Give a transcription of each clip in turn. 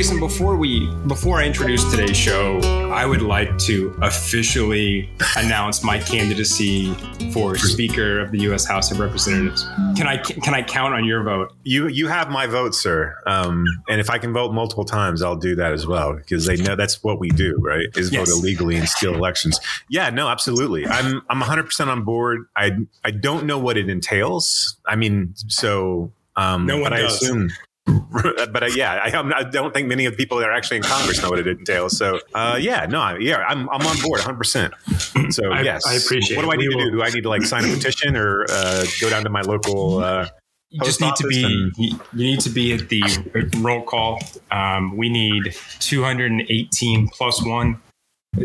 Jason, before we before I introduce today's show, I would like to officially announce my candidacy for Speaker of the U.S. House of Representatives. Can I can I count on your vote? You you have my vote, sir. Um, and if I can vote multiple times, I'll do that as well because they know that's what we do, right? Is Yes. vote illegally and steal elections. Yeah, no, absolutely. I'm I'm 100 percent on board. I I don't know what it entails. I mean, so um, No one but I does. assume. But uh, yeah, I, I'm- don't think many of the people that are actually in Congress know what it entails. So uh, yeah, no, I- yeah, I'm, I'm on board 100. percent So I- yes, I appreciate What do. I need We to do? Do I need to like sign a petition or uh, go down to my local? Uh, You just need to be you you need to be at the roll call. Um, we need 218 plus one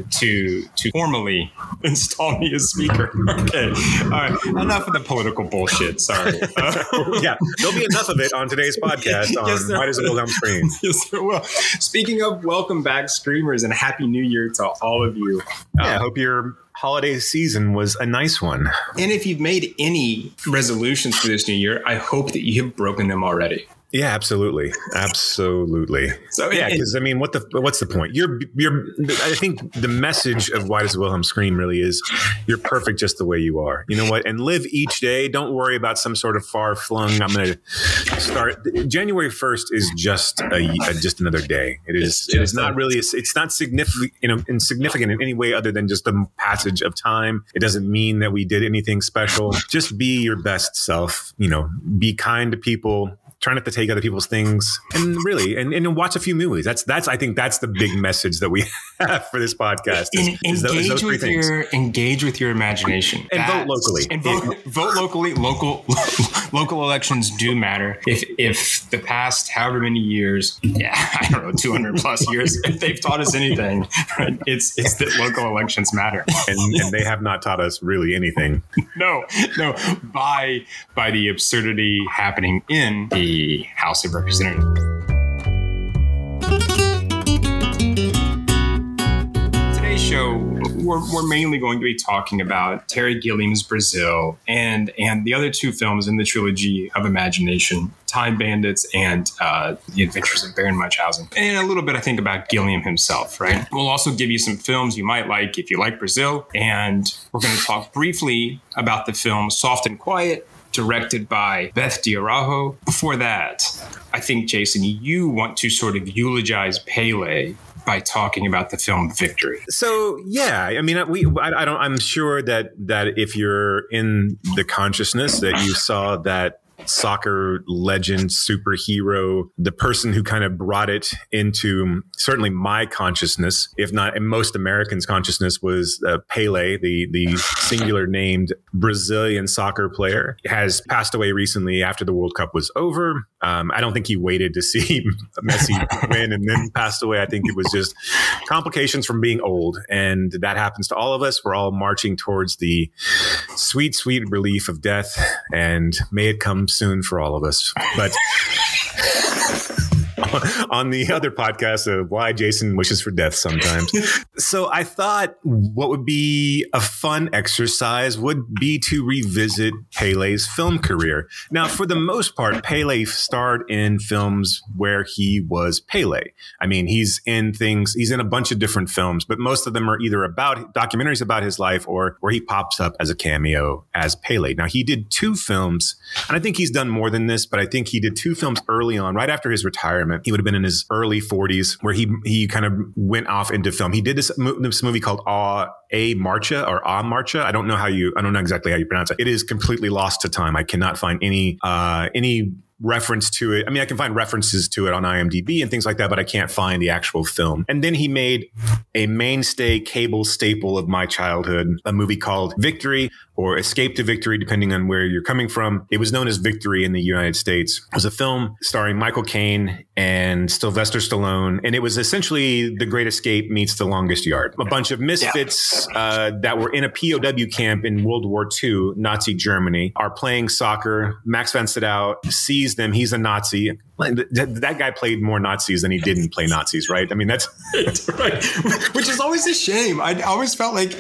to to formally install me as speaker. Okay, all right. Enough of the political bullshit. Sorry. Uh, yeah, there'll be enough of it on today's podcast on Yes, Why Does It Wilhelm Scream? yes, there will. Speaking of welcome back, screamers, and happy New Year to all of you. Yeah, I hope your holiday season was a nice one. And if you've made any resolutions for this new year, I hope that you have broken them already. Yeah, absolutely, absolutely. So Yeah, because I mean, what the what's the point? You're you're. I think the message of Why Does Wilhelm Scream really is you're perfect just the way you are. You know what? And live each day. Don't worry about some sort of far flung. I'm going to start. January first is just a, a just another day. It is. It's It is not really. It's not significant. You know, insignificant in any way other than just the passage of time. It doesn't mean that we did anything special. Just be your best self. You know, be kind to people try not to take other people's things and really and, and watch a few movies. That's that's i think that's the big message that we have for this podcast is, En- is those, engage those three with things. your engage with your imagination. And vote locally. and vote, vote locally local local elections do matter. If if the past however many years yeah i don't know 200 plus years if they've taught us anything right, it's it's that local elections matter. And, and they have not taught us really anything. No no. By by the absurdity happening in the house of representatives. Today's show we're, we're mainly going to be talking about terry gilliam's brazil and and the other two films in the trilogy of imagination time bandits and uh, the adventures of baron munchausen. And a little bit i think about gilliam himself right? We'll also give you some films you might like if you like brazil. And we're going to talk briefly about the film soft and quiet directed by Beth de Araujo. Before that, I think, Jason, you want to sort of eulogize Pele by talking about the film Victory. so yeah i mean we I, I don't i'm sure that that if you're in the consciousness that you saw that soccer legend superhero the person who kind of brought it into certainly my consciousness if not in most americans consciousness was uh, pele the the singular named brazilian soccer player has passed away recently after the world cup was over. Um, i don't think he waited to see messi win and then passed away. I think it was just complications from being old and that happens to all of us. We're all marching towards the sweet sweet relief of death and may it come soon for all of us but on the other podcast of why Jason wishes for death sometimes. so I thought what would be a fun exercise would be to revisit Pele's film career. Now, for the most part, Pele starred in films where he was Pele. I mean, he's in things, he's in a bunch of different films, but most of them are either about documentaries about his life or where he pops up as a cameo as Pele. Now, he did two films, and I think he's done more than this, but I think he did two films early on, right after his retirement. He would have been in his early 40s, where he he kind of went off into film. He did this, this movie called Aw, A Marcha or A Marcha. I don't know how you, I don't know exactly how you pronounce it. It is completely lost to time. I cannot find any uh, any reference to it. I mean, I can find references to it on IMDb and things like that, but I can't find the actual film. And then he made a mainstay cable staple of my childhood, a movie called Victory or Escape to Victory, depending on where you're coming from. It was known as Victory in the United States. It was a film starring Michael Caine and Sylvester Stallone. And it was essentially The Great Escape meets The Longest Yard. A bunch of misfits uh, that were in a POW camp in World War II, Nazi Germany, are playing soccer. Max von Sydow sees sees them, he's a Nazi. That, that guy played more Nazis than he didn't play Nazis, right? I mean, that's right. Which is always a shame. I always felt like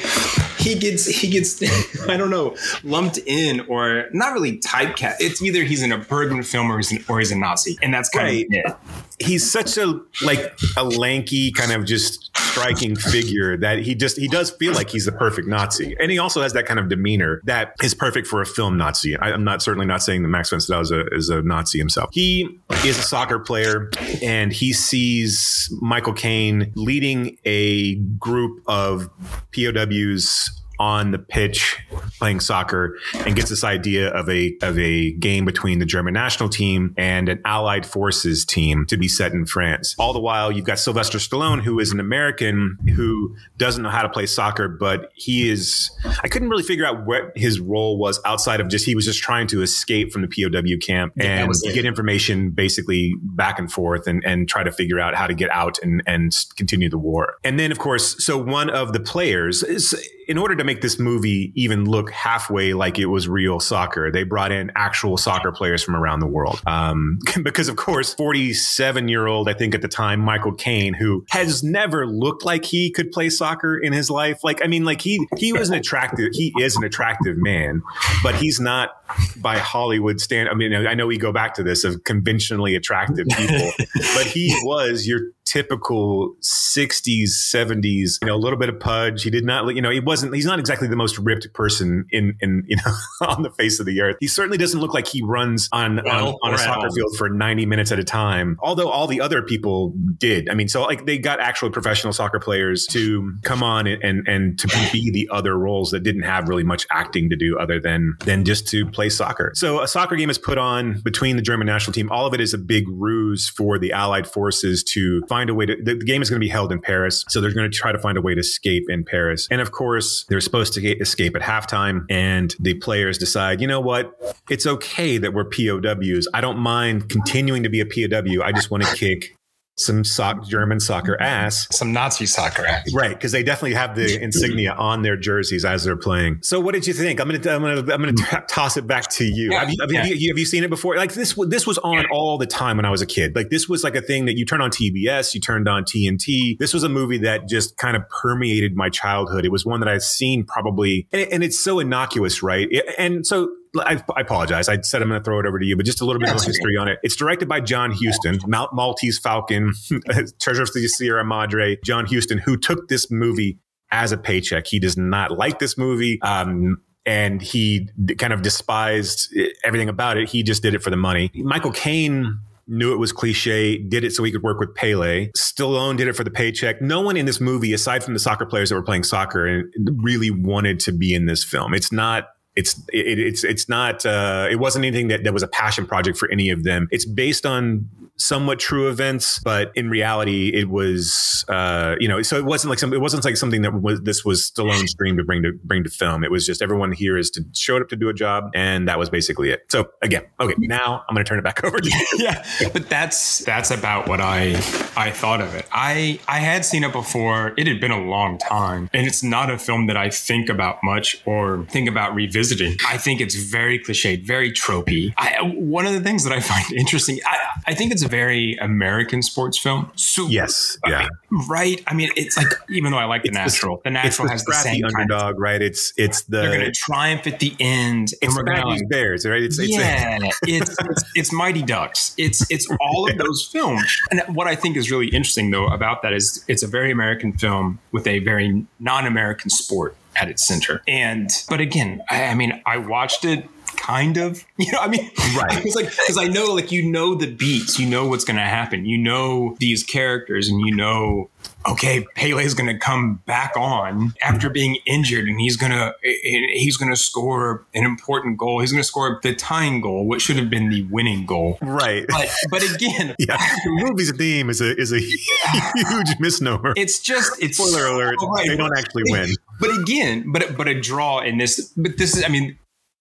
he gets he gets I don't know lumped in or not really typecast. It's either he's in a Bergman film or he's an, or he's a Nazi, and that's kind right. of it. He's such a like a lanky kind of just striking figure that he just he does feel like he's the perfect Nazi, and he also has that kind of demeanor that is perfect for a film Nazi. I, am not certainly not saying that Max von Sydow is a, is a Nazi himself. He is a soccer player, and he sees Michael Caine leading a group of POWs on the pitch playing soccer and gets this idea of a of a game between the German national team and an Allied forces team to be set in France. All the while, you've got Sylvester Stallone, who is an American who doesn't know how to play soccer, but he is. I couldn't really figure out what his role was outside of just he was just trying to escape from the POW camp and get information basically back and forth and and try to figure out how to get out and and continue the war. And then, of course, so one of the players is in order to make this movie even look halfway like it was real soccer, they brought in actual soccer players from around the world. Um, because, of course, 47 year old, I think at the time, Michael Caine, who has never looked like he could play soccer in his life. Like, I mean, like he, he was an attractive, he is an attractive man, but he's not by Hollywood stand. I mean, I know we go back to this of conventionally attractive people, but he was your typical 60s 70s you know a little bit of pudge he did not you know he wasn't he's not exactly the most ripped person in in you know on the face of the earth he certainly doesn't look like he runs on well, on, on a soccer field for 90 minutes at a time although all the other people did i mean so like they got actual professional soccer players to come on and and, and to be the other roles that didn't have really much acting to do other than than just to play soccer so a soccer game is put on between the german national team all of it is a big ruse for the allied forces to find a way to. The, the game is going to be held in Paris, so they're going to try to find a way to escape in Paris. And of course, they're supposed to escape at halftime, and the players decide, you know what? It's okay that we're POWs. I don't mind continuing to be a POW. I just want to kick some sock, German soccer ass, some Nazi soccer ass, right? Because they definitely have the insignia on their jerseys as they're playing. So, what did you think? I'm gonna, I'm gonna, I'm gonna mm. t- toss it back to you. Yeah, have, you, have, yeah. you, have you seen it before? Like this, this was on all the time when I was a kid. Like this was like a thing that you turned on TBS, you turned on TNT. This was a movie that just kind of permeated my childhood. It was one that I've seen probably, and, it, and it's so innocuous, right? It, and so I, I, apologize. I said I'm going to throw it over to you, but just a little bit of history on it. It's directed by John Huston, Mal- Maltese Falcon, Treasure of the Sierra Madre. John Huston, who took this movie as a paycheck. He does not like this movie. Um, and he kind of despised everything about it. He just did it for the money. Michael Caine knew it was cliche, did it so he could work with Pele. Stallone did it for the paycheck. No one in this movie, aside from the soccer players that were playing soccer, really wanted to be in this film. It's not it's it, it's it's not uh, it wasn't anything that, that was a passion project for any of them. It's based on somewhat true events, but in reality, it was uh, you know so it wasn't like some it wasn't like something that was this was Stallone's dream to bring to bring to film. It was just everyone here is to showed up to do a job, and that was basically it. So again, okay, now I'm going to turn it back over to you. yeah, but that's that's about what I I thought of it. I I had seen it before. It had been a long time, and it's not a film that I think about much or think about revisiting. I think it's very cliched, very tropey. I, one of the things that I find interesting, I, I think it's a very American sports film. So yes, yeah, I mean, right. I mean, it's like even though I like the natural, the, the natural has the same underdog, kind of, right? It's it's the they're going to triumph at the end. And we're going to Bears, right? It's, yeah, it's, it's, it's it's Mighty Ducks. It's it's all of those films. And what I think is really interesting though about that is it's a very American film with a very non-American sport at its center. And but again, I, I mean, I watched it kind of you know i mean right it's like because i know like you know the beats you know what's going to happen you know these characters and you know okay, Pele's going to come back on after being injured, and he's going to he's going to score an important goal. He's going to score the tying goal, which should have been the winning goal. Right. But but again, yeah, the movie's theme is a is a huge misnomer. It's just it's spoiler alert. Right. They don't actually win. But again, but but a draw in this. But this is, I mean.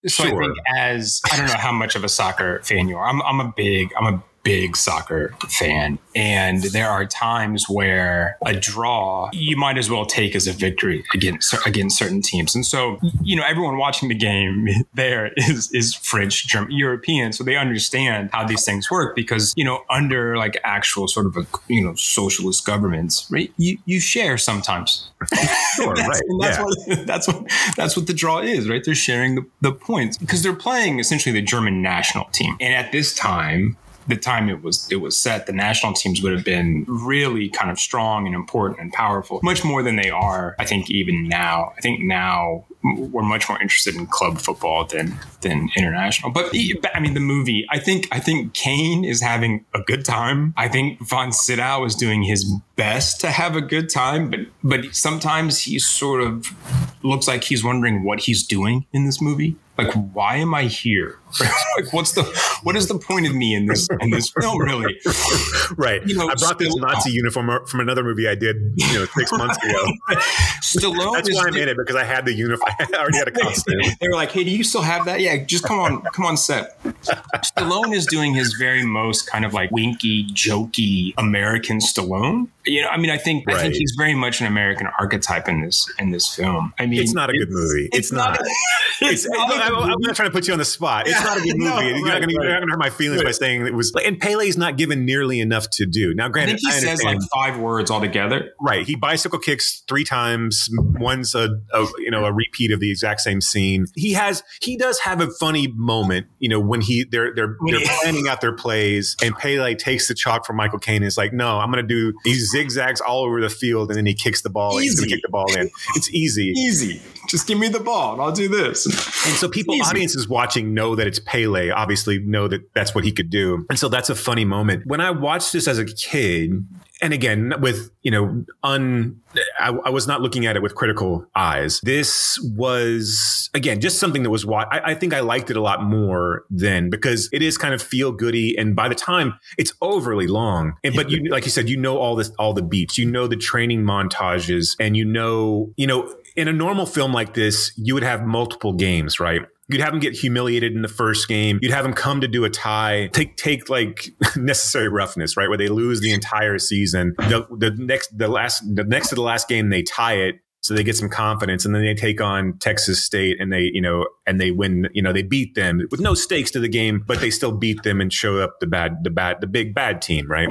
So sure. I think as I don't know how much of a soccer fan you are. I'm I'm a big I'm a big soccer fan. And there are times where a draw you might as well take as a victory against against certain teams. And so, you know, everyone watching the game there is is French, German, European, so they understand how these things work because, you know, under like actual sort of a, you know, socialist governments, right? You you share sometimes. Sure, that's, right. That's, yeah. what, that's what that's what the draw is, right? They're sharing the, the points because they're playing essentially the German national team. And at this time, the time it was it was set, the national teams would have been really kind of strong and important and powerful, much more than they are. I think even now. I think now we're much more interested in club football than than international. But I mean, the movie. I think I think Caine is having a good time. I think Von Sydow is doing his best to have a good time, but but sometimes he sort of looks like he's wondering what he's doing in this movie like why am i here? Like what's the what is the point of me in this in this film really? Right. You know, i brought this nazi uniform from another movie i did you know six months ago. Stallone that's why i'm in it because i had the uniform i already had a costume. they were like hey do you still have that? Yeah just come on come on set. Stallone is doing his very most kind of like winky jokey american stallone you know i mean i think right. i think he's very much an american archetype in this in this film i mean it's not a good movie it's, it's not, not it's, not I, am not trying to put you on the spot. It's not a good movie. no, you're, right, not gonna, right. hurt my feelings by saying it was. And Pele's not given nearly enough to do. Now, granted, I think he says like five words altogether. Right. He bicycle kicks three times. One's a, a, you know a repeat of the exact same scene. He has he does have a funny moment. You know when he they're they're they're planning out their plays, and Pele takes the chalk from Michael Caine and is like, no, I'm going to do. He zigzags all over the field, and then he kicks the ball. Easy. He's going to kick the ball in. It's easy. Easy. Just give me the ball, and I'll do this. And so people, audiences watching know that it's Pele, obviously know that that's what he could do. And so that's a funny moment. When I watched this as a kid, and again, with, you know, un, I, I was not looking at it with critical eyes. This was, again, just something that was, I, I think I liked it a lot more then because it is kind of feel goody. And by the time it's overly long, and, but you, like you said, you know, all this, all the beats, you know, the training montages and you know, you know, in a normal film like this, you would have multiple games, right? You'd have them get humiliated in the first game. You'd have them come to do a tie, take take like necessary roughness, right? Where they lose the entire season. The, the next, the last, the next to the last game, they tie it. So they get some confidence and then they take on Texas State and they, you know, and they win, you know, they beat them with no stakes to the game, but they still beat them and show up the bad, the bad, the big bad team, right?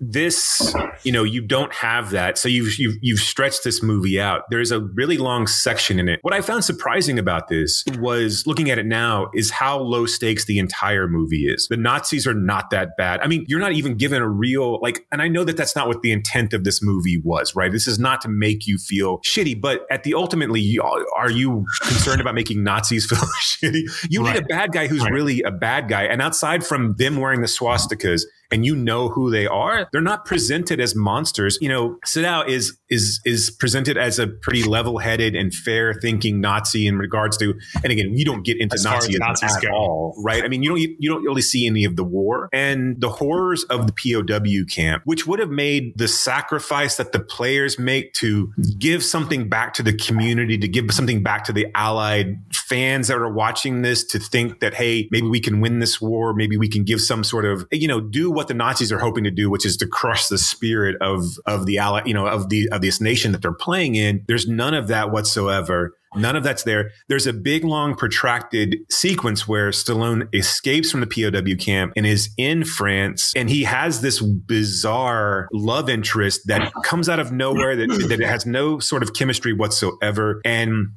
This, you know, you don't have that. So you've, you've, you've stretched this movie out. There's a really long section in it. What I found surprising about this was looking at it now is how low stakes the entire movie is. The Nazis are not that bad. I mean, you're not even given a real, like, and I know that that's not what the intent of this movie was, right? This is not to make you feel shitty, but at the ultimately, are you concerned about making Nazis feel shitty? You right. need a bad guy who's right. really a bad guy. And outside from them wearing the swastikas, and you know who they are, they're not presented as monsters. You know, Sydow is is is presented as a pretty level-headed and fair-thinking Nazi in regards to, and again, you don't get into Nazism Nazis at go. all, right? I mean, you don't you don't really see any of the war and the horrors of the POW camp, which would have made the sacrifice that the players make to give something back to the community, to give something back to the Allied fans that are watching this, to think that hey, maybe we can win this war, maybe we can give some sort of you know do what the Nazis are hoping to do, which is to crush the spirit of of the ally, you know, of the of this nation that they're playing in. There's none of that whatsoever. None of that's there. There's a big, long, protracted sequence where Stallone escapes from the POW camp and is in France. And he has this bizarre love interest that comes out of nowhere that, that has no sort of chemistry whatsoever. And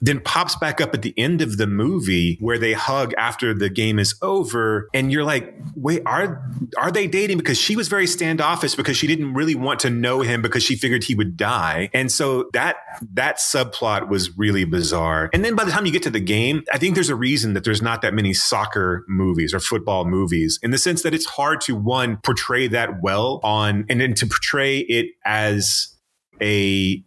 then pops back up at the end of the movie where they hug after the game is over. And you're like, wait, are, are they dating? Because she was very standoffish because she didn't really want to know him because she figured he would die. And so that, that subplot was really bizarre. And then by the time you get to the game, I think there's a reason that there's not that many soccer movies or football movies in the sense that it's hard to one portray that well on and then to portray it as a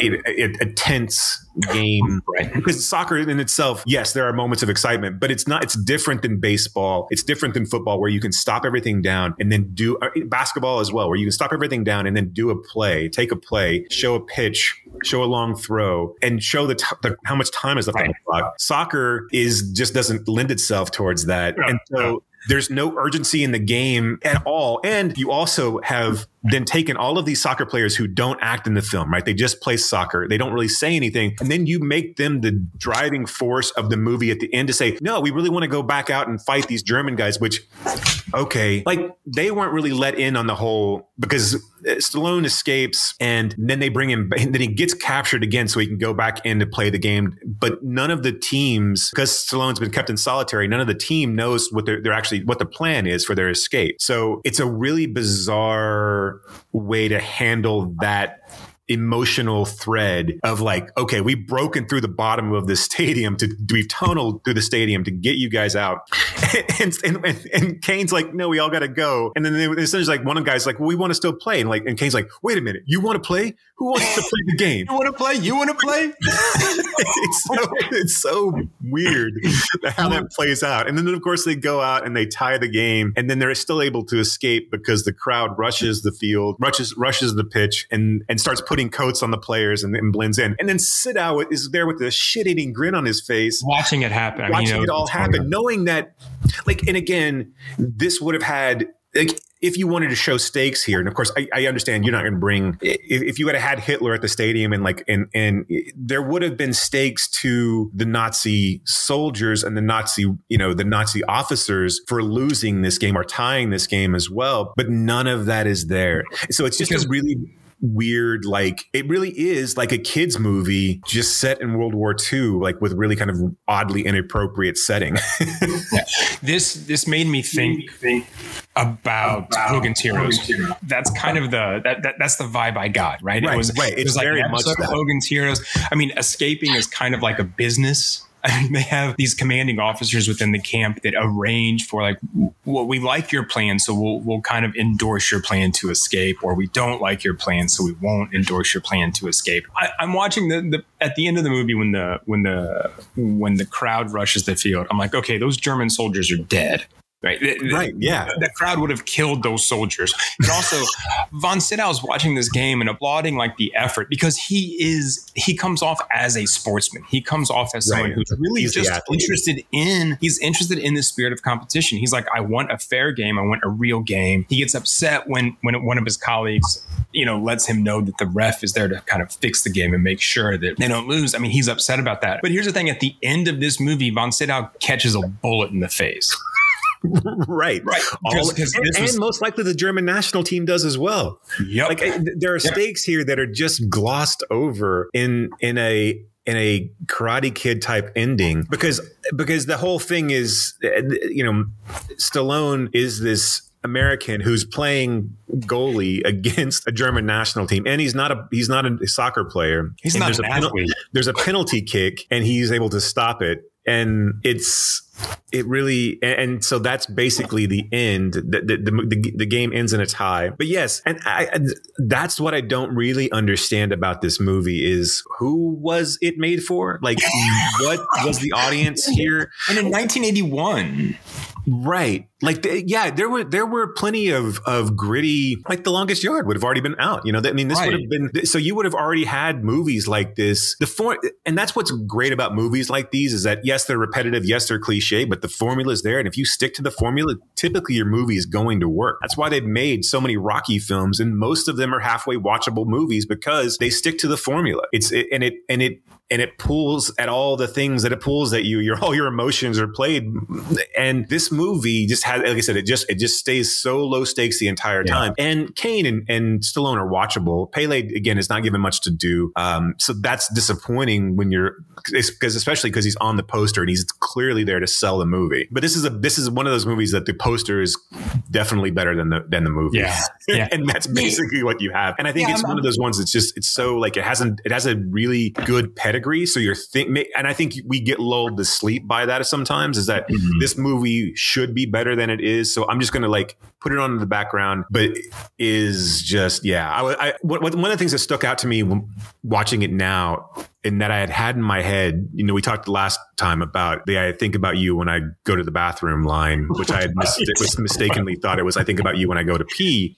a, a, tense game. Right. Because soccer in itself yes there are moments of excitement but it's not it's different than baseball. It's different than football where you can stop everything down and then do uh, basketball as well where you can stop everything down and then do a play take a play show a pitch show a long throw and show the, t- the how much time is left right. on the clock. Soccer is just doesn't lend itself towards that. And so there's no urgency in the game at all. And you also have then taken all of these soccer players who don't act in the film, right? They just play soccer. They don't really say anything. And then you make them the driving force of the movie at the end to say, no, we really want to go back out and fight these German guys, which, okay, like they weren't really let in on the whole because uh, Stallone escapes and then they bring him, then he gets captured again so he can go back in to play the game. But none of the teams, because Stallone's been kept in solitary, none of the team knows what they're, they're actually, what the plan is for their escape. So it's a really bizarre way to handle that emotional thread of like, okay, we've broken through the bottom of the stadium to we've tunneled through the stadium to get you guys out. and, and, and, and Caine's like, no, we all got to go. And then they, essentially like one of the guys like, well, we want to still play. And like, and Caine's like, wait a minute, you want to play? Who wants to play the game? you want to play? You want to play? it's so it's so weird how that plays out. And then of course they go out and they tie the game, and then they're still able to escape because the crowd rushes the field, rushes rushes the pitch, and and starts putting coats on the players and, and blends in. And then Sydow is there with a shit eating grin on his face, watching it happen, watching I mean, it all happen, knowing that, like, and again, this would have had like if you wanted to show stakes here, and of course, I, I understand you're not going to bring. If, if, you had had Hitler at the stadium and like, and and there would have been stakes to the Nazi soldiers and the Nazi, you know, the Nazi officers for losing this game or tying this game as well. But none of that is there. So it's just because, a really weird like it really is like a kids movie just set in world war ii like with really kind of oddly inappropriate setting yeah. this this made me think, think about, about Hogan's Heroes. Hogan's That's kind of the that, that, that's the vibe I got, right? right it was right. It's it was like very much Hogan's Heroes. I mean, escaping is kind of like a business They have these commanding officers within the camp that arrange for like, well, we like your plan, so we'll we'll kind of endorse your plan to escape, or we don't like your plan, so we won't endorse your plan to escape. I, am watching the, the at the end of the movie when the when the when the crowd rushes the field. I'm like, okay, those German soldiers are dead. Right. Right. Yeah. The, the, crowd would have killed those soldiers. And also, Von Sydow is watching this game and applauding like the effort because he is, he comes off as a sportsman. He comes off as someone right. who's really he's just interested in, he's interested in the spirit of competition. He's like, I want a fair game. I want a real game. He gets upset when, when one of his colleagues, you know, lets him know that the ref is there to kind of fix the game and make sure that they don't lose. I mean, he's upset about that. But here's the thing at the end of this movie, Von Sydow catches a bullet in the face. right, right. All, and, was, and, most likely the German national team does as well. Yep. Like there are yep. stakes here that are just glossed over in in a in a Karate Kid type ending because because the whole thing is uh, you know Stallone is this American who's playing goalie against a German national team, and he's not a he's not a soccer player. He's and not there's an a athlete. there's a penalty kick, and he's able to stop it and it's it really and so that's basically the end. The, the, the, the, game ends in a tie. But yes and I, that's what i don't really understand about this movie is who was it made for? Like what was the audience here? And in 1981 Right. Like, yeah, there were there were plenty of of gritty. Like, The Longest Yard would have already been out. You know, I mean, this right. would have been. So you would have already had movies like this. The form, and that's what's great about movies like these is that yes, they're repetitive, yes, they're cliche, but the formula is there, and if you stick to the formula, typically your movie is going to work. That's why they've made so many Rocky films, and most of them are halfway watchable movies because they stick to the formula. It's it, and it and it and it pulls at all the things that it pulls at you. Your all your emotions are played, and this movie just has, like I said, it just it just stays so low stakes the entire time. And Caine and, and Stallone are watchable. Pele again is not given much to do, um, so that's disappointing when you're because especially because he's on the poster and he's clearly there to sell the movie. But this is a this is one of those movies that the poster is definitely better than the than the movie. Yeah, yeah. and that's basically what you have. And I think yeah, it's I'm, one of those ones that's just it's so like it hasn't it has a really good pedigree. So you're think and I think we get lulled to sleep by that sometimes. Is that mm-hmm. this movie should be better than it is? So I'm just gonna like put it on in the background, but is just yeah. I, I one of the things that stuck out to me watching it now and that I had had in my head. You know, we talked last time about the I think about you when I go to the bathroom line, which I had mis- was mistakenly thought it was I think about you when I go to pee.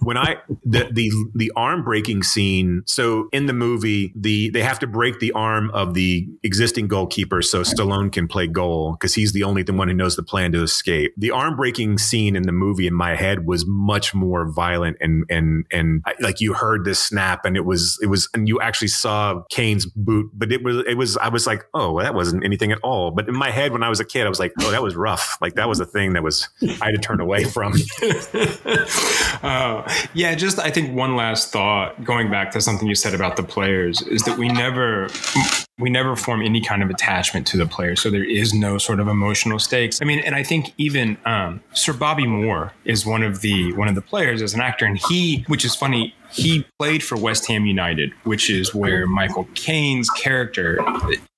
When I the the the arm breaking scene. So in the movie, the they have to break the arm of the existing goalkeeper so Stallone can play goal because he's the only the one who knows the plan to escape. The arm breaking scene in the movie in my head was much more violent and and and like you heard this snap and it was it was and you actually saw Caine's boot, but it was it was I was like, oh, well, that wasn't anything at all. But in my head when I was a kid, I was like, oh, that was rough. Like that was a thing that was I had to turn away from. uh, yeah, just I think one last thought going back to something you said about the players is that we never we never form any kind of attachment to the player. So there is no sort of emotional stakes. I mean, and I think even um, Sir Bobby Moore is one of the one of the players as an actor, and he, which is funny, he played for West Ham United, which is where Michael Caine's character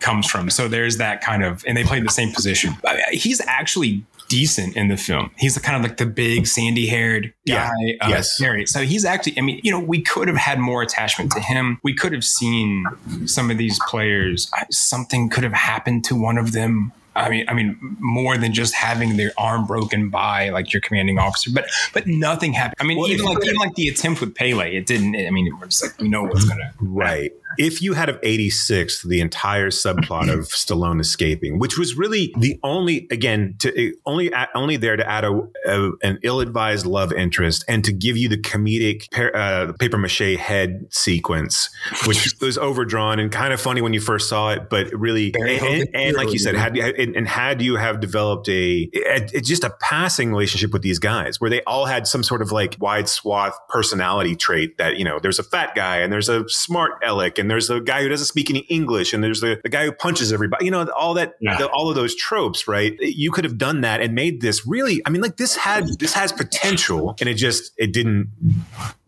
comes from. So there's that kind of, and they played the same position. He's actually decent in the film. He's kind of like the big sandy haired guy. Yeah. Uh, yes. So he's actually, I mean, you know, we could have had more attachment to him. We could have seen some of these players, something could have happened to one of them I mean, I mean, more than just having their arm broken by like your commanding officer, but but nothing happened. I mean, well, even like even like the attempt with Pele, it didn't. I mean, we're just like we know what's gonna right if you had of 86 the entire subplot of Stallone escaping, which was really the only, again, to only only there to add a, a an ill-advised love interest and to give you the comedic uh, paper mache head sequence, which was overdrawn and kind of funny when you first saw it, but really, and, and, like you said, had and, had you have developed a, a, just a passing relationship with these guys where they all had some sort of like wide swath personality trait that you know there's a fat guy and there's a smart Alec and there's a guy who doesn't speak any English, and there's the, the guy who punches everybody. You know, all that, yeah. the, all of those tropes, right? You could have done that and made this really. I mean, like this had this has potential, and it just it didn't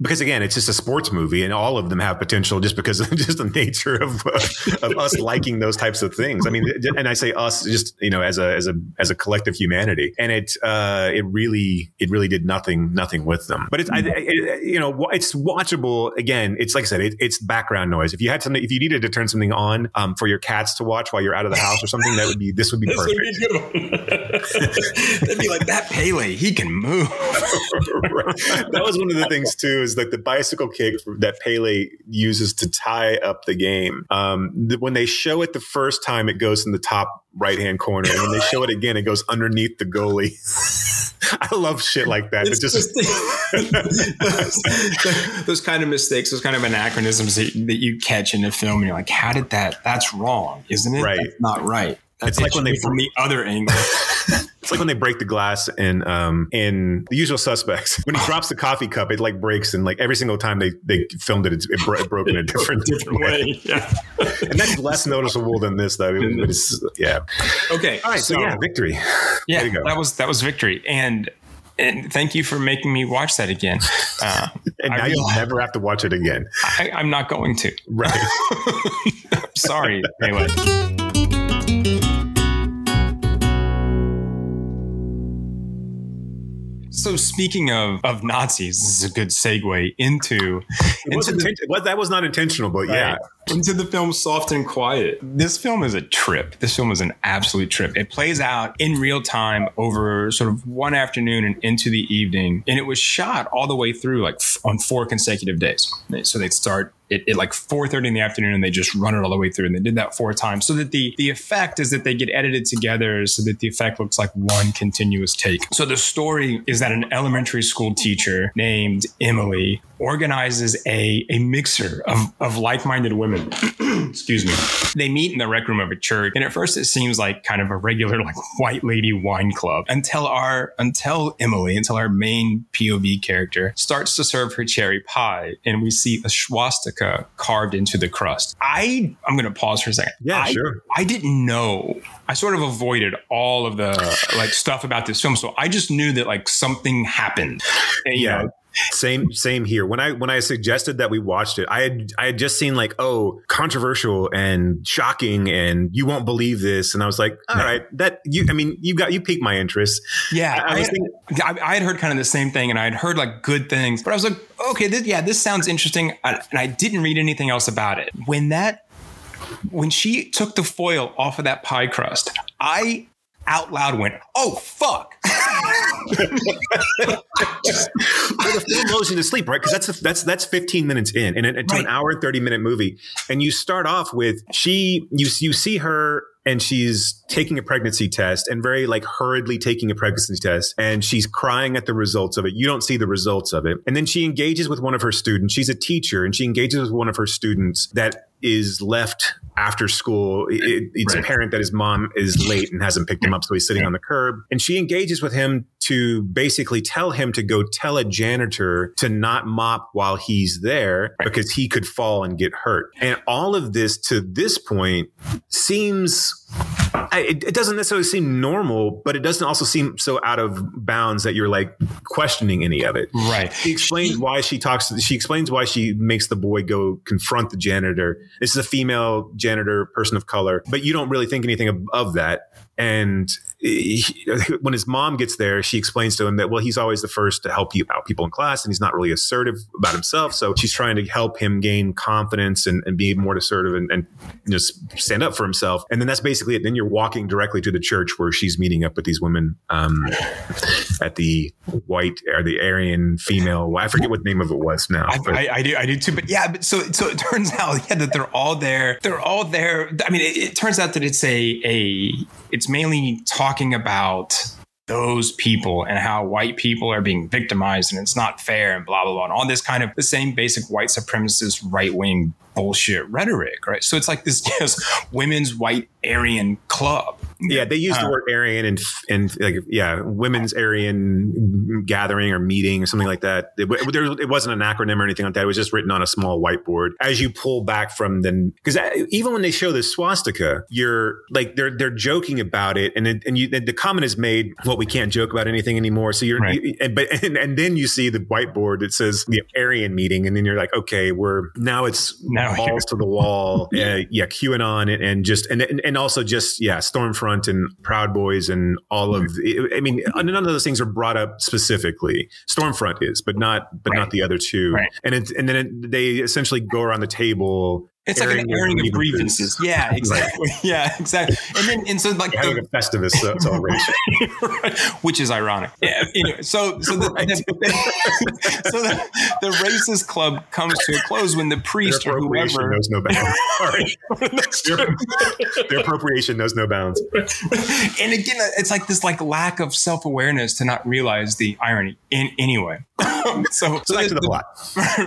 because again, it's just a sports movie, and all of them have potential just because of just the nature of uh, of us liking those types of things. I mean, and I say us just you know as a as a as a collective humanity, and it uh, it really it really did nothing nothing with them. But it's I, it, you know it's watchable. Again, it's like I said, it, it's background noise if you had something, if you needed to turn something on um, for your cats to watch while you're out of the house or something, that would be this would be perfect. They'd be like that Pele, he can move. right. That was one of the things too, is like the bicycle kick that Pele uses to tie up the game. Um, the, when they show it the first time, it goes in the top right hand corner, and when they show it again, it goes underneath the goalie. I love shit like that. It's just, those, those, kind of mistakes, those kind of anachronisms that, that, you catch in a film, and you're like, "How did that? That's wrong, isn't it? Right? That's not right." That's it's like when they from the other angle. it's like when they break the glass in um in The Usual Suspects. When he drops the coffee cup, it like breaks, and like every single time they they filmed it, it, it broke in a different, different way. Yeah, and that's less noticeable than this, though. It, yeah. Okay. All right. So, so yeah, victory. Yeah, that was that was victory, and and thank you for making me watch that again. Uh, and now you'll never have to watch it again. I, am not going to. Right. Sorry, Anyway. So speaking of, of Nazis, this is a good segue into, into well, that was not intentional, but right, yeah, into the film Soft and Quiet. This film is a trip. This film is an absolute trip. It plays out in real time over sort of one afternoon and into the evening, and it was shot all the way through like on four consecutive days. So they'd start at, at like 4.30 in the afternoon and they just run it all the way through and they did that four times so that the the effect is that they get edited together so that the effect looks like one continuous take so the story is that an elementary school teacher named emily organizes a, a mixer of, of like-minded women excuse me they meet in the rec room of a church and at first it seems like kind of a regular like white lady wine club until our until emily until our main pov character starts to serve her cherry pie and we see a swastika carved into the crust i i'm gonna pause for a second yeah I, sure i didn't know I sort of avoided all of the like stuff about this film. So I just knew that like something happened. And, yeah. Know, same, same here. When I when I suggested that we watched it, I had I had just seen like, oh, controversial and shocking, and you won't believe this, and I was like, all right, that you. I mean, you got you piqued my interest. Yeah, I, I, had, thinking, I, I, had heard kind of the same thing, and I had heard like good things, but I was like, okay, this, yeah, this sounds interesting, and I didn't read anything else about it. When that when she took the foil off of that pie crust, I out loud went, "Oh fuck!" well, the film lulls you to sleep, right? Because that's that's that's 15 minutes in, and it's right. an hour and 30 minute movie, and you start off with she you you see her and she's taking a pregnancy test and very like hurriedly taking a pregnancy test and she's crying at the results of it. You don't see the results of it. And then she engages with one of her students. She's a teacher and she engages with one of her students that is left after school. It, it's right. apparent that his mom is late and hasn't picked him up, so he's sitting on the curb. And she engages with him to basically tell him to go tell a janitor to not mop while he's there because he could fall and get hurt. And all of this to this point seems it, it, doesn't necessarily seem normal, but it doesn't also seem so out of bounds that you're like questioning any of it. Right. She explains she, why she talks. She explains why she makes the boy go confront the janitor. This is a female janitor, person of color, but you don't really think anything of, of that. And he, when his mom gets there, she explains to him that, well, he's always the first to help you out people in class and he's not really assertive about himself. So she's trying to help him gain confidence and, and be more assertive and, and, just stand up for himself. And then that's basically it. Then you're walking directly to the church where she's meeting up with these women um, at the white or the Aryan female. I forget what name of it was now. I, I, I, do, I do too. But yeah, but so so it turns out yeah that they're all there. They're all there. I mean, it, it turns out that it's a a it's mainly talking about those people and how white people are being victimized and it's not fair and blah blah blah and all this kind of the same basic white supremacist right wing bullshit rhetoric, right? So it's like this just women's white Aryan club. Yeah, they use uh, the word Aryan and and like yeah, women's Aryan gathering or meeting or something like that. It, it, wasn't an acronym or anything like that. It was just written on a small whiteboard. As you pull back from the because even when they show the swastika, you're like they're they're joking about it, and it, and you the comment is made. Well, we can't joke about anything anymore. So you're right. you, but and, and then you see the whiteboard that says the Aryan meeting, and then you're like, okay, we're now it's now balls to the wall. Uh, yeah, QAnon and, and just and, and also just yeah, Stormfront and Proud Boys and all of. The, I mean, mm-hmm. none of those things are brought up specifically. Stormfront is, but not but right. not the other two. Right. And it, and then it, they essentially go around the table it's like an airing of grievances. Yeah, exactly. Right. Yeah, exactly. And then and so like the, a Festivus celebration, right. which is ironic. Yeah. Anyway, so so the, right. the so the, the, racist club comes to a close when the priest or whoever knows no bounds. their, their appropriation knows no bounds. And again, uh, it's like this like lack of self awareness to not realize the irony. In anyway, so, so back to the, the plot.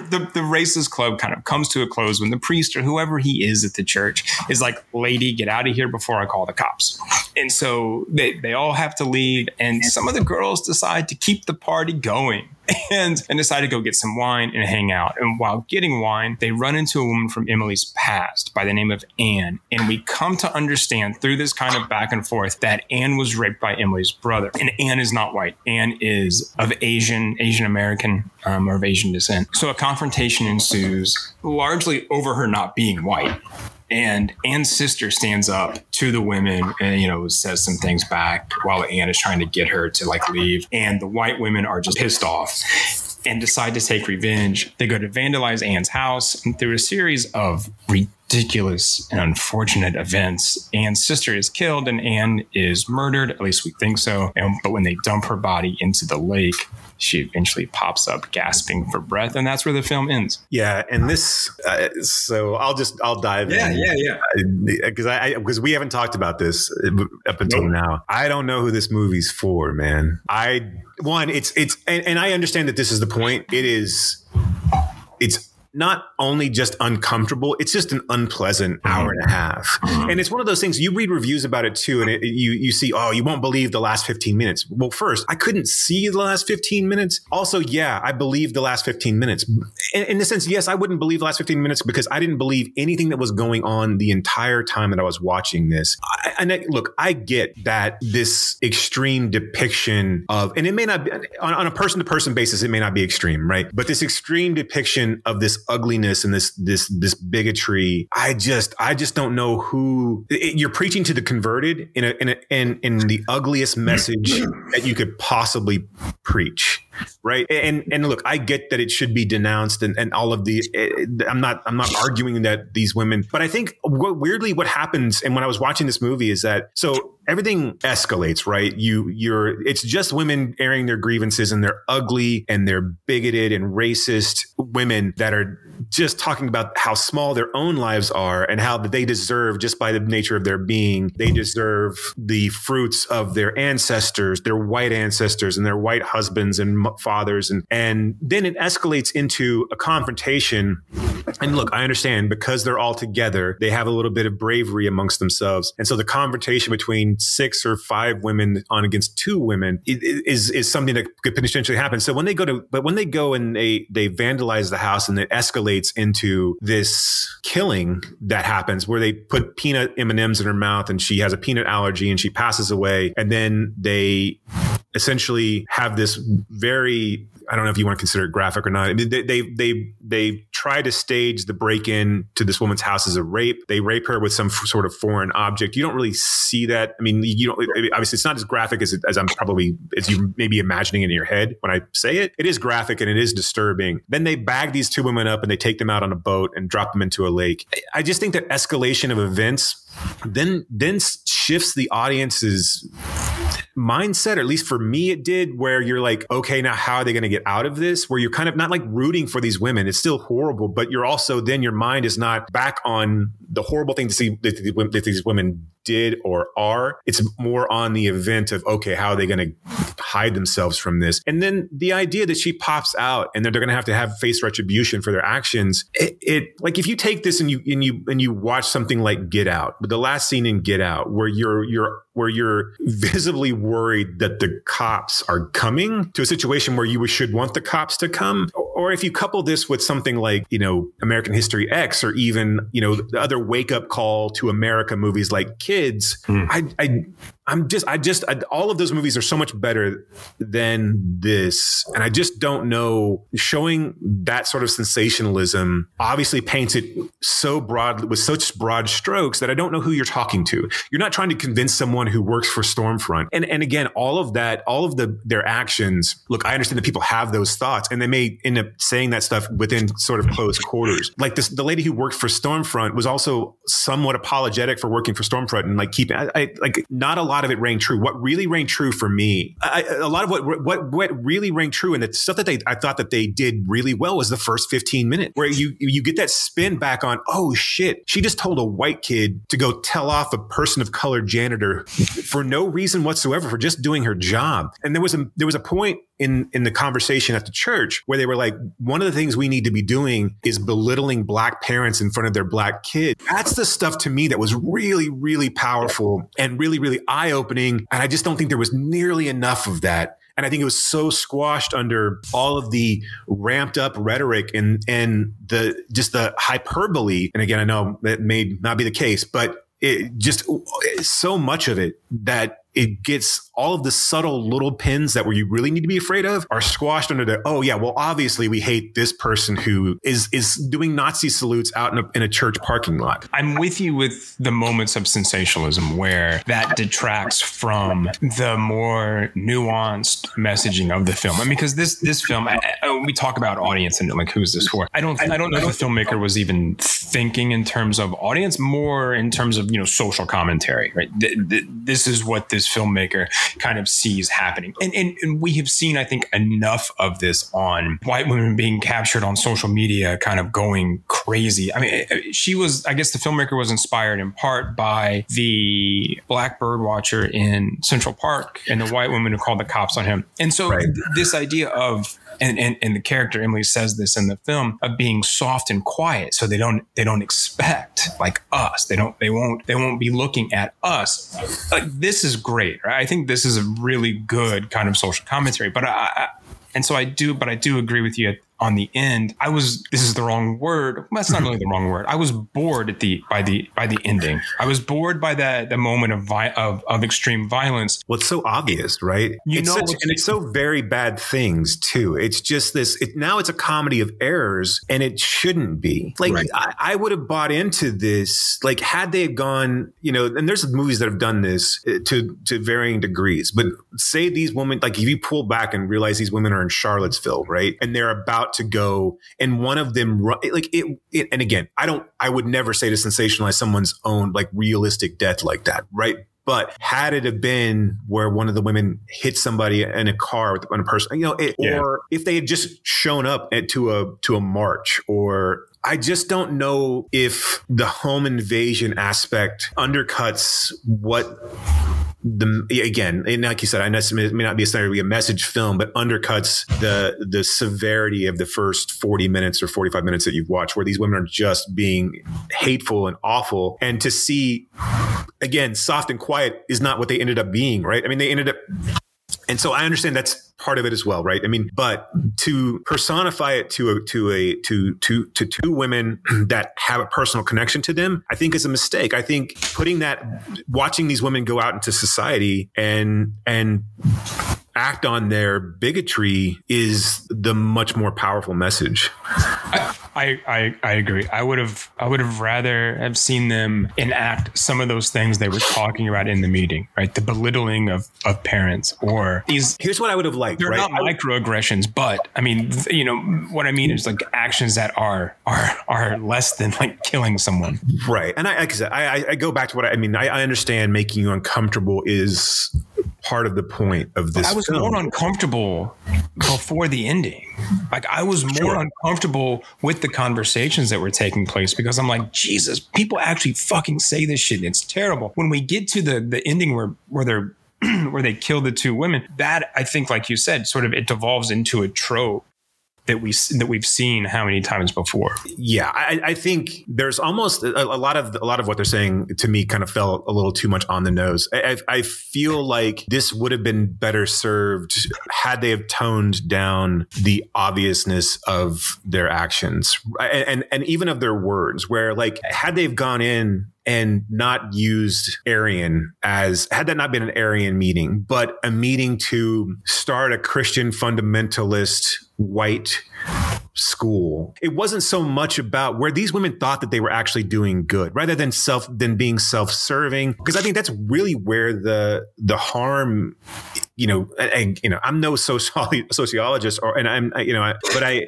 The, the racist club kind of comes to a close when the priest or whoever he is at the church is like, lady, get out of here before I call the cops. And so they, they all have to leave. And some of the girls decide to keep the party going and, and decide to go get some wine and hang out. And while getting wine, they run into a woman from Emily's past by the name of Anne. And we come to understand through this kind of back and forth that Anne was raped by Emily's brother. And Anne is not white. Anne is of Asian, Asian American, um, or of Asian descent. So a confrontation ensues, largely over her not being white and Anne's sister stands up to the women and you know says some things back while Anne is trying to get her to like leave. And the white women are just pissed off and decide to take revenge. They go to vandalize Anne's house. And through a series of ridiculous and unfortunate events Anne's sister is killed and Anne is murdered. At least we think so. And, but when they dump her body into the lake she eventually pops up gasping for breath and that's where the film ends. Yeah and this uh, so i'll just i'll dive yeah, in. yeah yeah. Yeah. because i because we haven't talked about this up until nope. now. I don't know who this movie's for man. I one it's it's and, and i understand that this is the point. It is it's not only just uncomfortable, it's just an unpleasant hour and a half. Mm-hmm. And it's one of those things you read reviews about it too, and it, you you see, oh, you won't believe the last 15 minutes. Well, first, I couldn't see the last 15 minutes. Also, yeah, I believe the last 15 minutes. In, in the sense, yes, I wouldn't believe the last 15 minutes because I didn't believe anything that was going on the entire time that I was watching this. I, and I, look, I get that this extreme depiction of, and it may not be on, on a person to person basis, it may not be extreme, right? But this extreme depiction of this ugliness and this this this bigotry. I just I just don't know who it, you're preaching to the converted in a in a, in in the ugliest message that you could possibly preach. Right? And and look, I get that it should be denounced and, and all of the. Eh, I'm not I'm not arguing that these women, but I think weirdly what happens, and when I was watching this movie, is that so everything escalates, right? You you're it's just women airing their grievances, and they're ugly and they're bigoted and racist women that are just talking about how small their own lives are and how they deserve just by the nature of their being they deserve the fruits of their ancestors their white ancestors and their white husbands and fathers and and then it escalates into a confrontation. And look i understand because they're all together they have a little bit of bravery amongst themselves. And so the confrontation between six or five women on against two women is is something that could potentially happen. So when they go to but when they go and they they vandalize the house and it escalates into this killing that happens where they put peanut M&Ms in her mouth and she has a peanut allergy and she passes away and then they essentially have this very I don't know if you want to consider it graphic or not. I mean, they, they, they, they try to stage the break in to this woman's house as a rape. They rape her with some f- sort of foreign object. You don't really see that. I mean, you don't, obviously it's not as graphic as, as I'm probably, as you may be imagining in your head when I say it. It is graphic and it is disturbing. Then they bag these two women up and they take them out on a boat and drop them into a lake. I just think that escalation of events then then shifts the audience's mindset, or at least for me, it did, where you're like, okay, now how are they going to get out of this? Where you're kind of not like rooting for these women. It's still horrible, but you're also then your mind is not back on the horrible thing to see that these women did or are. It's more on the event of, okay, how are they going to hide themselves from this? And then the idea that she pops out and that they're going to have to have face retribution for their actions. It, it, like if you take this and you, and you, and you watch something like Get Out, the last scene in Get Out where you're, you're, where you're visibly worried that the cops are coming to a situation where you should want the cops to come. Or if you couple this with something like, you know, American History X or even, you know, the other wake up call to America movies like kids, mm. I, I I'm just, I just, I, all of those movies are so much better than this. And I just don't know. Showing that sort of sensationalism obviously paints it so broad with such broad strokes that I don't know who you're talking to. You're not trying to convince someone who works for Stormfront. And, and again, all of that, all of the, their actions, look, I understand that people have those thoughts and they may end up saying that stuff within sort of close quarters. Like this, the lady who worked for Stormfront was also somewhat apologetic for working for Stormfront and like keeping, I, I like not a lot of it rang true. What really rang true for me, I, a lot of what what what really rang true, and the stuff that they I thought that they did really well was the first 15 minutes, where you you get that spin back on. Oh shit, she just told a white kid to go tell off a person of color janitor for no reason whatsoever for just doing her job. And there was a there was a point in in the conversation at the church where they were like one of the things we need to be doing is belittling black parents in front of their black kids. That's the stuff to me that was really really powerful and really really eye-opening. And i just don't think there was nearly enough of that. And I think it was so squashed under all of the ramped up rhetoric and and the just the hyperbole. And again, I know that may not be the case, but it just so much of it that it gets all of the subtle little pins that where you really need to be afraid of are squashed under the oh yeah well obviously we hate this person who is is doing Nazi salutes out in a, in a church parking lot. I'm with you with the moments of sensationalism where that detracts from the more nuanced messaging of the film. I mean, because this this film I, I, we talk about audience and like who's this for? I don't I don't know if the filmmaker was even thinking in terms of audience, more in terms of you know social commentary. Right, this is what this this filmmaker kind of sees happening. And, and, and we have seen, I think, enough of this on white women being captured on social media, kind of going crazy. I mean, eh, eh, she was, I guess the filmmaker was inspired in part by the black bird watcher in Central Park and the white woman who called the cops on him. And so right. this idea of and, and and the character Emily says this in the film of being soft and quiet, so they don't they don't expect like us. They don't they won't they won't be looking at us. Like this is great. Right? I think this is a really good kind of social commentary. But I, I and so I do, but I do agree with you on the end, I was this is the wrong word. That's not really the wrong word. I was bored at the by the by the ending. I was bored by that the moment of vi- of of extreme violence. Well, it's so obvious, right? You it's know such, and it's so very bad things too. It's just this. It, now it's a comedy of errors, and it shouldn't be. Like Right. I, I would have bought into this. Like had they gone, you know, and there's movies that have done this uh, to to varying degrees. But say these women, like if you pull back and realize these women are in Charlottesville, right, and they're about to go, and one of them, ru- like it, it and again, I don't, I would never say to sensationalize someone's own like realistic death like that, right? But had it have been where one of the women hit somebody in a car with a person, you know, it, Yeah. or if they had just shown up at, to a to a march, or I just don't know if the home invasion aspect undercuts what the again, and like you said, I know it may not be necessarily a message film, but undercuts the the severity of the first forty minutes or forty five minutes that you've watched, where these women are just being hateful and awful, and to see again, soft and quiet is not what they ended up being, right? I mean, they ended up. And so I understand that's part of it as well, right? I mean, but to personify it to a to a to to to two women that have a personal connection to them, I think is a mistake. I think putting that watching these women go out into society and and act on their bigotry is the much more powerful message. I, I I agree. I would have I would have rather have seen them enact some of those things they were talking about in the meeting, right? The belittling of of parents or these Here's what I would have liked, they're right? not microaggressions, but I mean, you know, what I mean is like actions that are are are less than like killing someone. Right. And I, like I said, I, I- go back to what I, I mean. I, I understand making you uncomfortable is part of the point of this. I was film. more uncomfortable before the ending. Like I was more Sure. uncomfortable with the conversations that were taking place because I'm like, Jesus, people actually fucking say this shit. And it's terrible. When we get to the the ending where where they're where they kill the two women, that I think, like you said, sort of it devolves into a trope that we that we've seen how many times before. Yeah, I, I think there's almost a, a lot of a lot of what they're saying to me kind of fell a little too much on the nose. I, I feel like this would have been better served had they have toned down the obviousness of their actions and and, and even of their words. Where like had they've gone in and not used Aryan as had that not been an Aryan meeting, but a meeting to start a Christian fundamentalist white school. It wasn't so much about where these women thought that they were actually doing good rather than self than being self-serving because I think that's really where the the harm you know and, and, you know I'm no sociolo- sociologist or and I'm I- you know I, but I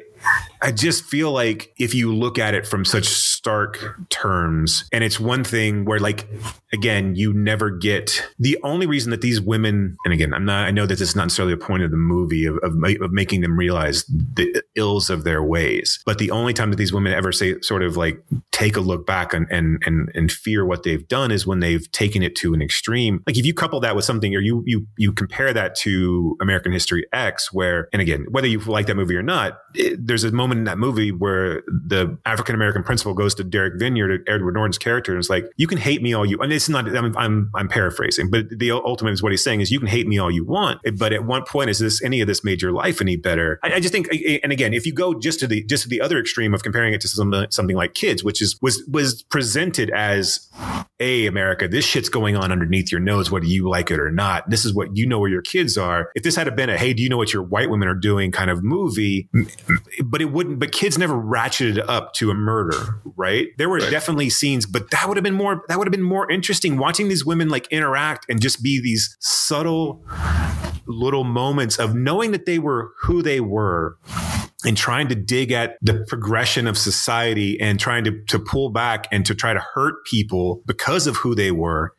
I just feel like if you look at it from such stark terms, and it's one thing where, like, again, you never get the only reason that these women, and again, I'm not, I know that this is not necessarily a point of the movie of, of, of making them realize the ills of their ways, but the only time that these women ever say, sort of like, take a look back and, and, and, and fear what they've done is when they've taken it to an extreme. Like, if you couple that with something, or you, you, you compare that to American History X, where, and again, whether you like that movie or not, it, there's a moment in that movie where the African American principal goes to Derek Vinyard, Edward Norton's character, and it's like, you can hate me all you, and it's not, I'm, I'm, I'm paraphrasing, but the ultimate is what he's saying is you can hate me all you want, but at one point, is this any of this made your life any better? I, I just think, and again, if you go just to the just to the other extreme of comparing it to something something like Kids, which is was was presented as, a America, this shit's going on underneath your nose, whether you like it or not. This is what you know where your kids are. If this had been a hey, do you know what your white women are doing kind of movie, but it wouldn't. But kids never ratcheted up to a murder, right? There were definitely scenes, but that would have been more. That would have been more interesting watching these women like interact and just be these subtle little moments of knowing that they were who they were and trying to dig at the progression of society and trying to, to pull back and to try to hurt people because of who they were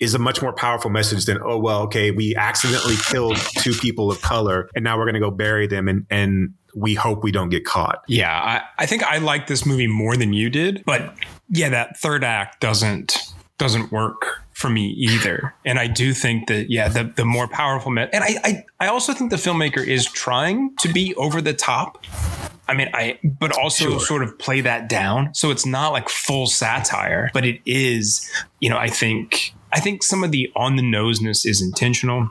is a much more powerful message than, oh, well, okay, we accidentally killed two people of color and now we're going to go bury them and, and we hope we don't get caught. Yeah, I, I think I like this movie more than you did, but yeah, that third act doesn't doesn't work for me either. And I do think that yeah, the the more powerful me- and I, I I also think the filmmaker is trying to be over the top. I mean, I but also Sure. sort of play that down. So it's not like full satire, but it is, you know, I think I think some of the on the noseness is intentional.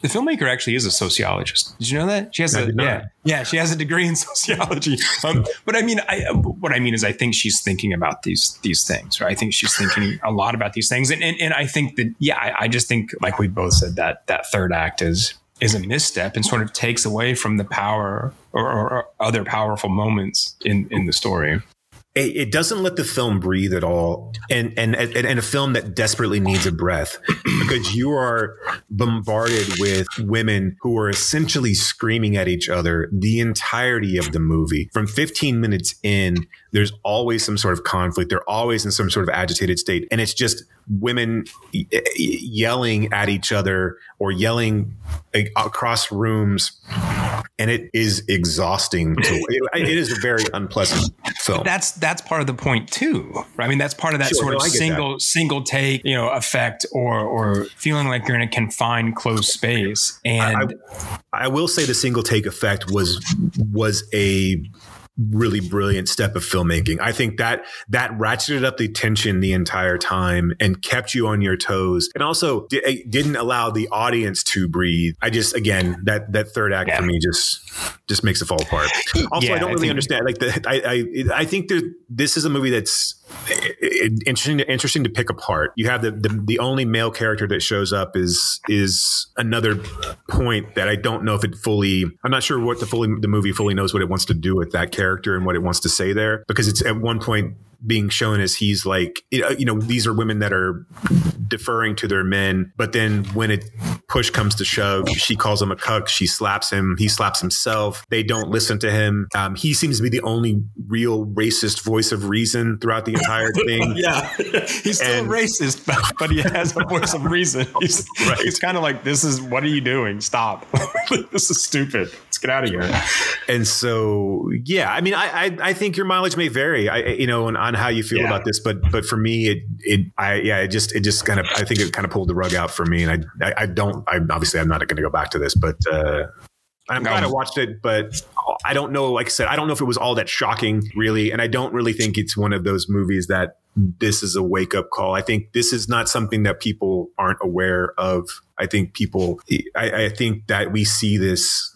The filmmaker actually is a sociologist. Did you know that? She has I a yeah, yeah. She has a degree in sociology. Um, but I mean, I, what I mean is, I think she's thinking about these these things. Right? I think she's thinking a lot about these things, and and, and I think that yeah, I, I just think like we both said that that third act is is a misstep and sort of takes away from the power or, or, or other powerful moments in in the story. It, it doesn't let the film breathe at all. And, and and and a film that desperately needs a breath. Because you are bombarded with women who are essentially screaming at each other the entirety of the movie. From 15 minutes in there's always some sort of conflict. They're always in some sort of agitated state. And it's just women y- yelling at each other or yelling across rooms and it is exhausting to, it, it is a very unpleasant film That's that's part of the point too. I mean, that's part of that Sure, sort no, of I get single single take, you know, effect or or feeling like you're in a confined closed space. And I will say the single take effect was was a really brilliant step of filmmaking. I think that that ratcheted up the tension the entire time and kept you on your toes, and also di- eh, didn't allow the audience to breathe. I just again that that third act Yeah. for me just just makes it fall apart. Also, Yeah, I don't I really think- understand. Like the I I I think there this is a movie that's i- i- interesting interesting to pick apart. You have the, the the only male character that shows up is is another point that I don't know if it fully. I'm not sure what the fully the movie fully knows what it wants to do with that character and what it wants to say there because it's at one point being shown as he's like you know, these are women that are deferring to their men but then when it push comes to shove she calls him a cuck she slaps him he slaps himself they don't listen to him um, he seems to be the only real racist voice of reason throughout the entire thing yeah, he's still And- racist, but, he has a voice of reason. He's, Right. he's kind of like, "This is what are you doing? Stop! this is stupid. Let's get out of here." and so yeah i mean i i, I think your mileage may vary i you know on, on how you feel Yeah. about this but but for me it it i yeah it just it just kind of i think it kind of pulled the rug out for me and i i, I don't i obviously i'm not going to go back to this but uh I'm No. glad I watched it, but I don't know. Like I said, I don't know if it was all that shocking, really, and I don't really think it's one of those movies that this is a wake up call. I think this is not something that people aren't aware of. I think people, I, I think that we see this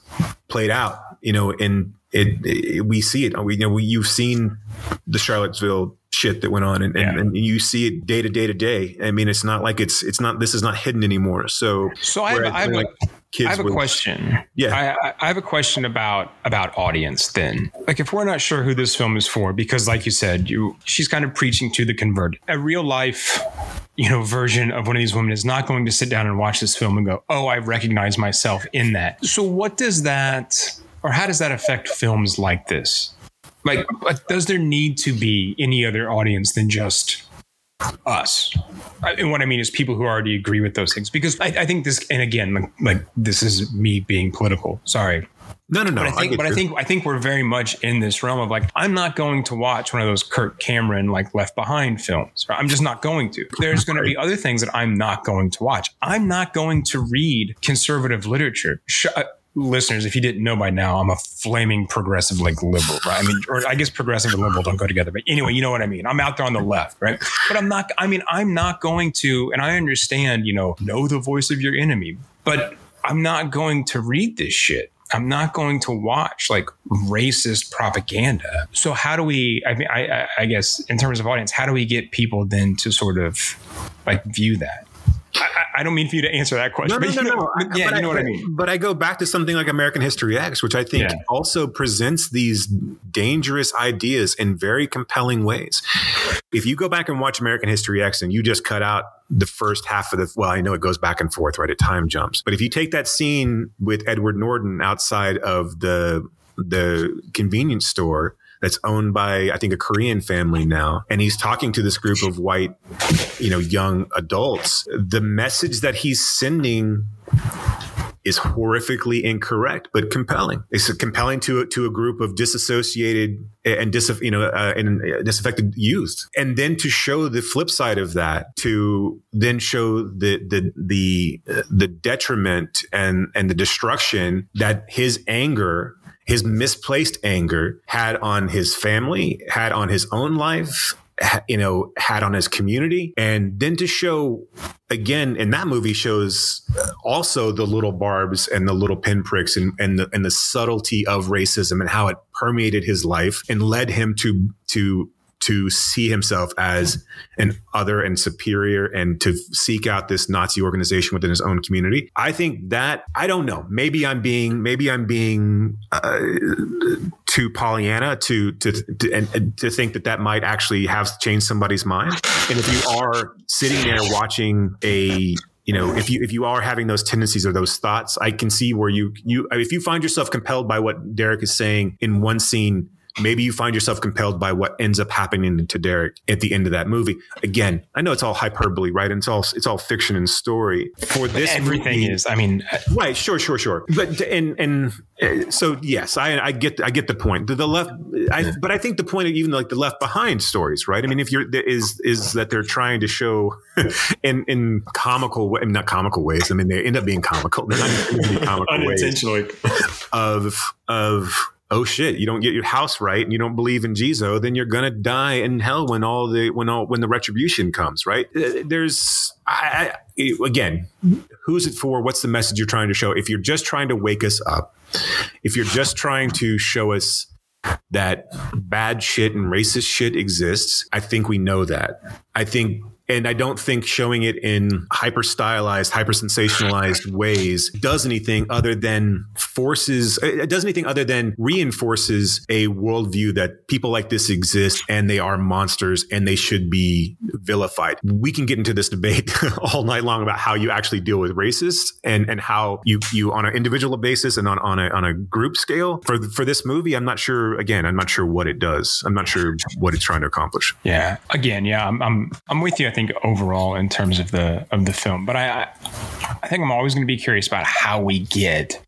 played out, you know, and it, it we see it. We you know we, you've seen the Charlottesville shit that went on, and, and, Yeah. and you see it day to day to day. I mean, it's not like it's it's not this is not hidden anymore. So So I have, I have, when, a, like, kids I have a would- question. Yeah. I, I- have a question about about audience. Then, like, if we're not sure who this film is for, because, like you said, you she's kind of preaching to the converted. A real life, you know, version of one of these women is not going to sit down and watch this film and go, "Oh, I recognize myself in that." So, what does that, or how does that affect films like this? Like, does there need to be any other audience than just us. And what I mean is people who already agree with those things. Because I, I think this, and again, like, like this is me being political. Sorry, no, no, no. but I think, get but I think, I think we're very much in this realm of like, I'm not going to watch one of those Kirk Cameron like Left Behind films. I'm just not going to. There's going to be other things that I'm not going to watch. I'm not going to read conservative literature. Sh- uh, listeners, if you didn't know by now, I'm a flaming progressive like liberal, right? I mean, or I guess progressive and liberal don't go together, but anyway, you know what I mean. I'm out there on the left, right? But I'm not. I mean, I'm not going to, and I understand, you know, know the voice of your enemy, but I'm not going to read this shit. I'm not going to watch like racist propaganda. So how do we? I mean, I, I, I guess in terms of audience, how do we get people then to sort of like view that? I, I- I don't mean for you to answer that question. No, no, but no, you know- no. yeah, But you know what I mean. But I go back to something like American History X, which I think Yeah. also presents these dangerous ideas in very compelling ways. If you go back and watch American History X and you just cut out the first half of the, well, I know it goes back and forth, right? It time jumps. But if you take that scene with Edward Norton outside of the the convenience store that's owned by I think a Korean family now. And he's talking to this group of white you know young adults. The message that he's sending is horrifically incorrect but compelling. It's compelling to to a group of disassociated and dis you know uh, and disaffected youth. And then to show the flip side of that to then show the the the uh, the detriment and and the destruction that his anger his misplaced anger had on his family, had on his own life, you know, had on his community. And then to show again in that movie shows also the little barbs and the little pinpricks and, and the and the subtlety of racism and how it permeated his life and led him to to to see himself as an other and superior and to seek out this Nazi organization within his own community. I think that I don't know. Maybe I'm being maybe I'm being uh, too Pollyanna to to to, and, to think that that might actually have changed somebody's mind. And if you are sitting there watching a you know if you if you are having those tendencies or those thoughts i can see where you you if you find yourself compelled by what derek is saying in one scene maybe you find yourself compelled by what ends up happening to Derek at the end of that movie. Again, I know it's all hyperbole, right? And it's all it's all fiction and story. For this, but everything movie, is. I mean, uh, right? Sure, sure, sure. But and and uh, so yes, I I get I get the point. The, the left, I, but I think the point of even like the left behind stories, right? I mean, if you're is is that they're trying to show in in comical, not comical ways. I mean, they end up being comical. They're not comical unintentionally of of oh shit, you don't get your house right and you don't believe in Jesus, then you're gonna die in hell when all the when all when the retribution comes, right? Uh, there's I, I, again, who's it for? What's the message you're trying to show? If you're just trying to wake us up, if you're just trying to show us that bad shit and racist shit exists, I think we know that. I think and I don't think showing it in hyper stylized, hyper sensationalized ways does anything other than forces, it does anything other than reinforces a worldview that people like this exist and they are monsters and they should be vilified. We can get into this debate all night long about how you actually deal with racists and, and how you, you on an individual basis and on, on a, on a group scale for, for this movie. I'm not sure, again, I'm not sure what it does. I'm not sure what it's trying to accomplish. Yeah. Again, yeah, I'm, I'm, I'm with you. I think overall in terms of the of the film. But I I think I'm always going to be curious about how we get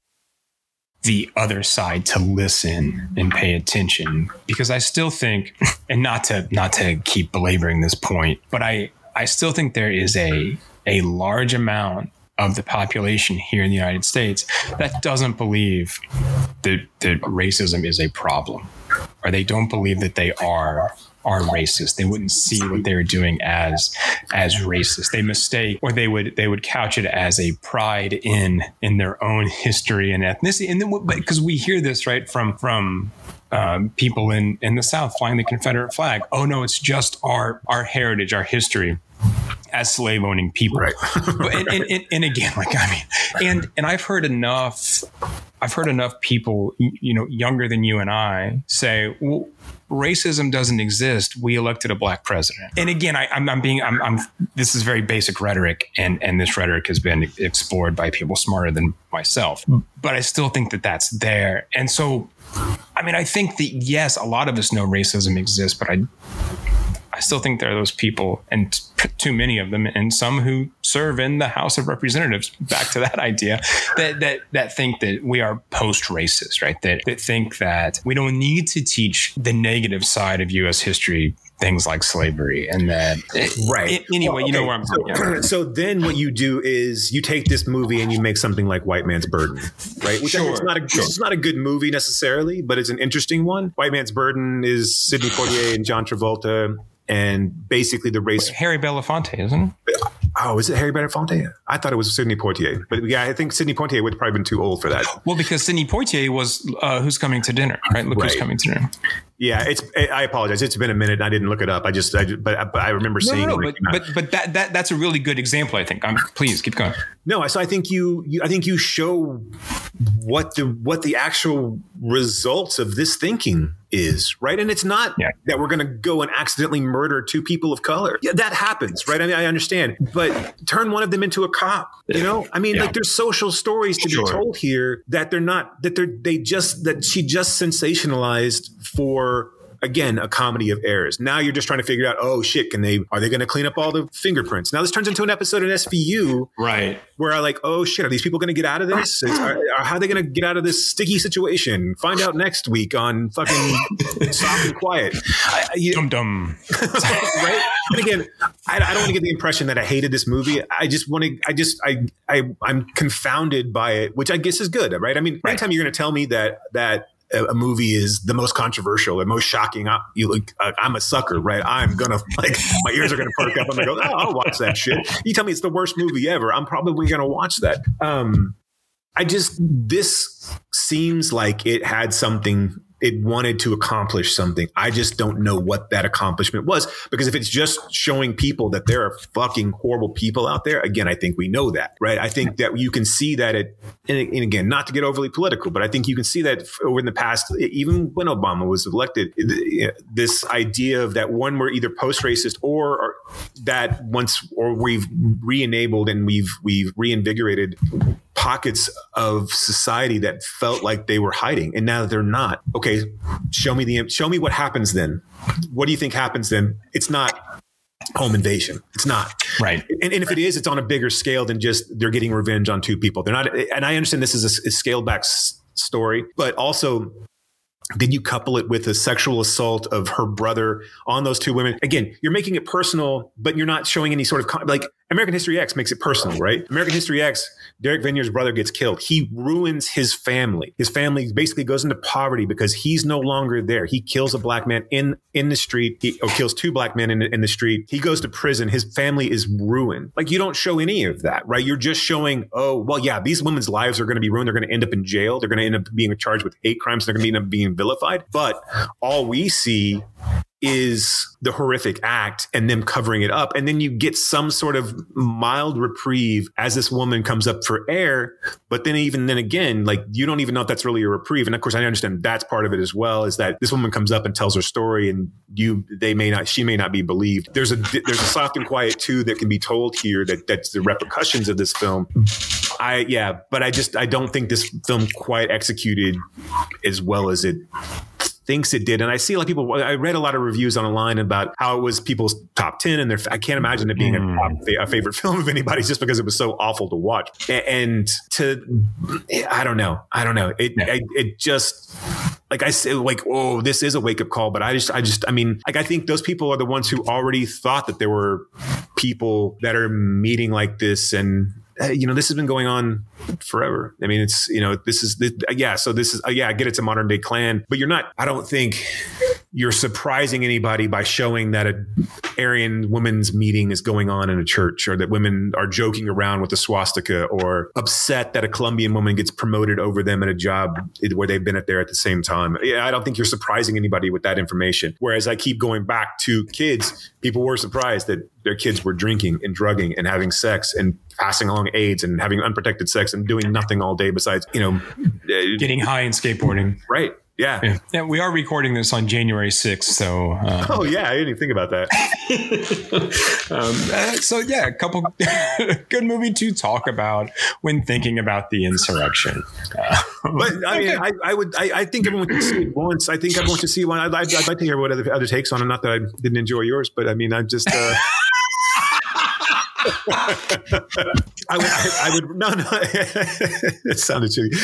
the other side to listen and pay attention because I still think and not to not to keep belaboring this point, but I I still think there is a a large amount of the population here in the United States that doesn't believe that, that racism is a problem or they don't believe that they are are racist. They wouldn't see what they were doing as as racist. They mistake or they would they would couch it as a pride in in their own history and ethnicity. And then because we hear this right from from um, people in in the South flying the Confederate flag. Oh no, it's just our our heritage, our history as slave owning people. Right. but, and, and, and, and, again, like I mean, and and I've heard enough. I've heard enough people, you know, younger than you and I, say, "Well, racism doesn't exist. We elected a black president." And again, I, am being, I'm, I'm, This is very basic rhetoric, and and this rhetoric has been explored by people smarter than myself. But I still think that that's there, and so. I mean, I think that yes, a lot of us know racism exists, but I I still think there are those people, and too many of them, and some who serve in the House of Representatives. Back to that idea that that that think that we are post-racist, right? That that think that we don't need to teach the negative side of U.S. history things like slavery and that eh, right anyway well, you know where i'm going so, so then what you do is you take this movie and you make something like white man's burden right which sure. it's not a sure. it's not a good movie necessarily but it's an interesting one white man's burden is sidney poitier and john travolta and basically the race. Harry Belafonte, isn't it? Oh, is it Harry Belafonte? I thought it was Sidney Poitier, but yeah, I think Sidney Poitier would probably been too old for that. Well, because Sidney Poitier was uh, Who's Coming to Dinner, right? Look right. Who's Coming to Dinner. Yeah, it's. Eh, I apologize. It's been a minute. and I didn't look it up. I just. I, but, but I remember no, seeing. No, no, but, but, but that that that's a really good example. I think. I'm please keep going. No, I so I think you, you. I think you show what the what the actual results of this thinking is, right? And it's not yeah. that we're going to go and accidentally murder two people of color. Yeah, that happens, right? I mean, I understand, but turn one of them into a cop. You know, I mean, yeah. like there's social stories to sure. be told here that they're not that they're they just that she just sensationalized for again a comedy of errors. Now you're just trying to figure out, oh shit, can they are they going to clean up all the fingerprints? Now this turns into an episode in SVU, right? Where I like, oh shit, are these people going to get out of this? Are, are, how are they going to get out of this sticky situation? Find out next week on fucking soft and quiet. dum dum. right? And again, I, I don't want to get the impression that I hated this movie. I just want to. I just I I I'm confounded by it, which I guess is good, right? I mean, right. anytime you're going to tell me that that a, movie is the most controversial or most shocking, I, you look, I'm a sucker, right? I'm gonna like my ears are gonna perk up. I'm gonna go, oh, I'll watch that shit. You tell me it's the worst movie ever, I'm probably gonna watch that. Um, I just this seems like it had something it wanted to accomplish something. I just don't know what that accomplishment was because if it's just showing people that there are fucking horrible people out there, again, I think we know that, right? I think that you can see that it, and, again, not to get overly political, but I think you can see that over in the past, even when Obama was elected, this idea of that one we're either post racist or, or that once or we've re-enabled and we've we've reinvigorated pockets of society that felt like they were hiding and now they're not. Okay show me the show me what happens then. What do you think happens then? It's not home invasion. It's not. Right. And, and if it is it's on a bigger scale than just they're getting revenge on two people. They're not and i understand this is a, a scaled back s- story but also then you couple it with a sexual assault of her brother on those two women. Again, you're making it personal, but you're not showing any sort of con- like American History X makes it personal, right? American History X, Derek Vinyard's brother gets killed. He ruins his family. His family basically goes into poverty because he's no longer there. He kills a black man in in the street. He or kills two black men in, in the street. He goes to prison. His family is ruined. Like you don't show any of that, right? You're just showing, oh, well, yeah, these women's lives are going to be ruined. They're going to end up in jail. They're going to end up being charged with hate crimes. They're going to end up being vilified. But all we see is the horrific act and them covering it up. And then you get some sort of mild reprieve as this woman comes up for air. But then even then again, like you don't even know if that's really a reprieve. And of course, I understand that's part of it as well, is that this woman comes up and tells her story and you, they may not, she may not be believed. There's a, there's a soft and quiet too that can be told here that that's the repercussions of this film. I, yeah, but I just, I don't think this film quite executed as well as it thinks it did. And I see a lot of people, I read a lot of reviews online about how it was people's top 10 and their, I can't imagine it being mm. a, a, favorite film of anybody's just because it was so awful to watch. And to, I don't know. I don't know. It, yeah. it, it just, like I say, like, oh, this is a wake up call. But I just, I just, I mean, like, I think those people are the ones who already thought that there were people that are meeting like this and you know, this has been going on forever. I mean, it's, you know, this is, the, yeah. So this is, uh, yeah, I get it's a modern day Klan but you're not, I don't think you're surprising anybody by showing that a Aryan women's meeting is going on in a church or that women are joking around with a swastika or upset that a Colombian woman gets promoted over them at a job where they've been at there at the same time. Yeah, I don't think you're surprising anybody with that information. Whereas I keep going back to kids, people were surprised that their kids were drinking and drugging and having sex and passing along AIDS and having unprotected sex and doing nothing all day besides, you know, getting high and skateboarding. Right. Yeah. yeah. yeah. we are recording this on January 6th. So, um, oh, yeah, I didn't even think about that. um, uh, so, yeah, a couple good movie to talk about when thinking about the insurrection. Uh, but I mean, I, I, would, I, I, think everyone can see it once. I think everyone should see one. I'd, I'd, I'd, like to hear what other, other takes on it. Not that I didn't enjoy yours, but I mean, I'm just. Uh, I would, I, I, would, no, no, it sounded shitty.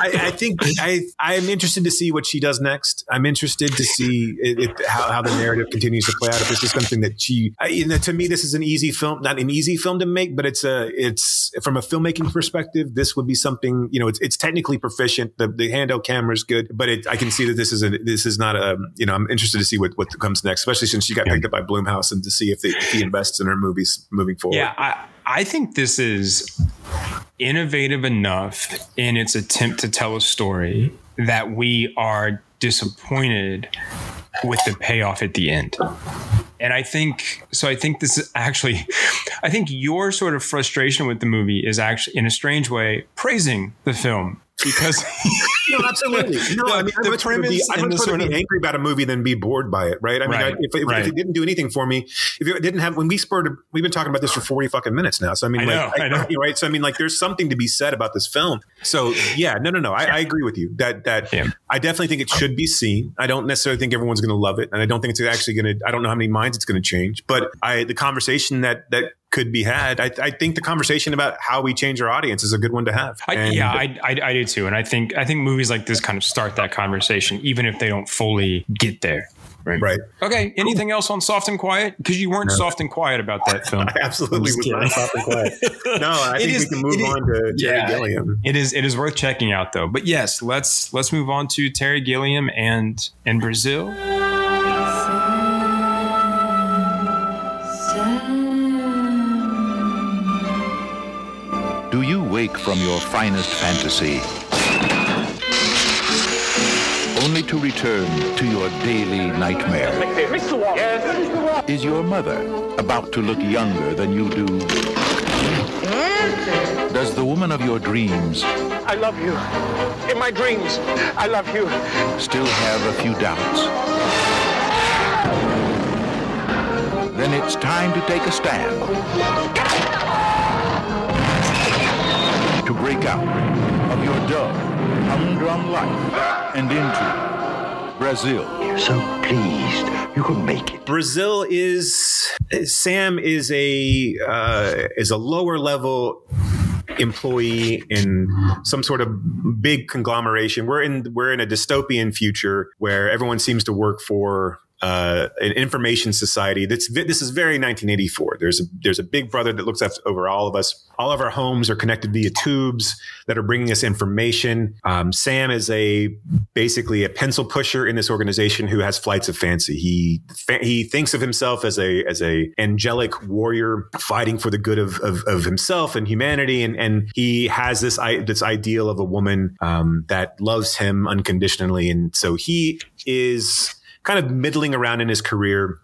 I, I, think I, I'm interested to see what she does next. I'm interested to see it, it, how, how, the narrative continues to play out. If this is something that she, you know, to me, this is an easy film, not an easy film to make, but it's a, it's from a filmmaking perspective, this would be something, you know, it's, it's technically proficient. The, the handheld camera is good, but it, I can see that this is a, this is not a, you know, I'm interested to see what, what comes next, especially since she got picked up by Blumhouse and to see if, they, if he invests in her movies moving forward forward. Yeah, I, I think this is innovative enough in its attempt to tell a story that we are disappointed with the payoff at the end. And I think so. I think this is actually, I think your sort of frustration with the movie is actually, in a strange way, praising the film because no, absolutely. No, the, I mean, I'm much rather be, I'm much rather be angry about a movie than be bored by it, right? I mean, right, I, if, if, right. if, it didn't do anything for me, if it didn't have, when we spurred, we've been talking about this for 40 fucking minutes now. So, I mean, I like, know, I, know. right? So, I mean, like, there's something to be said about this film. So, yeah, no, no, no. I, I agree with you that, that yeah. I definitely think it should be seen. I don't necessarily think everyone's going to love it. And I don't think it's actually going to, I don't know how many minds it's going to change, but I, the conversation that, that could be had. I, I, think the conversation about how we change our audience is a good one to have. I, yeah, I, I, I do too, and I think I think movies like this kind of start that conversation, even if they don't fully get there. Right. Right. Okay. Anything else on Soft and Quiet? Because you weren't no. soft and quiet about that film. I absolutely was not soft and quiet. No, I think is, we can move on to Terry yeah, Gilliam. It is. It is worth checking out though. But yes, let's let's move on to Terry Gilliam and in Brazil. Do you wake from your finest fantasy only to return to your daily nightmare? Is your mother about to look younger than you do? Does the woman of your dreams I love you. In my dreams, I love you. Still have a few doubts. Then it's time to take a stand. To break out of your dull, humdrum life and into Brazil. You're so pleased. You could make it. Brazil is Sam is a uh, is a lower level employee in some sort of big conglomeration. We're in we're in a dystopian future where everyone seems to work for uh, an information society. That's this is very 1984. There's a there's a big brother that looks after, over all of us. All of our homes are connected via tubes that are bringing us information. Um, Sam is a basically a pencil pusher in this organization who has flights of fancy. He he thinks of himself as a as a angelic warrior fighting for the good of of, of himself and humanity, and and he has this this ideal of a woman um, that loves him unconditionally, and so he is kind of middling around in his career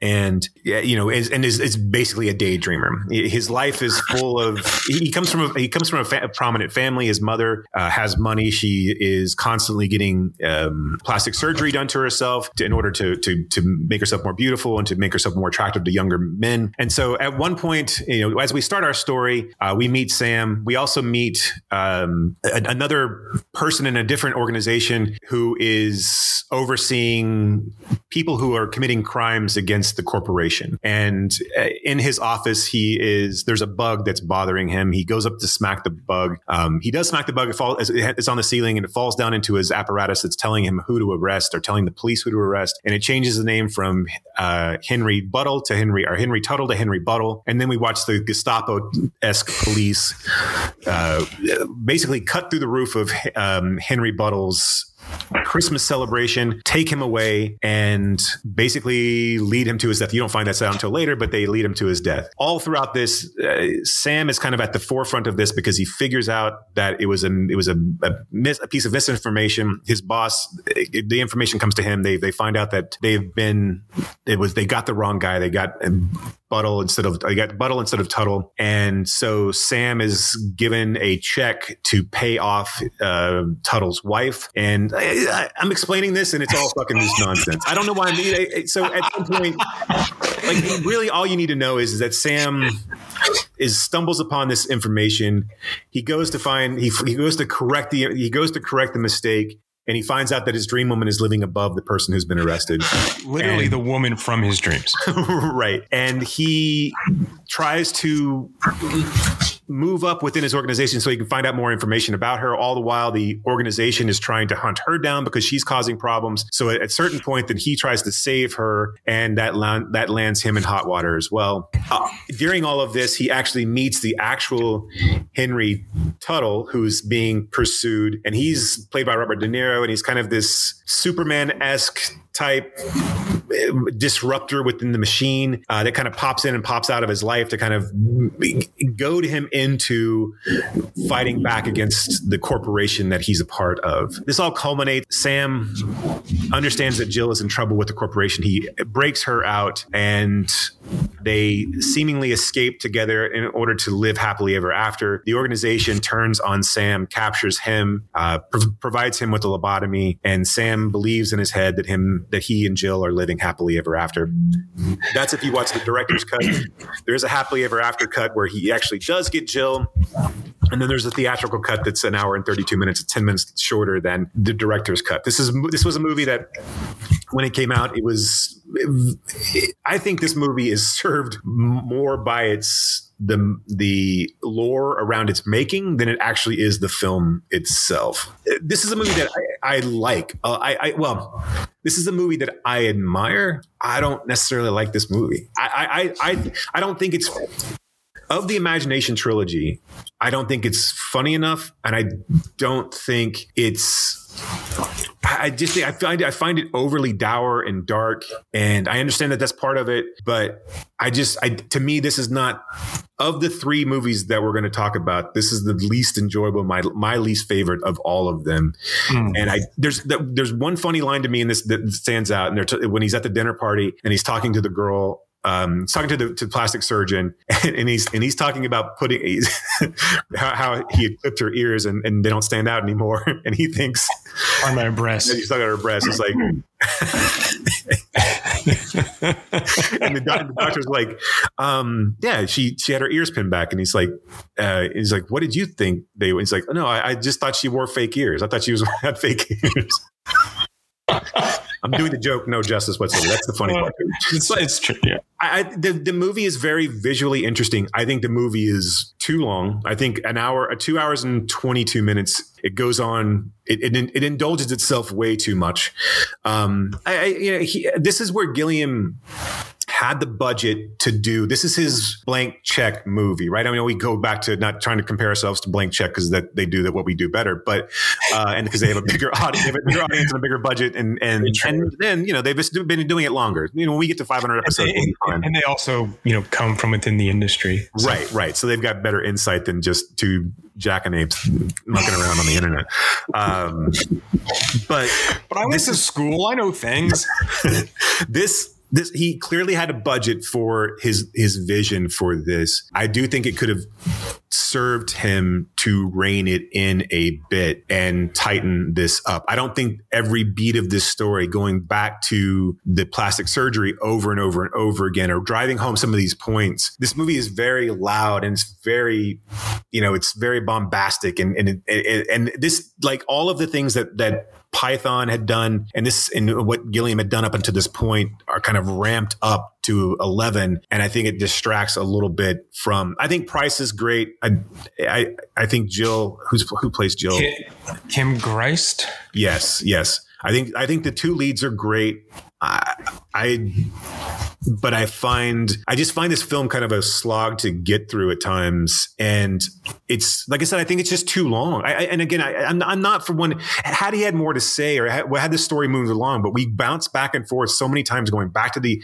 and you know is, and is, is basically a daydreamer. His life is full of he comes from a, he comes from a, fa- prominent family. His mother uh, has money. She is constantly getting um, plastic surgery done to herself to, in order to, to to make herself more beautiful and to make herself more attractive to younger men. And so at one point you know as we start our story uh, we meet sam. We also meet um, a, another person in a different organization who is overseeing people who are committing crimes against the corporation. And uh, in his office, he is there's a bug that's bothering him. He goes up to smack the bug. Um, he does smack the bug. It falls, it's on the ceiling and it falls down into his apparatus that's telling him who to arrest or telling the police who to arrest. And it changes the name from uh, Henry Buttle to Henry or Henry Tuttle to Henry Buttle. And then we watch the Gestapo esque police uh, basically cut through the roof of um, Henry Buttle's Christmas celebration, take him away, and basically lead him to his death. You don't find that out until later, but they lead him to his death. All throughout this, uh, Sam is kind of at the forefront of this because he figures out that it was a it was a, a, mis, a piece of misinformation. His boss, it, the information comes to him. They they find out that they've been it was they got the wrong guy. They got Buttle instead of I got Buttle instead of Tuttle, and so Sam is given a check to pay off uh, Tuttle's wife. And I, am explaining this, and it's all fucking just nonsense. I don't know why I'm. I, so at some point, like really, all you need to know is, is that Sam is stumbles upon this information. He goes to find he, he goes to correct the he goes to correct the mistake and he finds out that his dream woman is living above the person who's been arrested. Literally and, the woman from his dreams. right. And he tries to move up within his organization so he can find out more information about her. All the while, the organization is trying to hunt her down because she's causing problems. So at a certain point, then he tries to save her, and that land, that lands him in hot water as well. Uh, during all of this, he actually meets the actual Henry Tuttle, who's being pursued, and he's played by Robert De Niro, and he's kind of this Superman esque type disruptor within the machine uh, that kind of pops in and pops out of his life to kind of goad him into fighting back against the corporation that he's a part of. This all culminates. Sam understands that Jill is in trouble with the corporation. He breaks her out and they seemingly escape together in order to live happily ever after. The organization turns on Sam, captures him, uh, provides him with a lobotomy, and Sam believes in his head that him that he and Jill are living happily ever after. That's if you watch the director's cut. There is a happily ever after cut where he actually does get Jill And then there's a theatrical cut that's an hour and 32 minutes, 10 minutes shorter than the director's cut. This is this was a movie that when it came out, it was. It, I think this movie is served more by its the the lore around its making than it actually is the film itself. This is a movie that I, I like. Uh, I, I, well, this is a movie that I admire. I don't necessarily like this movie. I I I, I don't think it's of the Imagination trilogy. I don't think it's funny enough, and I don't think it's I just I find I find it overly dour and dark, and I understand that that's part of it. But I just I to me this is not of the three movies that we're going to talk about. This is the least enjoyable, my my least favorite of all of them. Mm. And I there's there's one funny line to me in this that stands out, and t- when he's at the dinner party and he's talking to the girl um, he's talking to the to the plastic surgeon, and, and, he's and he's talking about putting how, how, he had clipped her ears and, and they don't stand out anymore, and he thinks on my breast. He's talking about her breast. It's like, and the, doc, the, doctor's like, um, yeah, she she had her ears pinned back, and he's like, uh, he's like, what did you think they? He's like, oh, no, I, I just thought she wore fake ears. I thought she was had fake ears. I'm doing the joke no justice whatsoever. That's the funny part. It's, it's true. Yeah. I, the the movie is very visually interesting. I think the movie is too long. I think an hour, two hours and twenty two minutes. It goes on. It, it, it indulges itself way too much. Um, I, I you know, he, this is where Gilliam had the budget to do this is his blank check movie right? I mean we go back to not trying to compare ourselves to blank check because that they do that what we do better but uh, and because they have a bigger audience, have a bigger audience and a bigger budget and and and then you know they've been doing it longer. You know when we get to 500 episodes and they, and they also you know come from within the industry. So. right right. So they've got better insight than just two jackanapes mucking around on the internet. Um, but but i went to school. I know things. This this he clearly had a budget for his his vision for this. I do think it could have served him to rein it in a bit and tighten this up. I don't think every beat of this story going back to the plastic surgery over and over and over again or driving home some of these points. This movie is very loud and it's very you know, it's very bombastic and and and this like all of the things that that Python had done, and this and what Gilliam had done up until this point are kind of ramped up to 11. And I think it distracts a little bit from, I think Pryce is great. I, I, I think Jill, who's, who plays Jill? Kim, Kim Greist. Yes. Yes. I think, I think the two leads are great. I, I, but I find I just find this film kind of a slog to get through at times, and it's like I said, I think it's just too long. I, and again, I, am I'm not for one. Had he had more to say, or had, had the story moved along, but we bounce back and forth so many times, going back to the,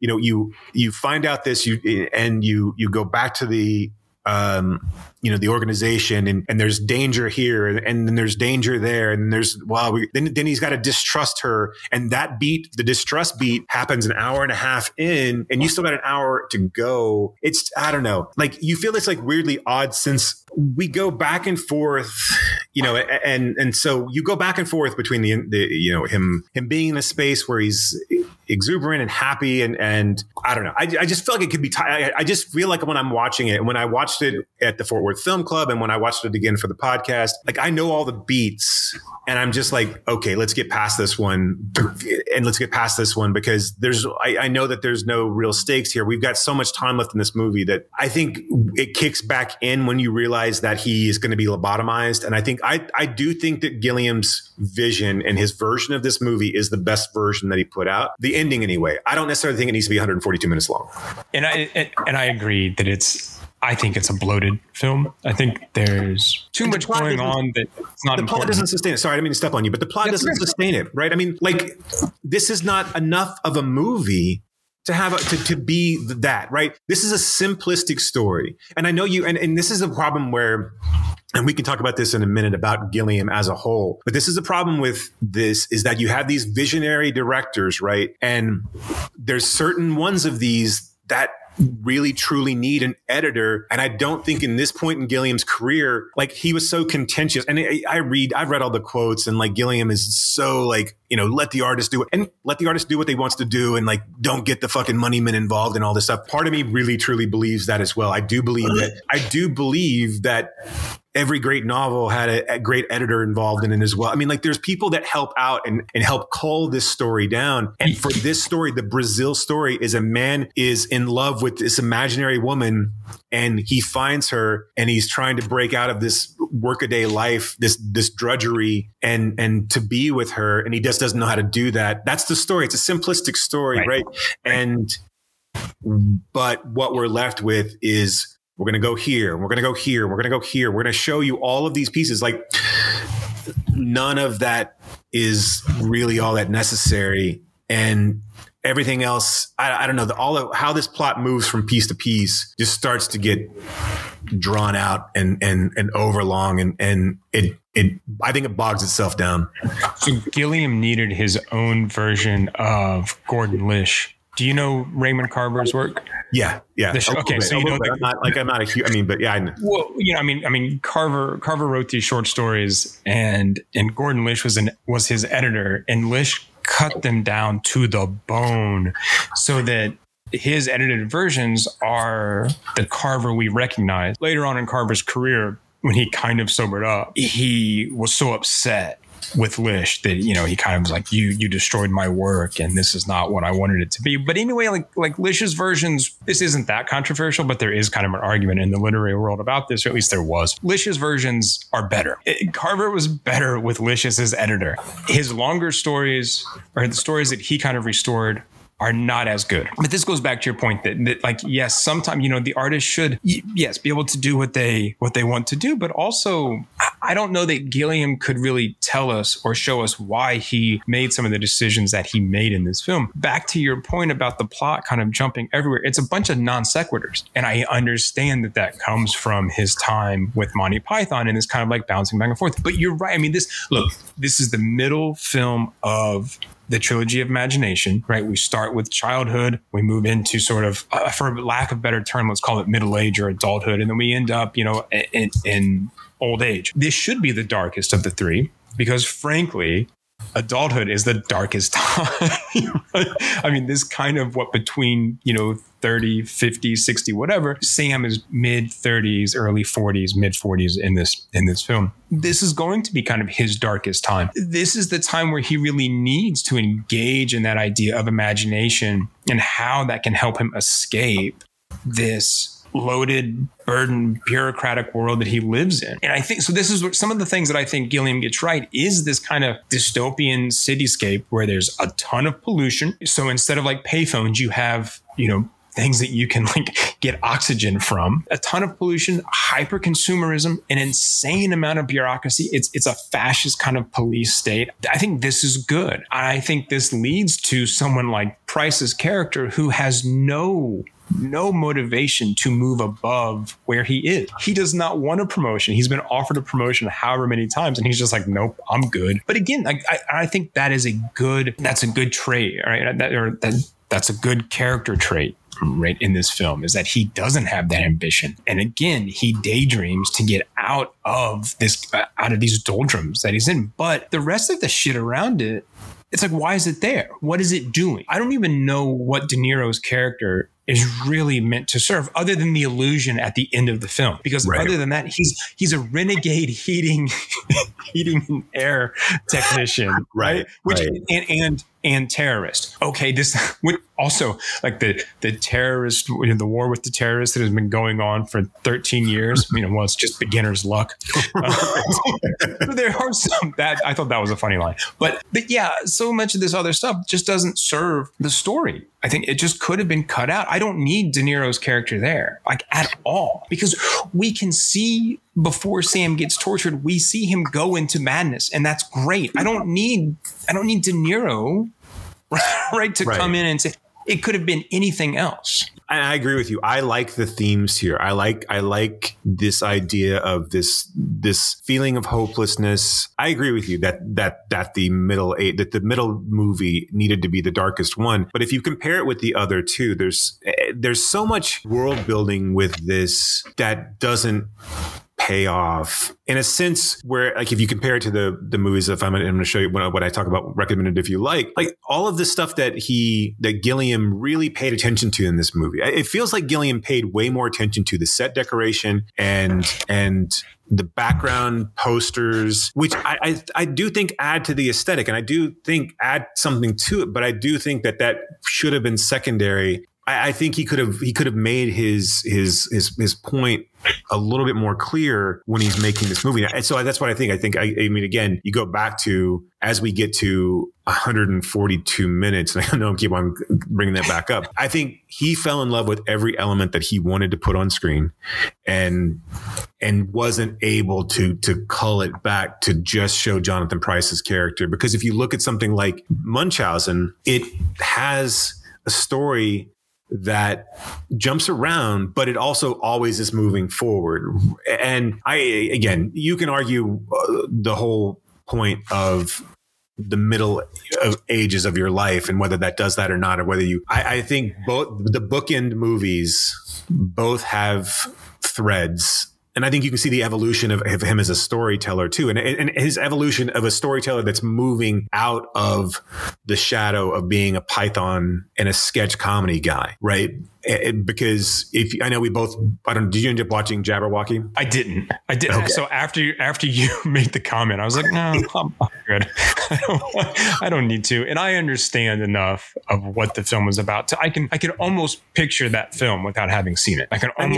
you know, you you find out this, you and you you go back to the um, you know the organization and, and there's danger here and, then there's danger there and there's wow we, then, then he's got to distrust her and that beat the distrust beat happens an hour and a half in and you still got an hour to go. It's i don't know like you feel it's like weirdly odd since we go back and forth you know and and so you go back and forth between the, the you know him him being in a space where he's exuberant and happy and and I don't know. I, I just feel like it could be. T- I, I just feel like when I'm watching it, when I watched it at the Fort Worth Film Club, and when I watched it again for the podcast, like I know all the beats, and I'm just like, okay, let's get past this one, and let's get past this one because there's. I, I know that there's no real stakes here. We've got so much time left in this movie that I think it kicks back in when you realize that he is going to be lobotomized, and I think I I do think that Gilliam's vision and his version of this movie is the best version that he put out. The ending anyway. I don't necessarily think it needs to be 142 minutes long. And I and I agree that it's. I think it's a bloated film. I think there's too much going on that it's not. The important. plot doesn't sustain it. Sorry, I didn't mean to step on you, but the plot doesn't sustain it, right? I mean, like this is not enough of a movie to have a, to, to be that right this is a simplistic story and i know you and, and this is a problem where and we can talk about this in a minute about Gilliam as a whole. But this is the problem with this is that you have these visionary directors, right? And there's certain ones of these that really truly need an editor. And I don't think in this point in Gilliam's career, like he was so contentious. And I, I read, I've read all the quotes and like Gilliam is so like, you know, let the artist do it and let the artist do what they wants to do and like don't get the fucking money men involved and all this stuff. Part of me really truly believes that as well. I do believe that I do believe that every great novel had a, a, great editor involved in it as well. I mean, like there's people that help out and, and help cull this story down. And for this story, the Brazil story is a man is in love with this imaginary woman and he finds her and he's trying to break out of this workaday life, this, this drudgery and, and to be with her. And he just doesn't know how to do that. That's the story. It's a simplistic story, right? right? And, but what we're left with is we're going to go here. We're going to go here. We're going to go here. We're going to show you all of these pieces. Like none of that is really all that necessary. And everything else, I, I don't know, the, all of how this plot moves from piece to piece just starts to get drawn out and, and, and overlong. And, and it, it, I think it bogs itself down. So Gilliam needed his own version of Gordon Lish do you know Raymond Carver's work? Yeah, yeah. The, okay, so you know, I'm not like I'm not a huge. I mean, but yeah, I know. Well, you know, I mean, I mean, Carver Carver wrote these short stories, and and Gordon Lish was an was his editor, and Lish cut them down to the bone, so that his edited versions are the Carver we recognize. Later on in Carver's career, when he kind of sobered up, he was so upset with Lish that you know he kind of was like you you destroyed my work and this is not what I wanted it to be. But anyway, like like Lish's versions, this isn't that controversial, but there is kind of an argument in the literary world about this, or at least there was. Lish's versions are better. It, Carver was better with Lish as his editor. His longer stories or the stories that he kind of restored are not as good. But this goes back to your point that, that like yes, sometimes you know the artist should yes be able to do what they what they want to do, but also I don't know that Gilliam could really tell us or show us why he made some of the decisions that he made in this film. Back to your point about the plot kind of jumping everywhere, it's a bunch of non sequiturs, and I understand that that comes from his time with Monty Python and it's kind of like bouncing back and forth. But you're right. I mean, this look, this is the middle film of the trilogy of imagination, right? We start with childhood, we move into sort of, uh, for lack of better term, let's call it middle age or adulthood, and then we end up, you know, in, in old age. This should be the darkest of the three because, frankly, adulthood is the darkest time. I mean, this kind of what between, you know, 30, 50, 60, whatever. Sam is mid 30s, early 40s, mid 40s in this in this film. This is going to be kind of his darkest time. This is the time where he really needs to engage in that idea of imagination and how that can help him escape this loaded, burdened, bureaucratic world that he lives in. And I think so. This is what, some of the things that I think Gilliam gets right is this kind of dystopian cityscape where there's a ton of pollution. So instead of like payphones, you have, you know, things that you can like get oxygen from a ton of pollution hyper consumerism an insane amount of bureaucracy it's it's a fascist kind of police state i think this is good i think this leads to someone like Pryce's character who has no no motivation to move above where he is. He does not want a promotion. He's been offered a promotion however many times, and he's just like, nope, I'm good. But again, I, I, I think that is a good, that's a good trait, right? That, or that, that's a good character trait right in this film is that he doesn't have that ambition and again he daydreams to get out of this uh, out of these doldrums that he's in but the rest of the shit around it it's like why is it there what is it doing i don't even know what de niro's character is really meant to serve other than the illusion at the end of the film because right. other than that he's he's a renegade heating heating and air technician right, right? which right. and and and terrorist. Okay this also like the the terrorist you know, the war with the terrorists that has been going on for 13 years you know well it's just beginner's luck. Uh, there are some that i thought that was a funny line. But but yeah so much of this other stuff just doesn't serve the story. I think it just could have been cut out. I don't need De Niro's character there, like at all, because we can see before Sam gets tortured, we see him go into madness, and that's great. I don't need, I don't need De Niro, right, to right. come in and say, it could have been anything else. I agree with you. I like the themes here. I like I like this idea of this this feeling of hopelessness. I agree with you that that that the middle eight that the middle movie needed to be the darkest one. But if you compare it with the other two, there's eh, there's so much world building with this that doesn't payoff in a sense where like if you compare it to the the movies if I'm, I'm going to show you what, what I talk about recommended if you like like all of the stuff that he that Gilliam really paid attention to in this movie it feels like Gilliam paid way more attention to the set decoration and and the background posters, which I, I, I do think add to the aesthetic, and I do think add something to it. But I do think that that should have been secondary. I, I think he could have he could have made his his his his point a little bit more clear when he's making this movie. And so that's what I think. I think, I, I, mean, again, you go back to as we get to 142 minutes, and I know I keep on bringing that back up. I think he fell in love with every element that he wanted to put on screen and, and wasn't able to, to cull it back to just show Jonathan Pryce's character. Because if you look at something like Munchausen, it has a story that jumps around, but it also always is moving forward. And I, again, you can argue uh, the whole point of the middle of ages of your life and whether that does that or not, or whether you, I, I think both the bookend movies both have threads and I think you can see the evolution of, of him as a storyteller too, and, and, his evolution of a storyteller that's moving out of the shadow of being a Python and a sketch comedy guy, right? It, because if I know we both, I don't. Did you end up watching Jabberwocky? I didn't. I didn't. Okay. So after you, after you made the comment, I was like, no, I'm, I'm good. I don't, I don't need to. And I understand enough of what the film was about. To I can I can almost picture that film without having seen it. I can almost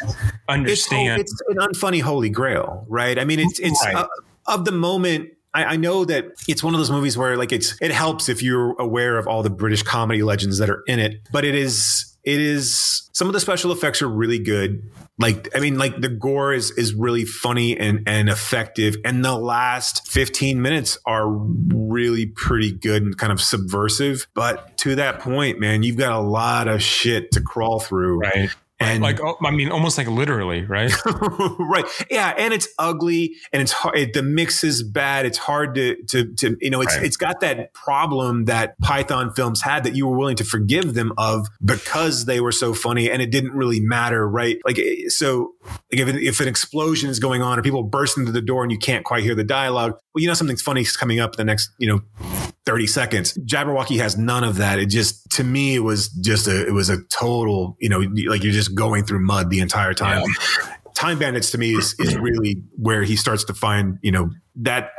I mean, it's, understand. It's, it's, an unfunny holy grail, right? I mean, it's it's right. uh, of the moment I, know that it's one of those movies where like it's it helps if you're aware of all the British comedy legends that are in it, but it is it is some of the special effects are really good. Like I mean, like the gore is is really funny and and effective, and the last fifteen minutes are really pretty good and kind of subversive. But to that point, man, you've got a lot of shit to crawl through, right? And like oh, I mean, almost like literally, right? right. Yeah, and it's ugly, and it's hard. It, the mix is bad. It's hard to to to you know. It's right. it's got that problem that Python films had that you were willing to forgive them of because they were so funny, and it didn't really matter, right? Like eh, so, like if, if an explosion is going on or people burst into the door and you can't quite hear the dialogue, well, you know something's funny is coming up the next you know 30 seconds. Jabberwocky has none of that. It just, to me, it was just a, it was a total, you know, like you're just going through mud the entire time. Yeah. Time Bandits to me is, is really where he starts to find, you know, that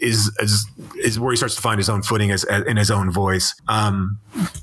is, is, is where he starts to find his own footing as, as in his own voice. Um,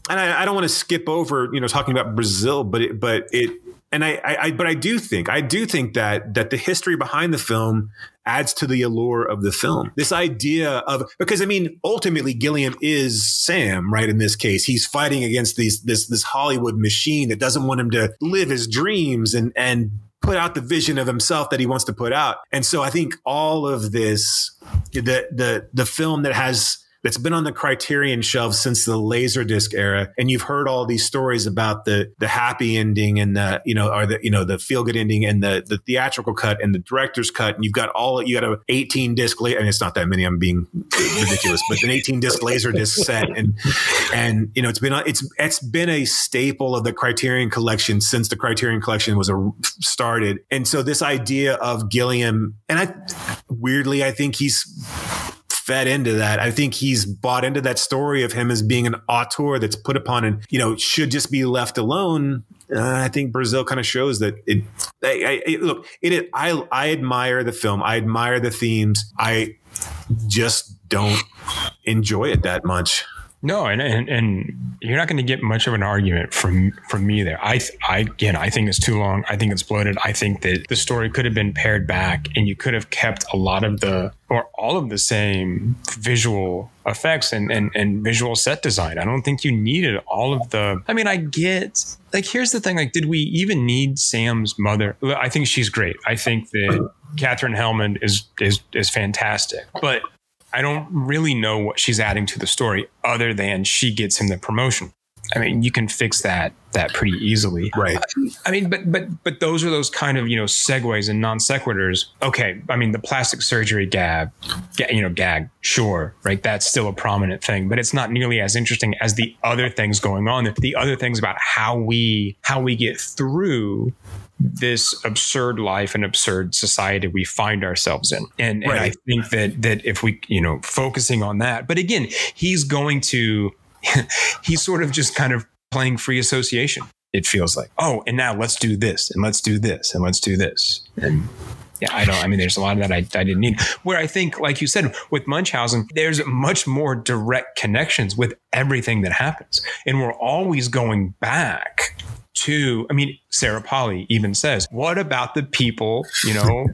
and I, I don't want to skip over, you know, talking about Brazil, but it, but it, and I, I, but I do think, I do think that that the history behind the film adds to the allure of the film. This idea of because I mean, ultimately, Gilliam is Sam, right? In this case, he's fighting against these this this Hollywood machine that doesn't want him to live his dreams and and put out the vision of himself that he wants to put out. And so I think all of this, the the the film that has that's been on the Criterion shelf since the Laserdisc era, and you've heard all these stories about the the happy ending and the you know or the you know the feel good ending and the the theatrical cut and the director's cut, and you've got all you got a 18 disc and it's not that many. I'm being ridiculous, but an 18 disc Laserdisc set, and and you know it's been it's it's been a staple of the Criterion collection since the Criterion collection was a, started, and so this idea of Gilliam, and I weirdly I think he's fed into that. I think he's bought into that story of him as being an auteur that's put upon and, you know, should just be left alone. Uh, I think Brazil kind of shows that it, I, I, look, it, I, I admire the film. I admire the themes. I just don't enjoy it that much. No, and, and, and you're not going to get much of an argument from from me there. I I again, I think it's too long. I think it's bloated. I think that the story could have been pared back, and you could have kept a lot of the or all of the same visual effects and, and and visual set design. I don't think you needed all of the. I mean, I get like here's the thing. Like, did we even need Sam's mother? I think she's great. I think that Katherine Helmond is is is fantastic, but I don't really know what she's adding to the story other than she gets him the promotion. I mean, you can fix that that pretty easily. Right. I mean, but but but those are those kind of, you know, segues and non sequiturs. Okay, I mean, the plastic surgery gag, you know, gag, sure, right? That's still a prominent thing, but it's not nearly as interesting as the other things going on. The other things about how we how we get through this absurd life and absurd society we find ourselves in. And, and I think that that if we, you know, focusing on that, but again, he's going to he's sort of just kind of playing free association. It feels like, oh, and now let's do this and let's do this and let's do this. And yeah, I don't, I mean, there's a lot of that I, I didn't need. Where I think, like you said, with Munchausen, there's much more direct connections with everything that happens. And we're always going back to, I mean, Sarah Polley even says, what about the people, you know,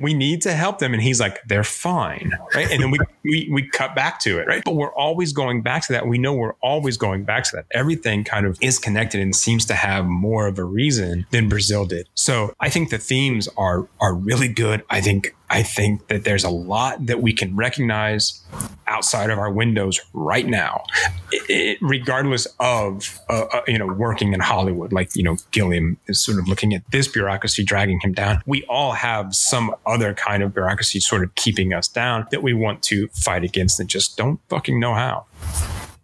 we need to help them. And he's like, they're fine. Right. And then we, we, we cut back to it. Right. But we're always going back to that. We know we're always going back to that. Everything kind of is connected and seems to have more of a reason than Brazil did. So I think the themes are, are really good. I think, I think that there's a lot that we can recognize outside of our windows right now, i- i- regardless of uh, uh, you know working in Hollywood. Like you know, Gilliam is sort of looking at this bureaucracy dragging him down. We all have some other kind of bureaucracy sort of keeping us down that we want to fight against and just don't fucking know how.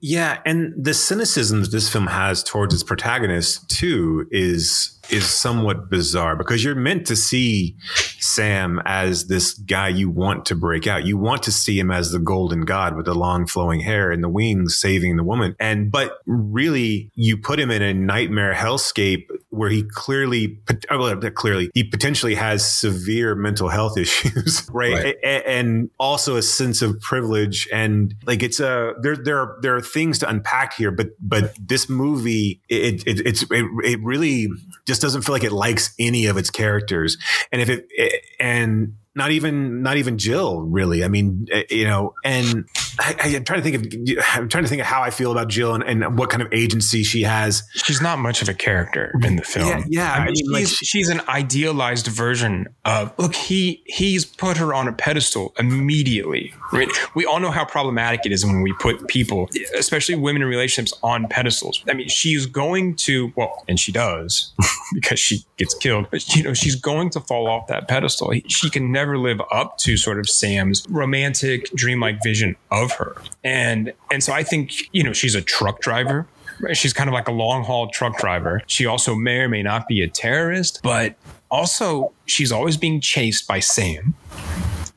Yeah, and the cynicism that this film has towards its protagonist too is is somewhat bizarre because you're meant to see Sam as this guy you want to break out. You want to see him as the golden god with the long flowing hair and the wings saving the woman. And but really you put him in a nightmare hellscape where he clearly oh, well, clearly he potentially has severe mental health issues, right? Right. And also a sense of privilege and like it's a there there are there are things to unpack here but but this movie it it it's it, it really just doesn't feel like it likes any of its characters. And if it, it and not even not even Jill really I mean eh, you know and I, I'm trying to think of I'm trying to think of how I feel about Jill and, and what kind of agency she has She's not much of a character in the film. Yeah, yeah, I mean, mean, like- she's, she's an idealized version of. Look, he he's put her on a pedestal immediately. Right? We all know how problematic it is when we put people, especially women in relationships, on pedestals. I mean, she's going to well, and she does because she gets killed. But you know, she's going to fall off that pedestal. She can never live up to sort of Sam's romantic, dreamlike vision of her. And and so I think you know she's a truck driver. She's kind of like a long haul truck driver. She also may or may not be a terrorist, but also she's always being chased by Sam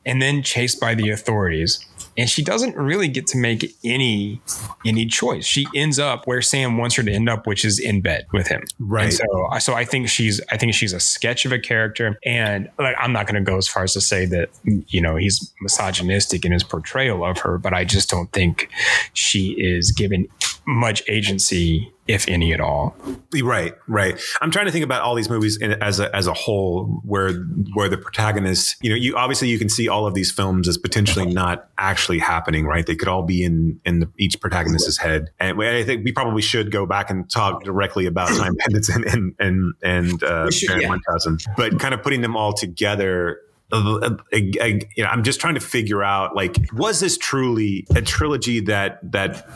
and then chased by the authorities. And she doesn't really get to make any any choice. She ends up where Sam wants her to end up, which is in bed with him. Right. And so, uh, so I think she's I think she's a sketch of a character, and like I'm not going to go as far as to say that you know he's misogynistic in his portrayal of her, but I just don't think she is given much agency, if any at all. Right, right. I'm trying to think about all these movies in, as a as a whole, where where the protagonist, you know, you obviously you can see all of these films as potentially not actually happening, right? They could all be in in the, each protagonist's head, and we- I think we probably should go back and talk directly about Time Bandits and and and, and uh, should, yeah. But kind of putting them all together. I- I- you know, I'm just trying to figure out like, was this truly a trilogy that that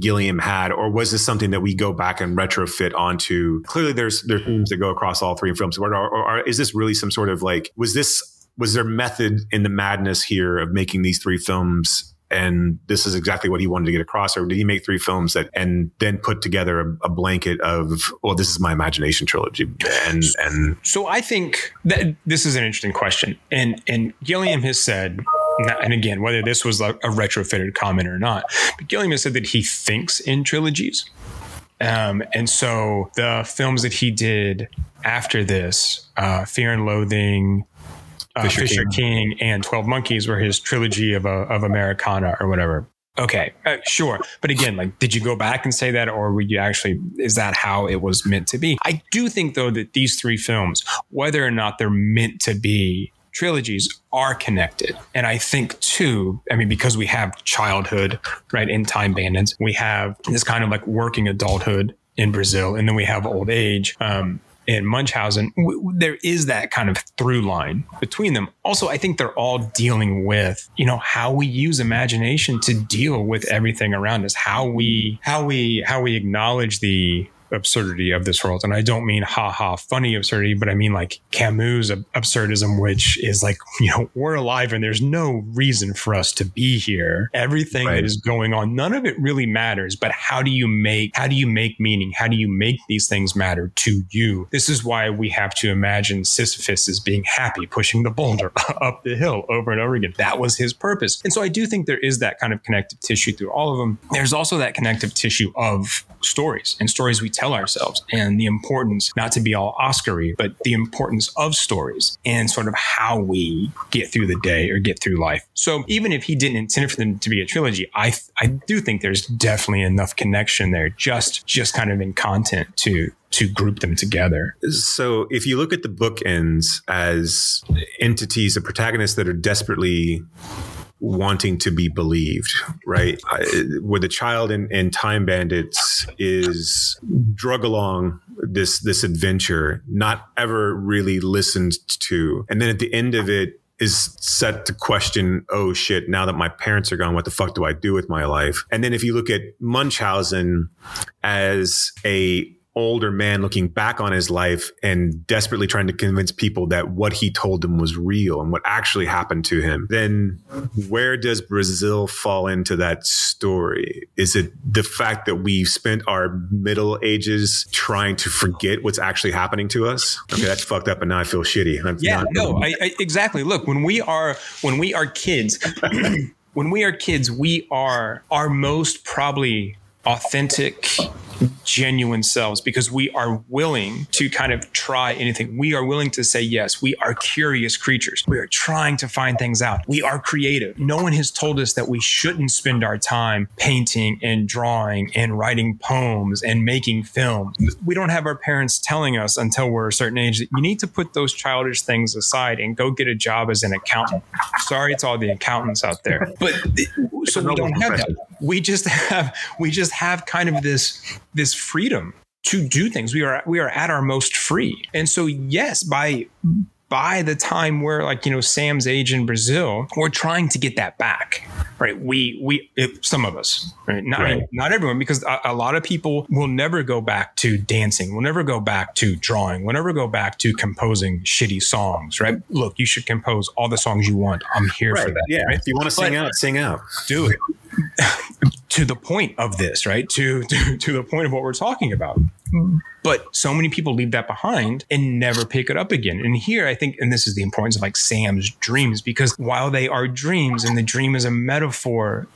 Gilliam had, or was this something that we go back and retrofit onto? Clearly, there's there's themes that go across all three films. Or, or is this really some sort of like, was this was there method in the madness here of making these three films? And this is exactly what he wanted to get across, or did he make three films that and then put together a, a blanket of, well, this is my imagination trilogy, and and So I think that this is an interesting question, and and Gilliam has said, and again, whether this was a retrofitted comment or not, but Gilliam has said that he thinks in trilogies, um, and so the films that he did after this, uh, Fear and Loathing. Uh, Fisher Fisher, King. and Twelve Monkeys were his trilogy of a, of Americana or whatever. Okay, uh, sure, but again, like, did you go back and say that, or were you actually? Is that how it was meant to be? I do think though that these three films, whether or not they're meant to be trilogies, are connected, and I think too. I mean, because we have childhood, right, in Time Bandits, we have this kind of like working adulthood in Brazil, and then we have old age. Um, in Munchausen, w- there is that kind of through line between them. Also, I think they're all dealing with, you know, how we use imagination to deal with everything around us, how we, how we, how we acknowledge the absurdity of this world. And I don't mean ha ha funny absurdity, but I mean like Camus' absurdism, which is like, you know, we're alive and there's no reason for us to be here. Everything right. that is going on, none of it really matters. But how do you make how do you make meaning? How do you make these things matter to you? This is why we have to imagine Sisyphus as being happy, pushing the boulder up the hill over and over again. That was his purpose. And so I do think there is that kind of connective tissue through all of them. There's also that connective tissue of stories and stories we tell ourselves and the importance, not to be all Oscary, but the importance of stories and sort of how we get through the day or get through life. So even if he didn't intend for them to be a trilogy, I I do think there's definitely enough connection there, just just kind of in content to to group them together. So if you look at the bookends as entities, the protagonists that are desperately wanting to be believed, right? Where the child in, in Time Bandits is drug along this this adventure, not ever really listened to, and then at the end of it is set to question, oh shit, now that my parents are gone, what the fuck do I do with my life? And then if you look at Munchausen as a older man looking back on his life and desperately trying to convince people that what he told them was real and what actually happened to him, then where does Brazil fall into that story? Is it the fact that we've spent our middle ages trying to forget what's actually happening to us? Okay, that's fucked up, and now I feel shitty. I'm yeah, no, I, I, exactly. Look, when we are when we are kids. when we are kids, we are our most probably authentic genuine selves because we are willing to kind of try anything. We are willing to say yes. We are curious creatures. We are trying to find things out. We are creative. No one has told us that we shouldn't spend our time painting and drawing and writing poems and making film. We don't have our parents telling us until we're a certain age that you need to put those childish things aside and go get a job as an accountant. Sorry it's all the accountants out there. But so we don't have that. We just have we just have kind of this this freedom to do things. We are we are at our most free. And so yes, by by the time we're like, you know, Sam's age in Brazil, we're trying to get that back. Right. We we it, some of us, right? Not right. not everyone, because a, a, lot of people will never go back to dancing, will never go back to drawing, will never go back to composing shitty songs, right? Look, you should compose all the songs you want. I'm here right. for that. Yeah. Right? If you want to sing but, out, sing out. Do it. to the point of this, right? To, to to the point of what we're talking about. But so many people leave that behind and never pick it up again. And here I think, and this is the importance of like Sam's dreams, because while they are dreams and the dream is a metaphor,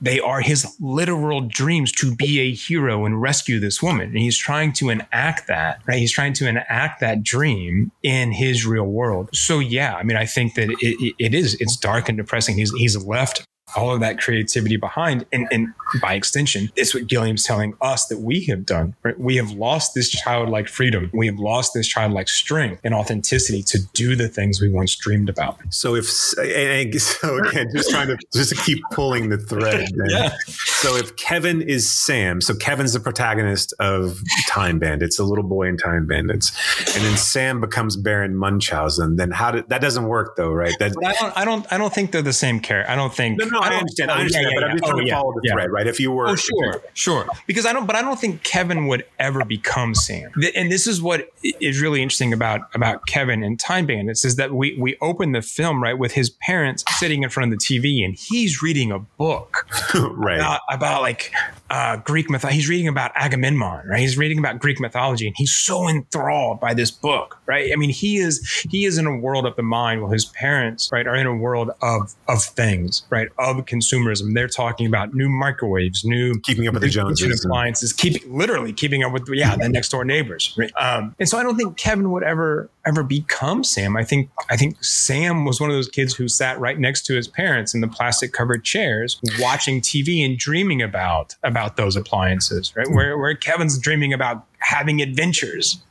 they are his literal dreams to be a hero and rescue this woman. And he's trying to enact that, right? He's trying to enact that dream in his real world. So yeah, I mean, I think that it, it, is, it's dark and depressing. He's, he's left all of that creativity behind. And, and by extension, it's what Gilliam's telling us that we have done. Right? We have lost this childlike freedom. We have lost this childlike strength and authenticity to do the things we once dreamed about. So if and so again, just trying to just to keep pulling the thread. yeah. So if Kevin is Sam, so Kevin's the protagonist of Time Bandits, a little boy in Time Bandits, and then Sam becomes Baron Munchausen. Then how did that doesn't work though, right? That I don't I don't I don't think they're the same character. I don't think. No, no, I, I understand. I understand, yeah, yeah, but I'm just trying oh, to follow the thread, right? If you were, oh, sure, sure, because I don't, but I don't think Kevin would ever become Sam. And this is what is really interesting about about Kevin and Time Bandits is that we we open the film right with his parents sitting in front of the TV and he's reading a book, right, about, about like uh, Greek myth. He's reading about Agamemnon, right? He's reading about Greek mythology, and he's so enthralled by this book, right? I mean, he is he is in a world of the mind, while his parents, right, are in a world of of things, right, of consumerism. They're talking about new microwaves, new keeping up with the Joneses, appliances, keeping literally keeping up with yeah the next door neighbors. Right? Um, and so I don't think Kevin would ever ever become Sam. I think I think Sam was one of those kids who sat right next to his parents in the plastic covered chairs, watching TV and dreaming about about those appliances. Right, where where Kevin's dreaming about having adventures.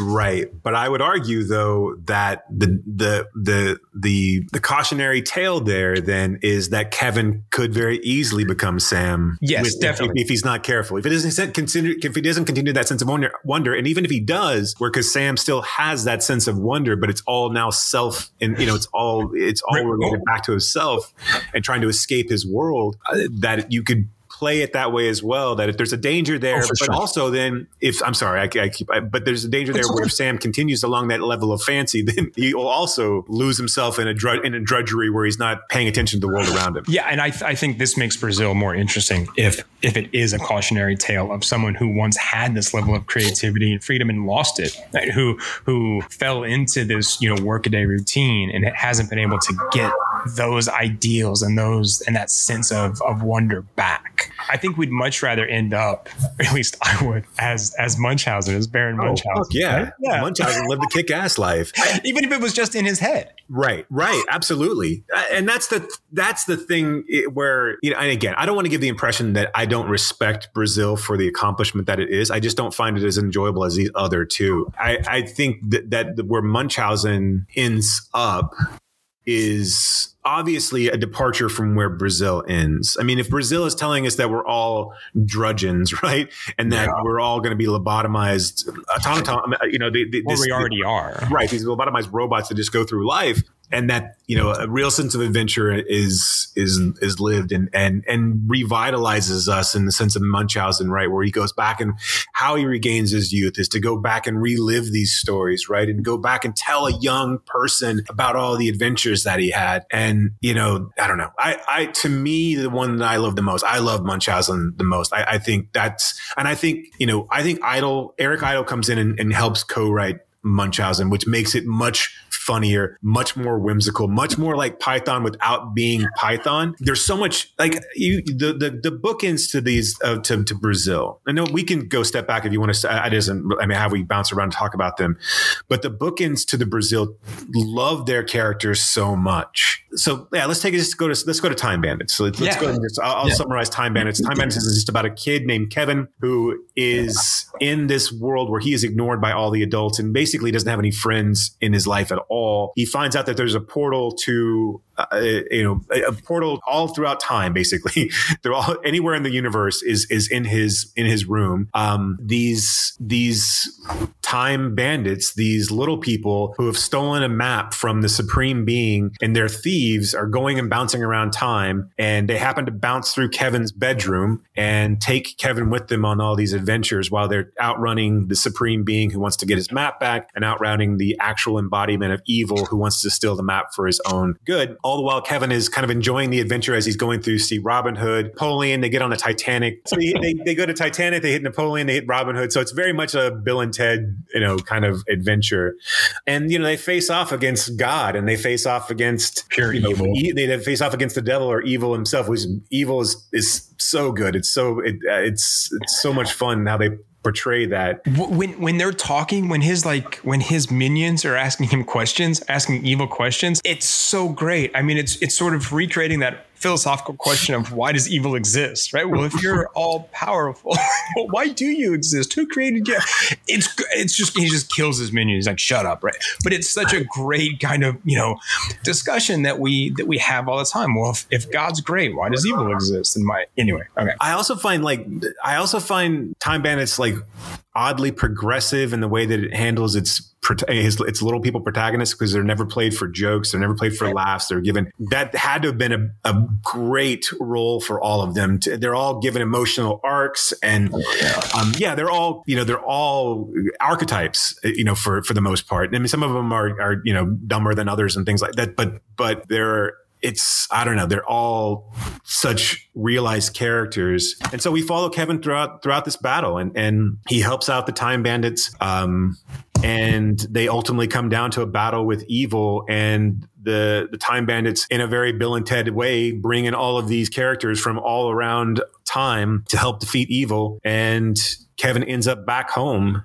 right. But I would argue though that the the the the the cautionary tale there then is that Kevin could very easily become Sam. Yes, with, definitely. If, if, he's not careful. If it doesn't consider if he doesn't continue that sense of wonder, wonder and even if he does, where because Sam still has that sense of wonder, but it's all now self and you know it's all it's all related back to himself and trying to escape his world uh, that you could play it that way as well. That if there's a danger there, Oh, but sure. also then if I'm sorry, I, I keep, I, but there's a danger there where if Sam continues along that level of fancy, then he will also lose himself in a drud- in a drudgery where he's not paying attention to the world around him. Yeah, and I, I think this makes Brazil more interesting if if it is a cautionary tale of someone who once had this level of creativity and freedom and lost it, right? who who fell into this you know workaday routine and it hasn't been able to get those ideals and those and that sense of of wonder back. I think we'd much rather end up, or at least I would, as as Munchausen, as Baron Munchausen. Oh, Fuck yeah, right? yeah. Munchausen lived a kick-ass life. Even if it was just in his head. Right, right, absolutely, Uh, and that's the that's the thing where you know. And again, I don't want to give the impression that I don't respect Brazil for the accomplishment that it is. I just don't find it as enjoyable as the other two. I, I think that, that where Munchausen ends up is obviously a departure from where Brazil ends. I mean, if Brazil is telling us that we're all drudgeons, right, and that we're all going to be lobotomized, automaton, you know, the, the, this- we already are. right these lobotomized robots that just go through life and that you know a real sense of adventure is is is lived and and and revitalizes us in the sense of Munchausen right? Where he goes back and how he regains his youth is to go back and relive these stories right? And go back and tell a young person about all the adventures that he had. And you know I don't know. I I to me the one that I love the most I love Munchausen the most. I, I think that's and I think you know I think Idle Eric Idle comes in and, and helps co-write Munchausen, which makes it much funnier, much more whimsical, much more like Python without being Python. There's so much like you the the, the bookends to these uh, to to Brazil. I know we can go step back if you want to. I doesn't. I mean, how we bounce around and talk about them, but the bookends to the Brazil love their characters so much. So yeah, let's take it. Just go to let's go to Time Bandits. So let's, let's go. And just, I'll, I'll Yeah. summarize Time Bandits. Time Bandits is just about a kid named Kevin who is in this world where he is ignored by all the adults and basically doesn't have any friends in his life at all. He finds out that there's a portal to, uh, you know, a, a portal all throughout time. Basically, they're all anywhere in the universe is is in his in his room. Um, these these time bandits, these little people who have stolen a map from the supreme being, and they're thieves, are going and bouncing around time, and they happen to bounce through Kevin's bedroom and take Kevin with them on all these adventures while they're outrunning the supreme being who wants to get his map back and outrunning the actual embodiment of evil who wants to steal the map for his own good. All the while, Kevin is kind of enjoying the adventure as he's going through. See Robin Hood, Napoleon. They get on the Titanic. So they, they, they go to Titanic. They hit Napoleon. They hit Robin Hood. So it's very much a Bill and Ted, you know, kind of adventure. And you know, they face off against God, and they face off against Pure you know, evil. e- they face off against the devil or evil himself. Which evil is is so good. It's so it, uh, it's it's so much fun how they portray that. When when they're talking when his like when his minions are asking him questions asking evil questions it's so great i mean it's it's sort of recreating that philosophical question of why does evil exist right? Well if you're all powerful well, why do you exist? Who created you? It's it's just he just kills his minions. He's like shut up right? But it's such a great kind of you know discussion that we that we have all the time. Well if, if god's great why does evil exist in my anyway okay. I also find like I also find Time Bandits like oddly progressive in the way that it handles its his, its little people protagonists because they're never played for jokes, they're never played for laughs. They're given that had to have been a, a great role for all of them. To, they're all given emotional arcs, and um, yeah, they're all you know they're all archetypes. You know, for for the most part. I mean, some of them are are you know dumber than others and things like that, but but they're it's I don't know. They're all such realized characters, and so we follow Kevin throughout throughout this battle, and and he helps out the Time Bandits, um, and they ultimately come down to a battle with evil, and the the Time Bandits, in a very Bill and Ted way, bring in all of these characters from all around time to help defeat evil, and Kevin ends up back home.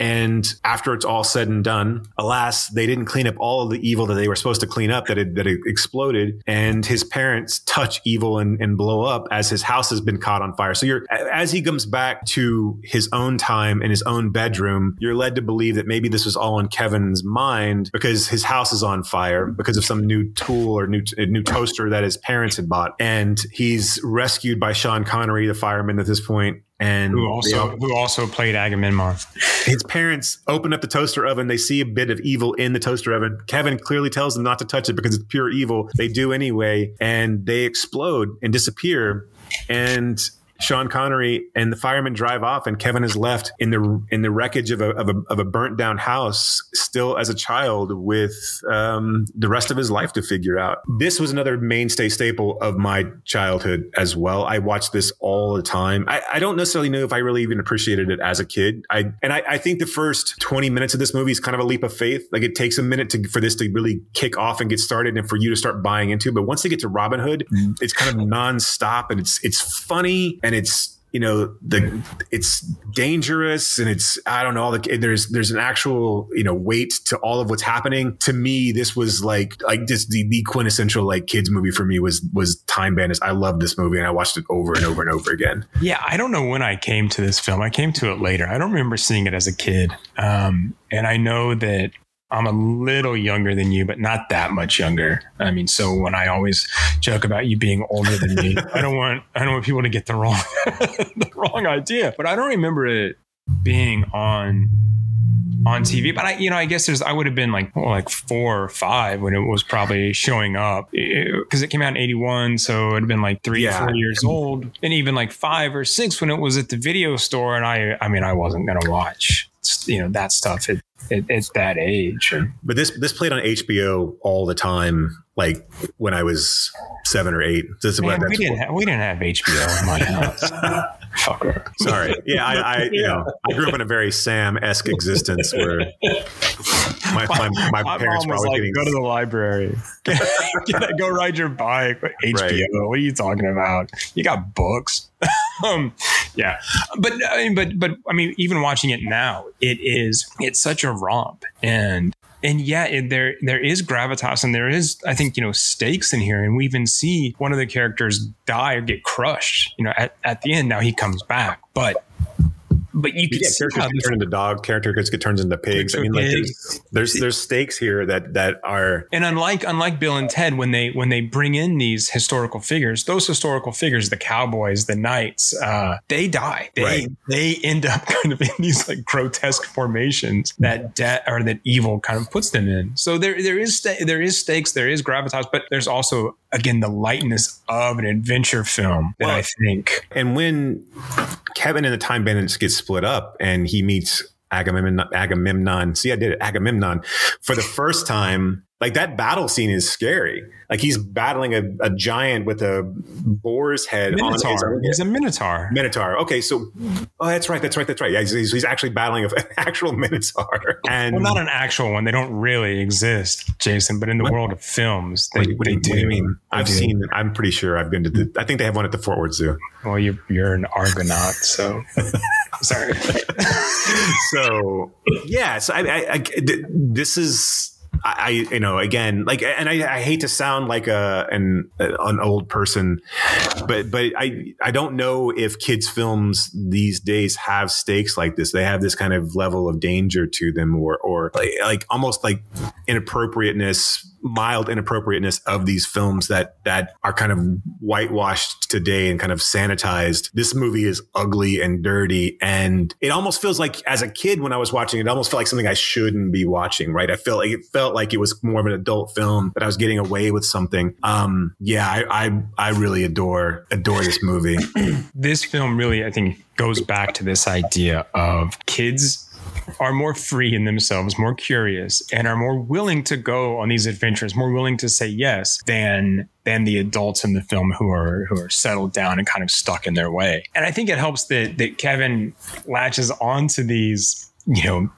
And after it's all said and done, alas, they didn't clean up all of the evil that they were supposed to clean up that had, that had exploded. And his parents touch evil and, and blow up as his house has been caught on fire. So you're, as he comes back to his own time in his own bedroom, you're led to believe that maybe this was all in Kevin's mind because his house is on fire because of some new tool or new, new toaster that his parents had bought. And he's rescued by Sean Connery, the fireman at this point, and who also who also played agamemnon his parents open up the toaster oven. They see a bit of evil in the toaster oven. Kevin clearly tells them not to touch it because it's pure evil. They do anyway, and they explode and disappear. And Sean Connery and the firemen drive off, and Kevin is left in the in the wreckage of a of a, of a burnt down house, still as a child, with um, the rest of his life to figure out. This was another mainstay staple of my childhood as well. I watched this all the time. I, I don't necessarily know if I really even appreciated it as a kid. I and I, I think the first twenty minutes of this movie is kind of a leap of faith. Like it takes a minute to for this to really kick off and get started, and for you to start buying into. But once they get to Robin Hood, mm. it's kind of nonstop, and it's it's funny and it's you know the it's dangerous and it's i don't know all the there's there's an actual you know weight to all of what's happening. To me this was like like just the, the quintessential like kids movie for me was was time bandits. I loved this movie and i watched it over and over and over again. Yeah i don't know when i came to this film. I came to it later. I don't remember seeing it as a kid. Um, and i know that I'm a little younger than you, but not that much younger. I mean, so when I always joke about you being older than me, I don't want I don't want people to get the wrong the wrong idea. But I don't remember it being on on TV. But I, you know, I guess there's I would have been like well, like four or five when it was probably showing up eh, because it, it, came out in '81, so it'd been like three, yeah. four years old, and even like five or six when it was at the video store. And I, I mean, I wasn't gonna watch you know that stuff at, at, at that age. But this this played on HBO all the time, like when I was seven or eight. This Man, we didn't have, we didn't have HBO in my house. Fucker. Sorry. Yeah, I, I you know I grew up in a very Sam esque existence where my, my, my, my parents were always like, getting go to the library, go ride your bike. HBO. Right. What are you talking about? You got books. um, yeah, but I mean, but but I mean, even watching it now, it is it's such a romp, and and yeah, it, there there is gravitas and there is, I think, you know, stakes in here. And we even see one of the characters die or get crushed, you know, at, at the end. Now he comes back, but but you can yeah, see characters get turned into dog characters get turned into pigs. I mean, like there's, there's, there's stakes here that that are and unlike unlike Bill and Ted when they when they bring in these historical figures, those historical figures, the cowboys, the knights, uh, they die. They right. they end up kind of in these like grotesque formations that debt or that evil kind of puts them in. So there there is st- there is stakes, there is gravitas, but there's also again the lightness of an adventure film that well, I think. And when Kevin and the Time Bandits get split up, and he meets Agamemnon. Agamemnon. See, I did it. Agamemnon for the first time. Like that battle scene is scary. Like he's battling a, a giant with a boar's head Minotaur. on his. He's a Minotaur. Minotaur. Okay, so oh, that's right. That's right. That's right. Yeah, he's, he's actually battling an actual Minotaur. And well, not an actual one. They don't really exist, Jason. But in the what? world of films, they, what, they do. What do you mean? I've do. seen. I'm pretty sure I've been to. The, I think they have one at the Fort Worth Zoo. Well, you, you're an Argonaut, so sorry. so yeah, so I, I, I, this is I, you know, again, like, and I, I hate to sound like a an an old person, but but I I don't know if kids' films these days have stakes like this. They have this kind of level of danger to them, or or like, like almost like inappropriateness mild inappropriateness of these films that that are kind of whitewashed today and kind of sanitized. This movie is ugly and dirty, and it almost feels like as a kid when I was watching it, almost felt like something I shouldn't be watching. Right? I felt like it felt like it was more of an adult film that I was getting away with something. Um, yeah, I, I I really adore adore this movie. this film really, I think, goes back to this idea of kids are more free in themselves, more curious, and are more willing to go on these adventures, more willing to say yes than than the adults in the film who are who are settled down and kind of stuck in their way. And I think it helps that that Kevin latches onto these, you know,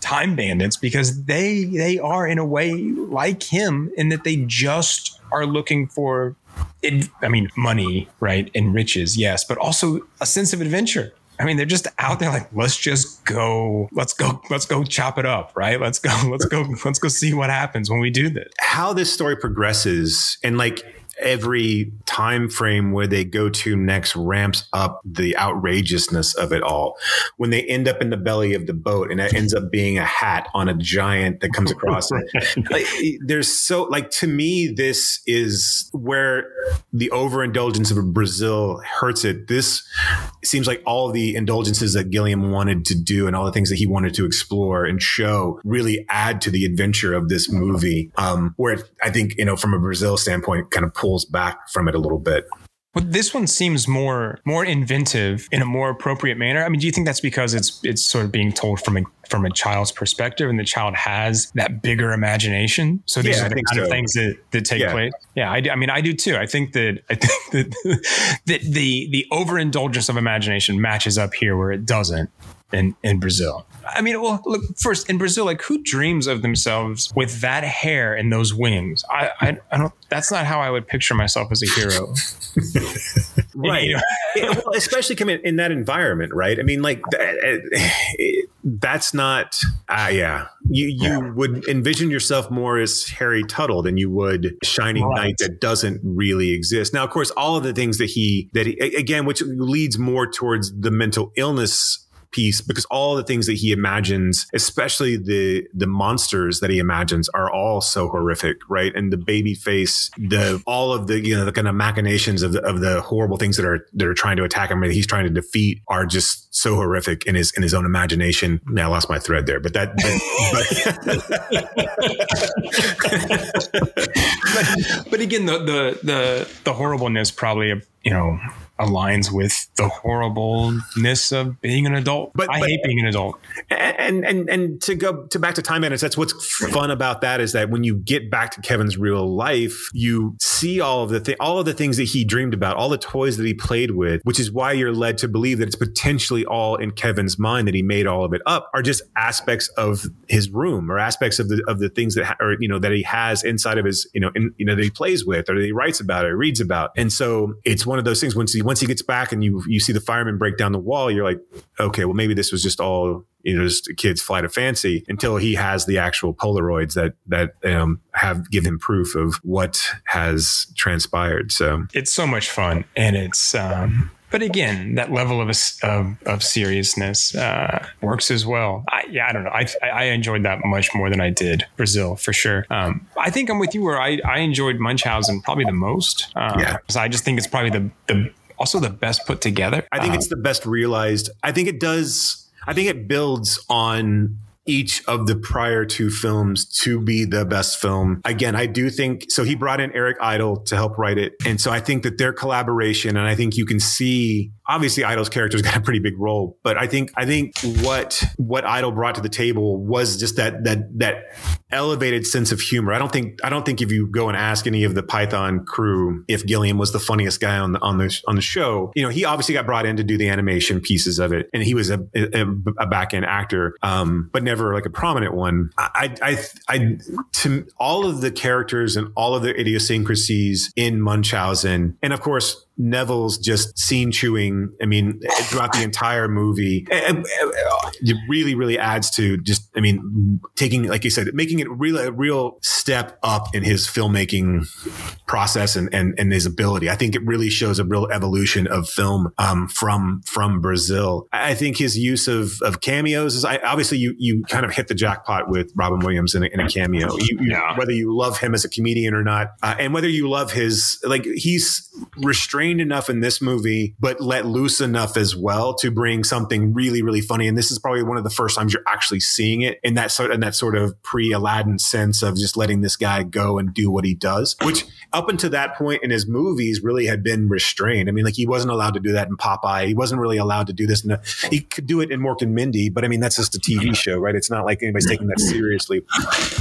time bandits because they they are in a way like him in that they just are looking for it, I mean, money, right, and riches, yes, but also a sense of adventure. I mean, they're just out there like, let's just go, let's go, let's go chop it up, right? Let's go, let's go, let's go see what happens when we do this. How this story progresses and like every time frame where they go to next ramps up the outrageousness of it all. When they end up in the belly of the boat and it ends up being a hat on a giant that comes across like, there's so like to me this is where the overindulgence of Brazil hurts it. This seems like all the indulgences that Gilliam wanted to do and all the things that he wanted to explore and show really add to the adventure of this movie. Um, where I think, you know, from a Brazil standpoint, kind of pulls back from it a little bit. But this one seems more more inventive in a more appropriate manner. I mean, do you think that's because it's it's sort of being told from a from a child's perspective, and the child has that bigger imagination? So these Yeah, are the kind of things that, that take Yeah. place. Yeah, I, do- I mean, I do too. I think that I think that, that the the overindulgence of imagination matches up here where it doesn't in in Brazil. I mean, well, look first in Brazil, like who dreams of themselves with that hair and those wings? I I, I don't. That's not how I would picture myself as a hero. right? Yeah, well, especially coming in that environment right i mean like th- eh, that's not ah yeah you you would envision yourself more as harry tuttle than you would shining Right. knight that doesn't really exist now of course all of the things that he that he, again which leads more towards the mental illness piece because all the things that he imagines especially the the monsters that he imagines are all so horrific right? And the baby face the all of the you know the kind of machinations of the, of the horrible things that are that are trying to attack him and he's trying to defeat are just so horrific in his in his own imagination. Now i lost my thread there but that but, but again, the the the the horribleness probably you know aligns with the horribleness of being an adult. But- I but- hate being an adult. and and and to go to back to time bandits that's what's fun about that is that when you get back to kevin's real life you see all of the thi- all of the things that he dreamed about all the toys that he played with which is why you're led to believe that it's potentially all in kevin's mind that he made all of it up are just aspects of his room or aspects of the of the things that ha- or you know that he has inside of his you know in, you know that he plays with or that he writes about or reads about and so it's one of those things once he once he gets back and you you see the fireman break down the wall you're like okay well maybe this was just all you know just a kid's flight of fancy until he has the actual polaroids that that um, have given proof of what has transpired so It's so much fun, and it's. Um, but again, that level of of, of seriousness uh, works as well. I, yeah, I don't know. I, I enjoyed that much more than I did Brazil for sure. Um, I think I'm with you where I, I enjoyed Munchausen probably the most. Um, Yeah. 'cause I just think it's probably the the also the best put together. I think Um, it's the best realized. I think it does. I think it builds on each of the prior two films to be the best film. Again, I do think so. He brought in Eric Idle to help write it, and so I think that their collaboration, and I think you can see. Obviously, Idle's character's got a pretty big role, but I think I think what what Idle brought to the table was just that that that elevated sense of humor. I don't think I don't think if you go and ask any of the Python crew if Gilliam was the funniest guy on the on the on the show, you know, he obviously got brought in to do the animation pieces of it, and he was a a, a back end actor, um, but never like a prominent one. I, I I to all of the characters and all of the idiosyncrasies in Munchausen, and of course. Neville's just scene chewing. I mean, throughout the entire movie, and- it really, really adds to just. I mean, taking, like you said, making it really a real step up in his filmmaking process and and, and his ability. I think it really shows a real evolution of film um, from from Brazil. I I think his use of of cameos is. I, obviously, you you kind of hit the jackpot with Robin Williams in a, in a cameo. You, you- Yeah. Whether you love him as a comedian or not, uh, and whether you love his like he's restrained enough in this movie, but let loose enough as well to bring something really, really funny. And this is probably one of the first times you're actually seeing it in that sort in that sort of pre Aladdin sense of just letting this guy go and do what he does, which up until that point in his movies really had been restrained. I mean, like he wasn't allowed to do that in Popeye. He wasn't really allowed to do this. In the, he could do it in Mork and Mindy, but I mean, that's just a TV show, right? It's not like anybody's taking that seriously.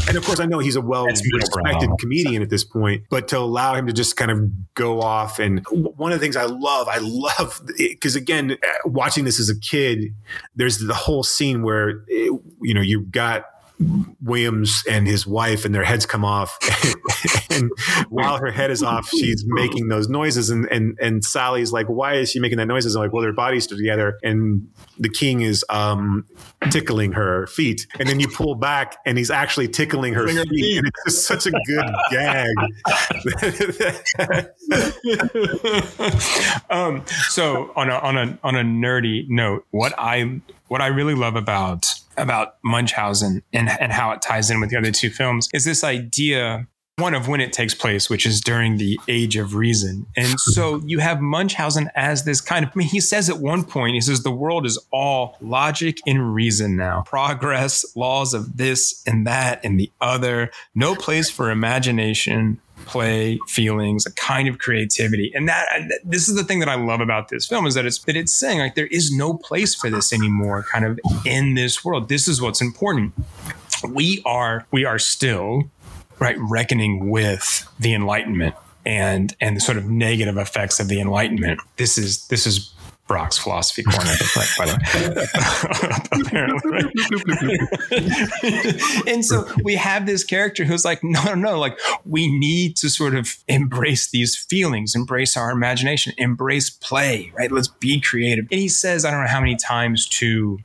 And of course, I know he's a well respected comedian at this point, but to allow him to just kind of go off and one of the things I love, I love because again, uh, watching this as a kid, there's the whole scene where eh, you know you've got Williams and his wife and their heads come off. And while her head is off she's making those noises. And and and Sally's like why is she making that noises I'm like well their bodies are together and the king is um tickling her feet. And then you pull back and he's actually tickling her feet. And it's just such a good gag. Um, so on a on a on a nerdy note, what I what I really love about about Munchausen and and how it ties in with the other two films is this idea one of when it takes place, which is during the age of reason. And so you have Munchausen as this kind of, I mean, he says at one point, he says, the world is all logic and reason now. Progress, laws of this and that and the other, no place for imagination play, feelings, a kind of creativity. And that this is the thing that I love about this film is that it's that it's saying like there is no place for this anymore kind of in this world. This is what's important. We are we are still right reckoning with the enlightenment and and the sort of negative effects of the enlightenment. This is this is Brock's philosophy corner, by the way. and so we have this character who's like, no, no, no, like we need to sort of embrace these feelings, embrace our imagination, embrace play, right? Let's be creative. And he says, I don't know how many times to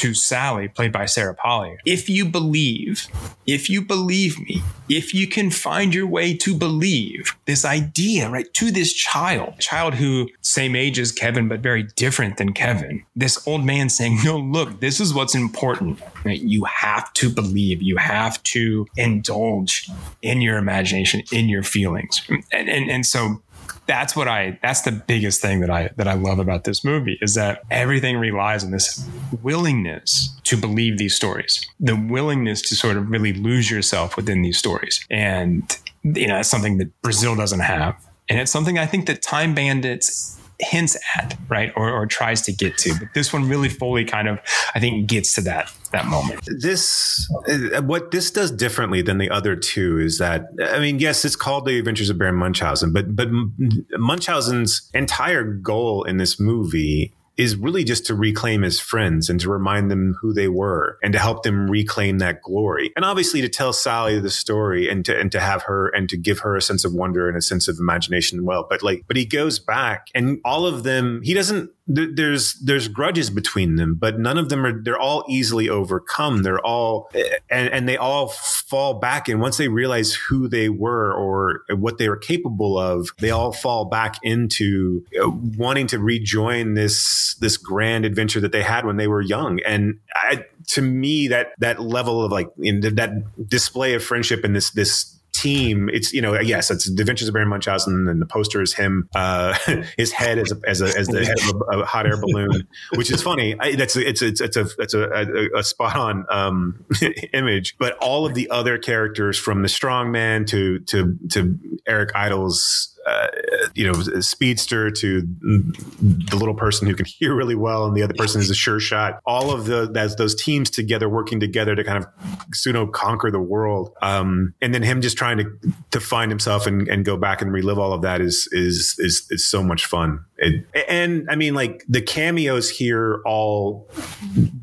to Sally, played by Sarah Polley, if you believe, if you believe me, if you can find your way to believe this idea, right, to this child, child who same age as Kevin, but very different than Kevin. This old man saying, No, look, this is what's important. Right? You have to believe, you have to indulge in your imagination, in your feelings. And, and, and so that's what I that's the biggest thing that I that I love about this movie is that everything relies on this willingness to believe these stories. The willingness to sort of really lose yourself within these stories. And you know, it's something that Brazil doesn't have. And it's something I think that Time Bandits hints at, right, or, or tries to get to. But this one really fully kind of, I think, gets to that that moment. This, uh, what this does differently than the other two is that, I mean, yes, it's called The Adventures of Baron Munchausen, but but Munchausen's entire goal in this movie is really just to reclaim his friends and to remind them who they were and to help them reclaim that glory. And obviously to tell Sally the story and to and to have her and to give her a sense of wonder and a sense of imagination well. But like but he goes back and all of them he doesn't there's there's grudges between them, but none of them are. They're all easily overcome. They're all and, and they all fall back. And once they realize who they were or what they were capable of, they all fall back into uh, wanting to rejoin this this grand adventure that they had when they were young. And I, to me, that that level of like in that display of friendship and this this team, it's you know yes, it's the Adventures of Baron Munchausen, and the poster is him, uh, his head as a, as, a, as the head of a, a, hot air balloon, which is funny. I, that's it's it's it's a it's a, a, a spot on um, image. But all of the other characters, from the strongman to to to Eric Idle's uh, you know, speedster to the little person who can hear really well, and the other person is a sure shot. All of the that's those teams together working together to kind of pseudo conquer the world, um, and then him just trying to to find himself and, and go back and relive all of that is is is is so much fun. It, and I mean, like the cameos here all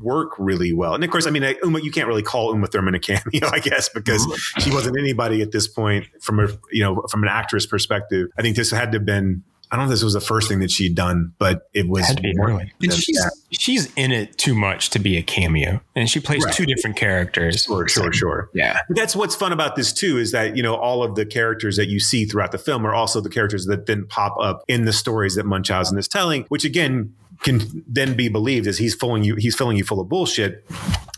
work really well. And of course, I mean, Uma, you can't really call Uma Thurman a cameo, I guess, because she wasn't anybody at this point from a you know from an actress perspective. I think this had to have been I don't know if this was the first thing that she'd done, but it was had to be early. she's, she's in it too much to be a cameo, and she plays right. two different characters. Sure, sure, sure. Yeah, but that's what's fun about this too is that you know all of the characters that you see throughout the film are also the characters that then pop up in the stories that Munchausen is telling, which again can then be believed as he's filling you he's filling you full of bullshit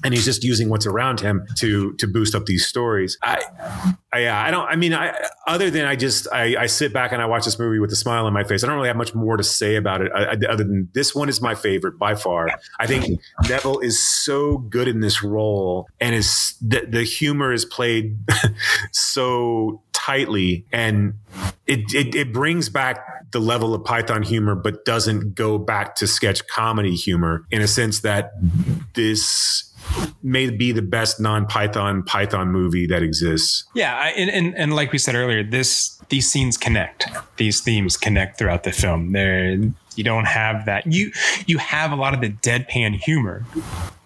and he's just using what's around him to to boost up these stories. I i, I don't i mean i other than i just I, I sit back and i watch this movie with a smile on my face. I don't really have much more to say about it I, other than this one is my favorite by far. I think neville is so good in this role and is the, the humor is played so tightly and it, it, it brings back the level of python humor but doesn't go back to sketch comedy humor in a sense that this may be the best non-python python movie that exists yeah I, and, and, and like we said earlier this these scenes connect these themes connect throughout the film there you don't have that you you have a lot of the deadpan humor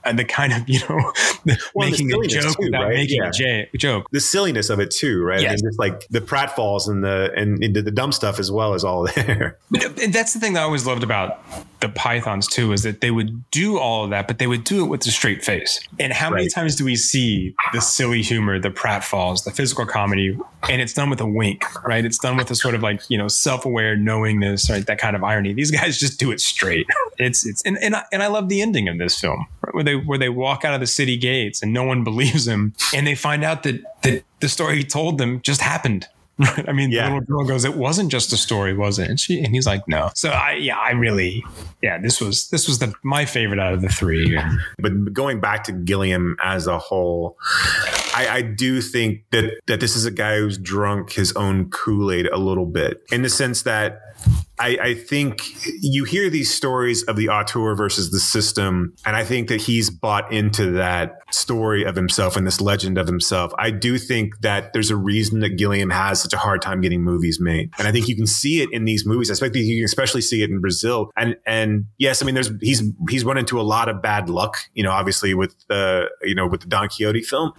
and the kind of you know well, making a joke too, without right? making yeah. a j- joke. The silliness of it too, right? Yes. just like the pratfalls and the and, and the dumb stuff as well as all there. But that's the thing that I always loved about the pythons too is that they would do all of that, but they would do it with a straight face. And how right. many times do we see the silly humor, the pratfalls, the physical comedy, and it's done with a wink, right? It's done with a sort of like you know self-aware knowingness, right? That kind of irony. These guys just do it straight. It's it's and and I, and I love the ending of this film, right? where they where they walk out of the city gates and no one believes them, and they find out that that the story he told them just happened Right? I mean, Yeah. the little girl goes, "It wasn't just a story, was it?" And she and he's like, "No." So I, yeah, I really, yeah, this was this was the my favorite out of the three. But going back to Gilliam as a whole, I, I do think that that this is a guy who's drunk his own Kool Aid a little bit, in the sense that I, I think you hear these stories of the auteur versus the system, and I think that he's bought into that story of himself and this legend of himself. I do think that there's a reason that Gilliam has such a hard time getting movies made, and I think you can see it in these movies. I expect you can especially see it in Brazil. And and yes, I mean, there's he's he's run into a lot of bad luck, you know, obviously with the you know with the Don Quixote film,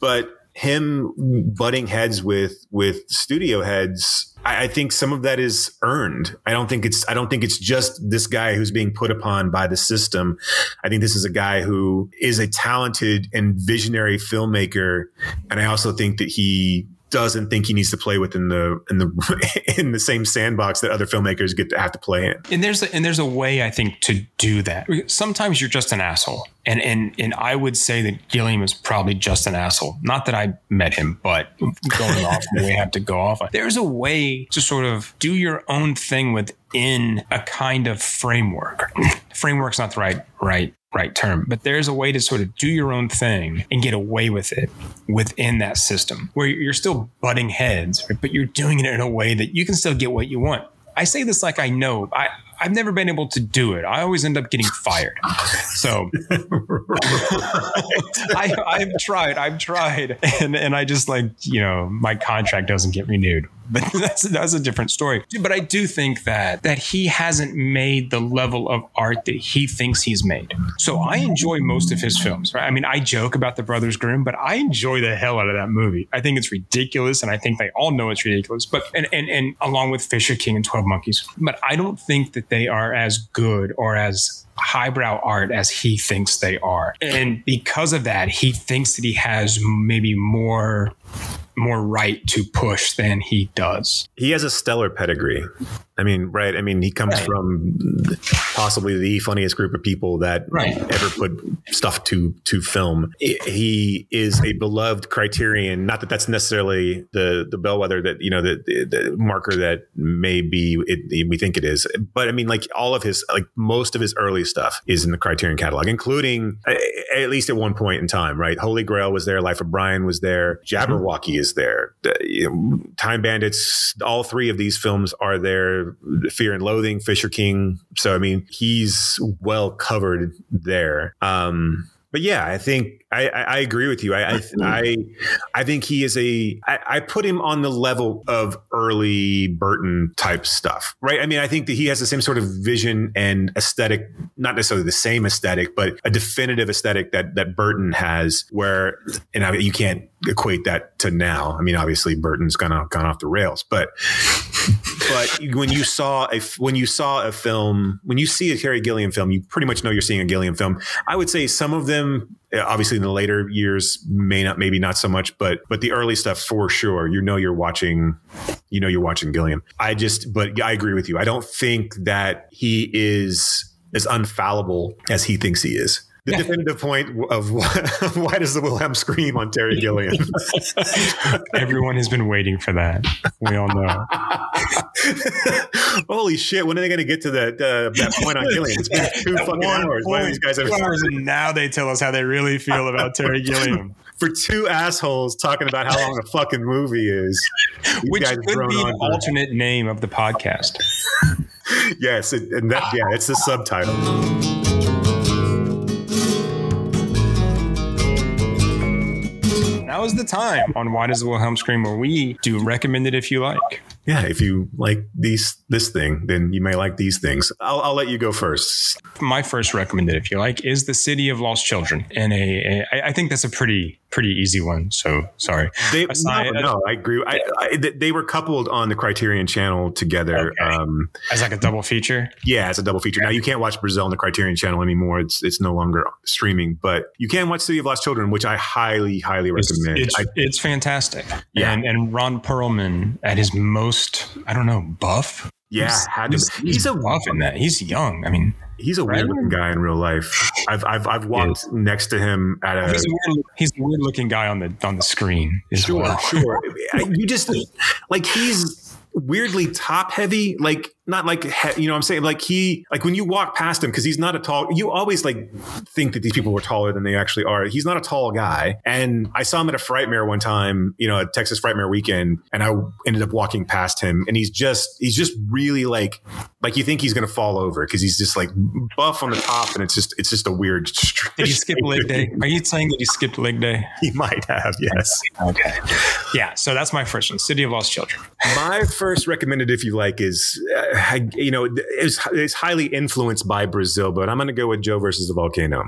but him butting heads with with studio heads I, think some of that is earned. I don't think it's i don't think it's just this guy who's being put upon by the system. I think this is a guy who is a talented and visionary filmmaker. And i also think that he doesn't think he needs to play within the in the in the same sandbox that other filmmakers get to have to play in and there's a, and there's a way I think to do that. Sometimes you're just an asshole, and and and I would say that Gilliam is probably just an asshole. Not that I met him, but going off I have to go off. There's a way to sort of do your own thing within a kind of framework. Framework's not the right right right term, but there's a way to sort of do your own thing and get away with it within that system where you're still butting heads, but you're doing it in a way that you can still get what you want. I say this like I know. I, I've never been able to do it. I always end up getting fired. So I, I've tried. I've tried. And, and I just like, you know, my contract doesn't get renewed. But that's, that's a different story. But I do think that that he hasn't made the level of art that he thinks he's made. So I enjoy most of his films. Right? I mean, I joke about the Brothers Grimm, but I enjoy the hell out of that movie. I think it's ridiculous, and I think they all know it's ridiculous. But and and, and along with Fisher King and Twelve Monkeys, but I don't think that they are as good or as highbrow art as he thinks they are. And because of that, he thinks that he has maybe more more right to push than he does. he has a stellar pedigree. I mean, right? I mean, he comes Right. from possibly the funniest group of people that Right. ever put stuff to to film. He is a beloved Criterion. Not that that's necessarily the the bellwether that you know the the, the marker that may be it, we think it is. But I mean, like all of his like most of his early stuff is in the Criterion catalog, including at least at one point in time, right? Holy Grail was there, Life of Brian was there, Jabberwocky is there, The- you know, Time Bandits. All three of these films are there. Fear and Loathing, Fisher King. So I mean, he's well covered there. Um, but yeah, I think I, I, agree with you. I, I I I think he is a. I, I put him on the level of early Burton type stuff, right? I mean, I think that he has the same sort of vision and aesthetic, not necessarily the same aesthetic, but a definitive aesthetic that that Burton has. Where and I, you can't equate that to now. I mean, obviously Burton's gone off, gone off the rails, but but when you saw a when you saw a film when you see a Terry Gilliam film, you pretty much know you're seeing a Gilliam film. I would say some of them, Uh, obviously in the later years, may not maybe not so much, but but the early stuff for sure, you know you're watching, you know you're watching Gilliam. I just, but I agree with you. I don't think that he is as unfallible as he thinks he is. The definitive point of why does the Wilhelm scream on Terry Gilliam? Everyone has been waiting for that. We all know. Holy shit! When are they going to get to that uh, that point on Gilliam? It's been two fucking hours. Why are these guys Two hours, and now they tell us how they really feel about Terry Gilliam, for two assholes talking about how long a fucking movie is? Which could be an alternate name of the podcast. Yes, it, and that yeah, it's the subtitle. Now is the time on Why Does the Wilhelm Scream, where we do recommend it if you like. Yeah, if you like these this thing, then you may like these things. I'll, I'll let you go first. My first recommended, if you like, is The City of Lost Children. And a, a I I think that's a pretty pretty easy one. So sorry. They, Aside- no, no, I agree. I, I, they were coupled on the Criterion Channel together. Okay. Um, As like a double feature. Yeah, it's a double feature. Now you can't watch Brazil on the Criterion Channel anymore. It's it's no longer streaming, but you can watch City of Lost Children, which I highly, highly It's, recommend. it's, I, it's fantastic. Yeah. And and Ron Perlman at his most, I don't know, buff. yeah, He's, had to- he's, he's he's a buff in that. He's young. I mean, He's a weird looking guy in real life. I've I've, I've walked next to him at a. He's a weird, he's a weird looking guy on the on the screen. As Sure, well. sure. You just like he's weirdly top heavy, like not like you know what I'm saying like he like when you walk past him because he's not a tall. You always like think that these people were taller than they actually are. He's not a tall guy, and I saw him at a Frightmare one time, you know, a Texas Frightmare weekend, and I ended up walking past him, and he's just he's just really like like you think he's gonna fall over because he's just like buff on the top, and it's just it's just a weird. Did he skip leg day? Are you saying that he skipped leg day? He might have, yes. Okay. Yeah. So that's my first one. City of Lost Children. My first recommended, if you like, is uh, you know it's, it's highly influenced by Brazil, but I'm going to go with Joe versus the volcano.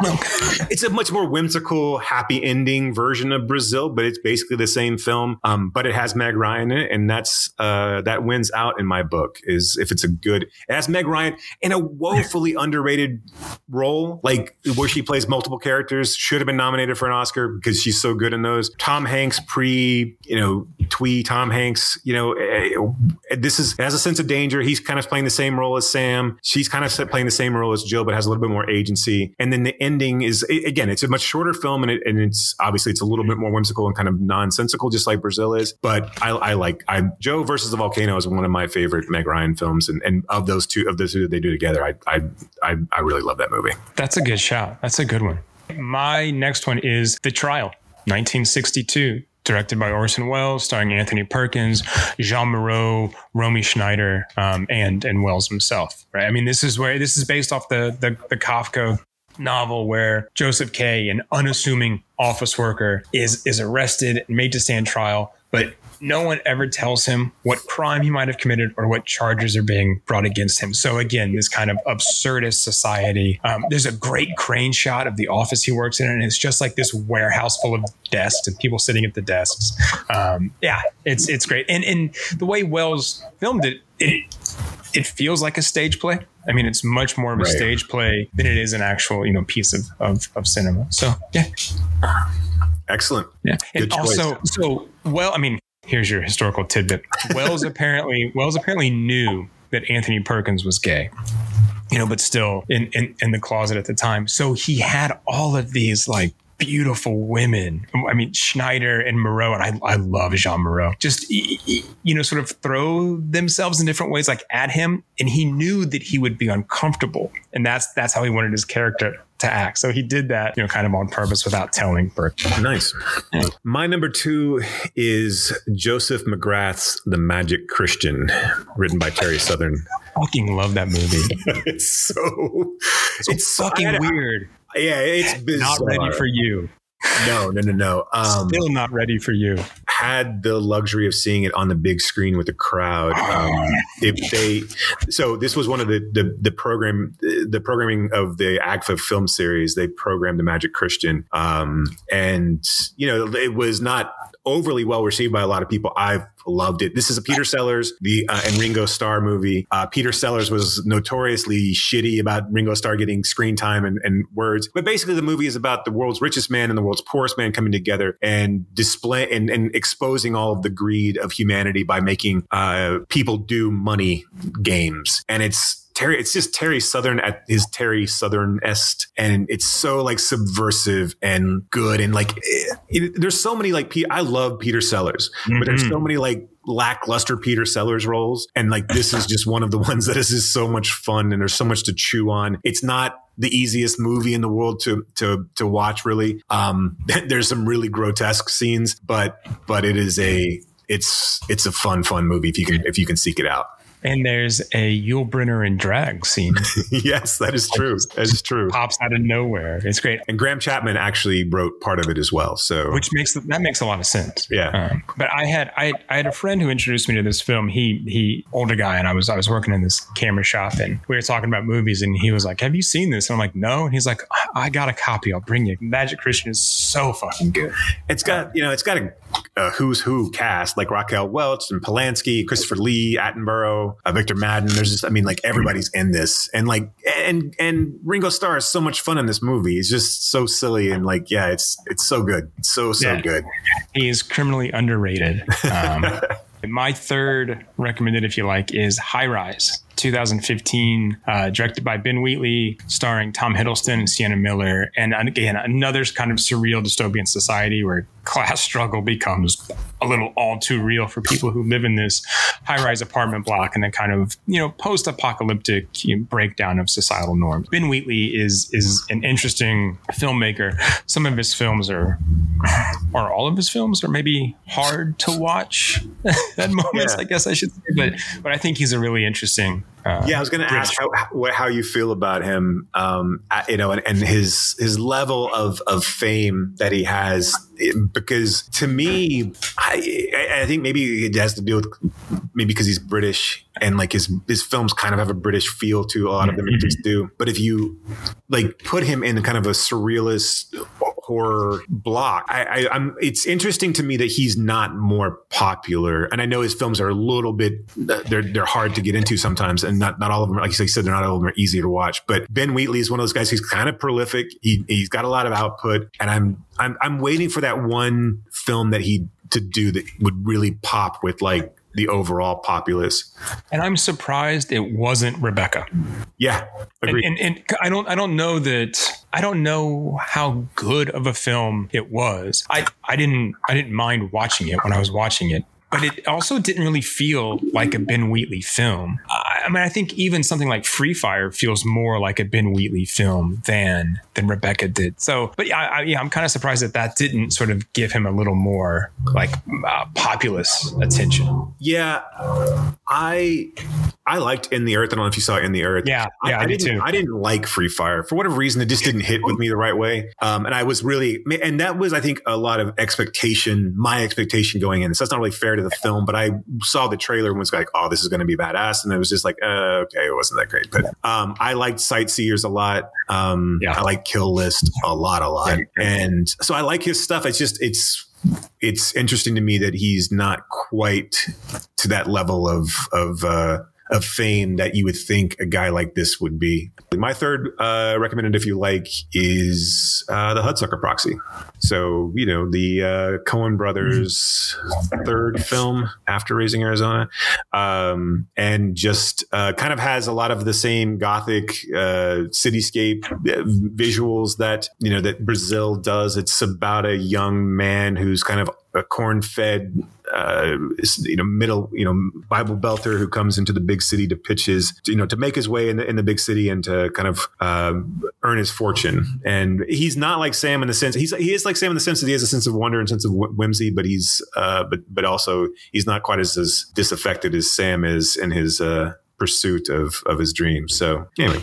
It's a much more whimsical, happy ending version of Brazil, but it's basically the same film. Um, but it has Meg Ryan in it, and that's uh, that wins out in my book. Is if it's a good, it has Meg Ryan in a woefully underrated role, like where she plays multiple characters. Should have been nominated for an Oscar because she's so good in those. Tom Hanks pre, you know, twee Tom Hanks. You know, eh, this is has a sense of danger. He's kind of playing the same role as Sam. She's kind of playing the same role as Jill, but has a little bit more agency. And then the ending is again, it's a much shorter film, and, it, and it's obviously it's a little bit more whimsical and kind of nonsensical, just like Brazil is. But I, I like I Joe versus the volcano is one of my favorite Meg Ryan films, and, and of those two of those two that they do together, I I I, I really love that movie. That's a good shout. That's a good one. My next one is The Trial, 1962, directed by Orson Welles, starring Anthony Perkins, Jeanne Moreau, Romy Schneider, um, and and Welles himself. Right. I mean, this is where this is based off the the, the Kafka novel where Joseph K, an unassuming office worker, is is arrested and made to stand trial, but no one ever tells him what crime he might have committed or what charges are being brought against him. So again, this kind of absurdist society. Um, there's a great crane shot of the office he works in, and it's just like this warehouse full of desks and people sitting at the desks. Um, yeah, it's it's great, and and the way Welles filmed it, it it feels like a stage play. I mean, it's much more of a Right. stage play than it is an actual, you know, piece of, of, of cinema. So yeah, Excellent. yeah. And Good choice. also, so well, I mean, here's your historical tidbit. Welles apparently Welles apparently knew that Anthony Perkins was gay. You know, but still in, in in the closet at the time. So he had all of these like beautiful women. I mean, Schneider and Moreau, and I, I love Jeanne Moreau. Just you know, sort of throw themselves in different ways, like at him, and he knew that he would be uncomfortable, and that's that's how he wanted his character to act. So he did that, you know, kind of on purpose without telling Burke. Nice. My number two is Joseph McGrath's The Magic Christian, written by Terry Southern. Fucking love that movie. it's so it's so- fucking I- I- weird. Yeah, it's bizarre. Not ready for you. no, no, no, no. Um, Still not ready for you. had the luxury of seeing it on the big screen with the crowd. Um, if they, so this was one of the, the the program the programming of the AGFA film series. They programmed the Magic Christian, um, and you know it was not overly well received by a lot of people. I've loved it. This is a Peter Sellers the uh, and Ringo Starr movie. Uh, Peter Sellers was notoriously shitty about Ringo Starr getting screen time and, and words, but basically the movie is about the world's richest man and the world's poorest man coming together and display and, and exposing all of the greed of humanity by making uh, people do money games. And it's Terry, it's just Terry Southern at his Terry Southern est, and it's so like subversive and good, and like it, it- there's so many like Pe- I love Peter Sellers, but there's so many like lackluster Peter Sellers roles, and like this is just one of the ones that is just so much fun, and there's so much to chew on. It's not the easiest movie in the world to to to watch, really. Um, there's some really grotesque scenes, but but it is a it's it's a fun fun movie if you can if you can seek it out. And there's a Yul Brynner in drag scene yes, that is true. That is true. pops out of nowhere. It's great, And Graham Chapman actually wrote part of it as well. So which makes that makes a lot of sense. Yeah. Um, but I had I, I had a friend who introduced me to this film. He he older guy, and I was I was working in this camera shop, and we were talking about movies, and he was like, "Have you seen this?" And I'm like, "No." And he's like, "I, I got a copy. I'll bring you." Magic Christian is so fucking good. it's got you know it's got a, a who's who cast like Raquel Welch and Polanski, Christopher Lee, Attenborough, uh, Victor Maddern. There's just I mean like everybody's in this, and like and and Ringo Starr is so much fun in this movie. He's just so silly and like yeah, it's it's so good, it's so so Yeah. good. He is criminally underrated. Um, my third recommended, if you like, is High Rise, 2015, uh, directed by Ben Wheatley, starring Tom Hiddleston and Sienna Miller. And again, another kind of surreal dystopian society where class struggle becomes a little all too real for people who live in this high-rise apartment block and a kind of you know post-apocalyptic you know, breakdown of societal norms. Ben Wheatley is is an interesting filmmaker. Some of his films are or all of his films are maybe hard to watch at moments. Yeah. I guess I should say, but but I think he's a really interesting uh, yeah, I was going to ask how, how you feel about him, um, you know, and, and, his his level of of fame that he has, because to me, I, I think maybe it has to do with maybe because he's British and like his his films kind of have a British feel to a lot of them mm-hmm. just do. But if you like put him in kind of a surrealist horror block. I, I, am It's interesting to me that he's not more popular, and I know his films are a little bit they're they're hard to get into sometimes, and not not all of them. Like you said, they're not all of them are easy to watch. But Ben Wheatley is one of those guys. He's kind of prolific. He he's got a lot of output, and I'm I'm I'm waiting for that one film that he to do that would really pop with like the overall populace. And I'm surprised it wasn't Rebecca. Yeah, and, and, and, I don't I don't know that I don't know how good of a film it was. I I didn't I didn't mind watching it when I was watching it but it also didn't really feel like a Ben Wheatley film. I mean, I think even something like Free Fire feels more like a Ben Wheatley film than than Rebecca did. So, but yeah, I, yeah, I'm kind of surprised that that didn't sort of give him a little more like uh, populous attention. Yeah, I I liked In the Earth. I don't know if you saw In the Earth. Yeah, yeah, I, I didn't. Too. I didn't like Free Fire for whatever reason. It just didn't hit with me the right way. Um, and I was really, and that was, I think, a lot of expectation. My expectation going in. So that's not really fair to the film, but I saw the trailer and was like, "Oh, this is going to be badass," and it was just like, uh, "Okay, it wasn't that great." But um, I liked Sightseers a lot. Um, yeah. I like Kill List a lot, a lot, and so I like his stuff. It's just it's it's interesting to me that he's not quite to that level of of uh, of fame that you would think a guy like this would be. My third uh, recommended, if you like, is uh, the Hudsucker Proxy. So you know the uh, Coen Brothers third film after Raising Arizona, um, and just uh, kind of has a lot of the same gothic uh, cityscape uh, visuals that you know that Brazil does. It's about a young man who's kind of a corn-fed, uh, you know, middle, you know, Bible belter who comes into the big city to pitch his, you know, to make his way in the, in the big city and to kind of uh, earn his fortune. And he's not like Sam in the sense he's he is like Sam in the sense that he has a sense of wonder and sense of whimsy, but he's uh, but but also he's not quite as, as disaffected as Sam is in his uh, pursuit of of his dreams. So anyway,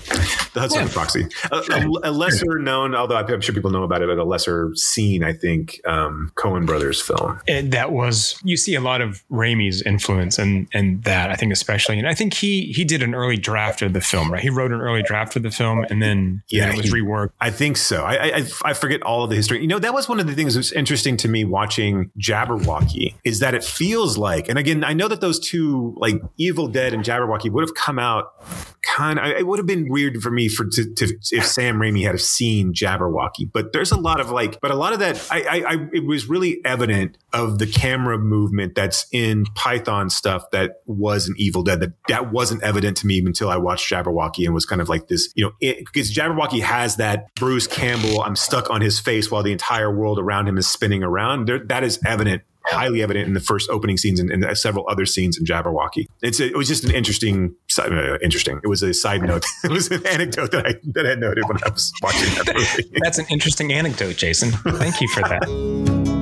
the Hudson yeah. Proxy, a, a, a, lesser known, although I'm sure people know about it, but a lesser seen, I think, um, Coen Brothers film. And that was you see a lot of Raimi's influence and and that I think especially, and I think he he did an early draft of the film, right? He wrote an early draft of the film, and then yeah, it was he, reworked. I think so. I, I I forget all of the history. You know, that was one of the things that was interesting to me watching Jabberwocky is that it feels like, and again, I know that those two like Evil Dead and Jabberwocky would have have come out kind of, it would have been weird for me for to, to, if Sam Raimi had seen Jabberwocky, but there's a lot of like, but a lot of that, I, I, I, it was really evident of the camera movement that's in Python stuff that was an Evil Dead that that wasn't evident to me until I watched Jabberwocky and was kind of like this, you know, because Jabberwocky has that Bruce Campbell, I'm stuck on his face while the entire world around him is spinning around. There, that is evident highly evident in the first opening scenes and, and several other scenes in Jabberwocky. It's a, it was just an interesting, uh, interesting. It was a side note. it was an anecdote that I that I noted when I was watching that movie. That's an interesting anecdote, Jason. Thank you for that.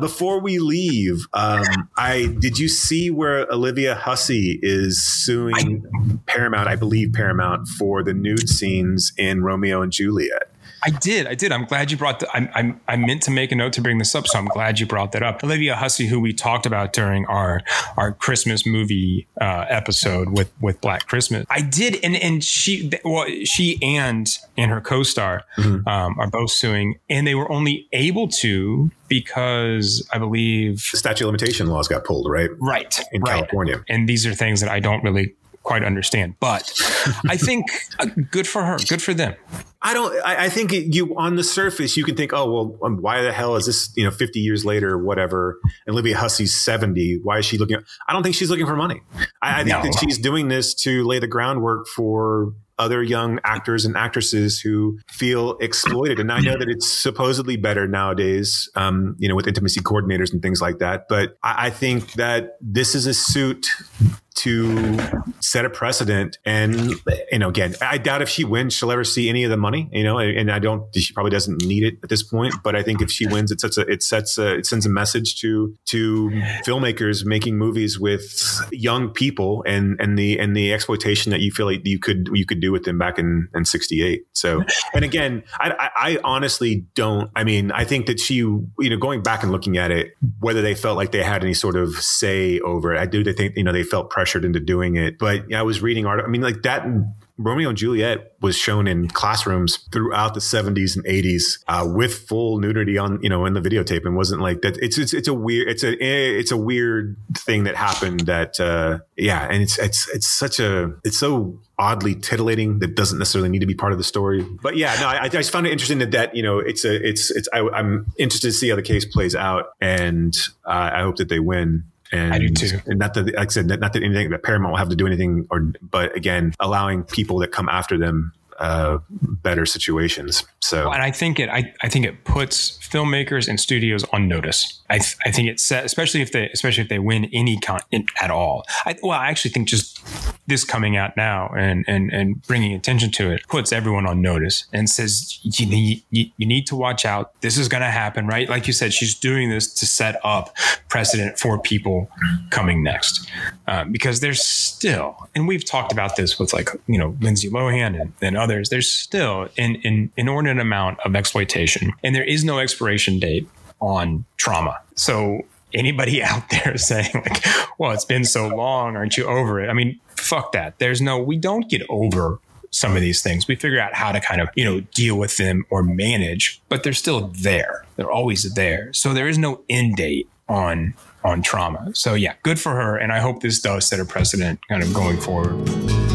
before we leave, um, I did you see where Olivia Hussey is suing Paramount? I believe Paramount for the nude scenes in Romeo and Juliet. I did. I did. I'm glad you brought the, I, I, I meant to make a note to bring this up. So I'm glad you brought that up. Olivia Hussey, who we talked about during our, our Christmas movie uh, episode with, with Black Christmas. I did. And, and she, well, she and, and her co-star mm-hmm. um, are both suing and they were only able to because I believe the statute of limitation laws got pulled, right? Right. In right. California. And these are things that I don't really quite understand. But I think uh, good for her, good for them. I don't. I, I think it, you on the surface you can think, oh well, um, why the hell is this? You know, fifty years later, or whatever. And Olivia Hussey's seventy. Why is she looking? I don't think she's looking for money. I, I think No. that she's doing this to lay the groundwork for other young actors and actresses who feel exploited. And I know that it's supposedly better nowadays, um, you know, with intimacy coordinators and things like that. But I, I think that this is a suit to set a precedent. And, you know, again, I doubt if she wins, she'll ever see any of the money, you know, and I don't, she probably doesn't need it at this point. But I think if she wins, it sets a, it sets a, it sends a message to, to filmmakers making movies with young people and, and the, and the exploitation that you feel like you could, you could do with them back in, in 68. So, and again, I, I, honestly don't, I mean, I think that she, you know, going back and looking at it, whether they felt like they had any sort of say over it, I do They think, you know, they felt pressured into doing it. But I was reading art. I mean, like that Romeo and Juliet was shown in classrooms throughout the 70s and 80s uh, with full nudity on, you know, in the videotape, and wasn't like that. It's it's it's a weird it's a it's a weird thing that happened. That uh, yeah, and it's it's it's such a it's so oddly titillating that doesn't necessarily need to be part of the story. But yeah, no, I, I just found it interesting that that you know it's a it's it's I, I'm interested to see how the case plays out, and uh, I hope that they win. And, I do too. and not that, like I said, not that anything that Paramount will have to do anything, or but again, allowing people that come after them uh, better situations. So and I think it I, I think it puts filmmakers and studios on notice. I, th- I think it set, especially if they especially if they win any con at all. I, well, I actually think just this coming out now and and and bringing attention to it puts everyone on notice and says you need you, need to watch out. This is going to happen, right? Like you said, she's doing this to set up precedent for people coming next, um, because there's still, and we've talked about this with like you know Lindsay Lohan and, and others. There's still an, an inordinate amount of exploitation, and there is no expiration date on trauma. So anybody out there saying like, well, it's been so long, aren't you over it? I mean, fuck that. There's no, we don't get over some of these things. We figure out how to kind of, you know, deal with them or manage, but they're still there. They're always there. So there is no end date on on trauma. So yeah, good for her and I hope this does set a precedent kind of going forward.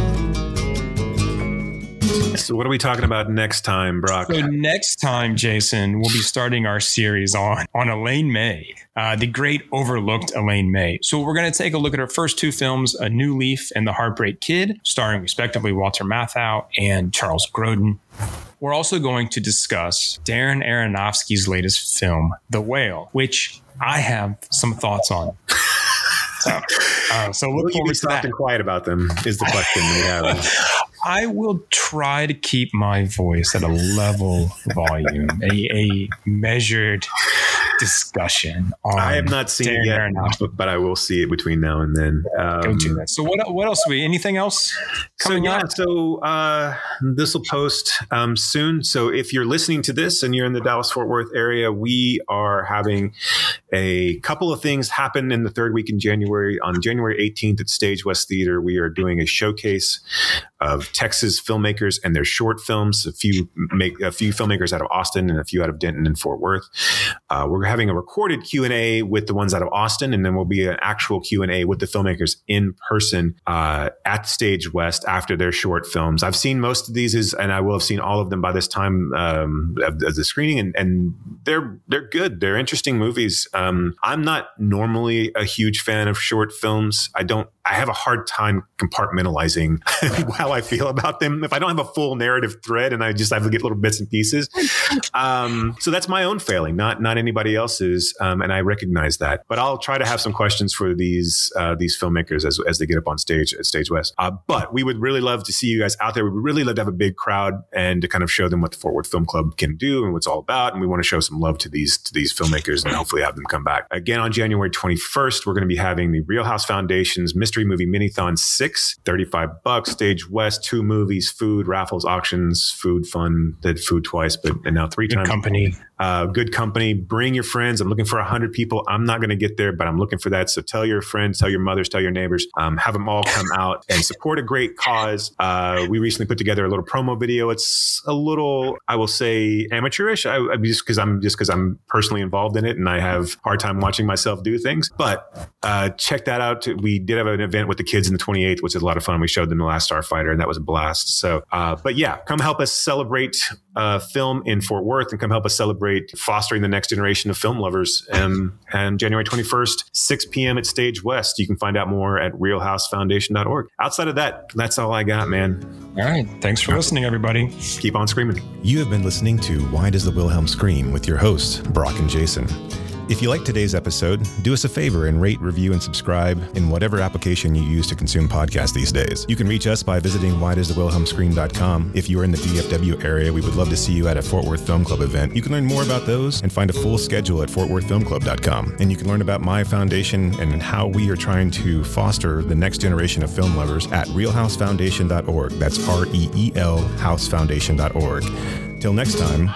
So what are we talking about next time, Brock? So next time, Jason, we'll be starting our series on on Elaine May, uh, the great overlooked Elaine May. So we're going to take a look at her first two films, A New Leaf and The Heartbreak Kid, starring respectively Walter Matthau and Charles Grodin. We're also going to discuss Darren Aronofsky's latest film, The Whale, which I have some thoughts on. So, uh, so look Will you be forward to soft that. and quiet about them? Is the question we have. I will try to keep my voice at a level volume, a, a measured discussion on. I have not seen it yet, but, but I will see it between now and then. Um, Go do that. So what? What else? We anything else coming so yeah, up? so uh, this will post um, soon. So if you're listening to this and you're in the Dallas Fort Worth area, we are having a couple of things happen in the third week in January. On January 18th at Stage West Theater, we are doing a showcase of Texas filmmakers and their short films. A few make a few filmmakers out of Austin and a few out of Denton and Fort Worth. Uh, we're having a recorded Q and A with the ones out of Austin, and then we'll be an actual Q and A with the filmmakers in person uh, at Stage West after their short films. I've seen most of these, is, and I will have seen all of them by this time um, of, of the screening, and, and they're they're good. They're interesting movies. Um, I'm not normally a huge fan of short films. I don't. I have a hard time compartmentalizing how I feel about them. If I don't have a full narrative thread and I just have to get little bits and pieces, um, so that's my own failing, not not anybody else's, um, and I recognize that. But I'll try to have some questions for these uh, these filmmakers as, as they get up on stage at Stage West. Uh, but we would really love to see you guys out there. We would really love to have a big crowd and to kind of show them what the Fort Worth Film Club can do and what it's all about. And we want to show some love to these to these filmmakers and hopefully have them come back again on January 21st. We're going to be having the Reelhouse Foundation's Mystery Movie Minithon Six, 35 bucks. Stage West, two movies, food raffles, auctions, food fun. Did food twice, but and now three Good times. company. Uh, good company. Bring your friends. I'm looking for 100 people. I'm not going to get there, but I'm looking for that. So tell your friends, tell your mothers, tell your neighbors, um, have them all come out and support a great cause. Uh, we recently put together a little promo video. It's a little, I will say, amateurish. I, I just because I'm just because I'm personally involved in it and I have hard time watching myself do things. But uh, check that out. We did have an event with the kids in the 28th, which is a lot of fun. We showed them the Last Starfighter, and that was a blast. So, uh, but yeah, come help us celebrate uh, film in Fort Worth and come help us celebrate fostering the next generation of film lovers. Um, and January 21st, 6 p.m. at Stage West. You can find out more at reelhousefoundation.org. Outside of that, that's all I got, man. All right. Thanks for listening, everybody. Keep on screaming. You have been listening to Why Does the Wilhelm Scream with your hosts, Brock and Jason. If you like today's episode, do us a favor and rate, review, and subscribe in whatever application you use to consume podcasts these days. You can reach us by visiting whydoesthewilhelmscream.com. If you are in the DFW area, we would love to see you at a Fort Worth Film Club event. You can learn more about those and find a full schedule at fortworthfilmclub.com. And you can learn about my foundation and how we are trying to foster the next generation of film lovers at reelhousefoundation.org. That's R E E L housefoundation.org. Till next time,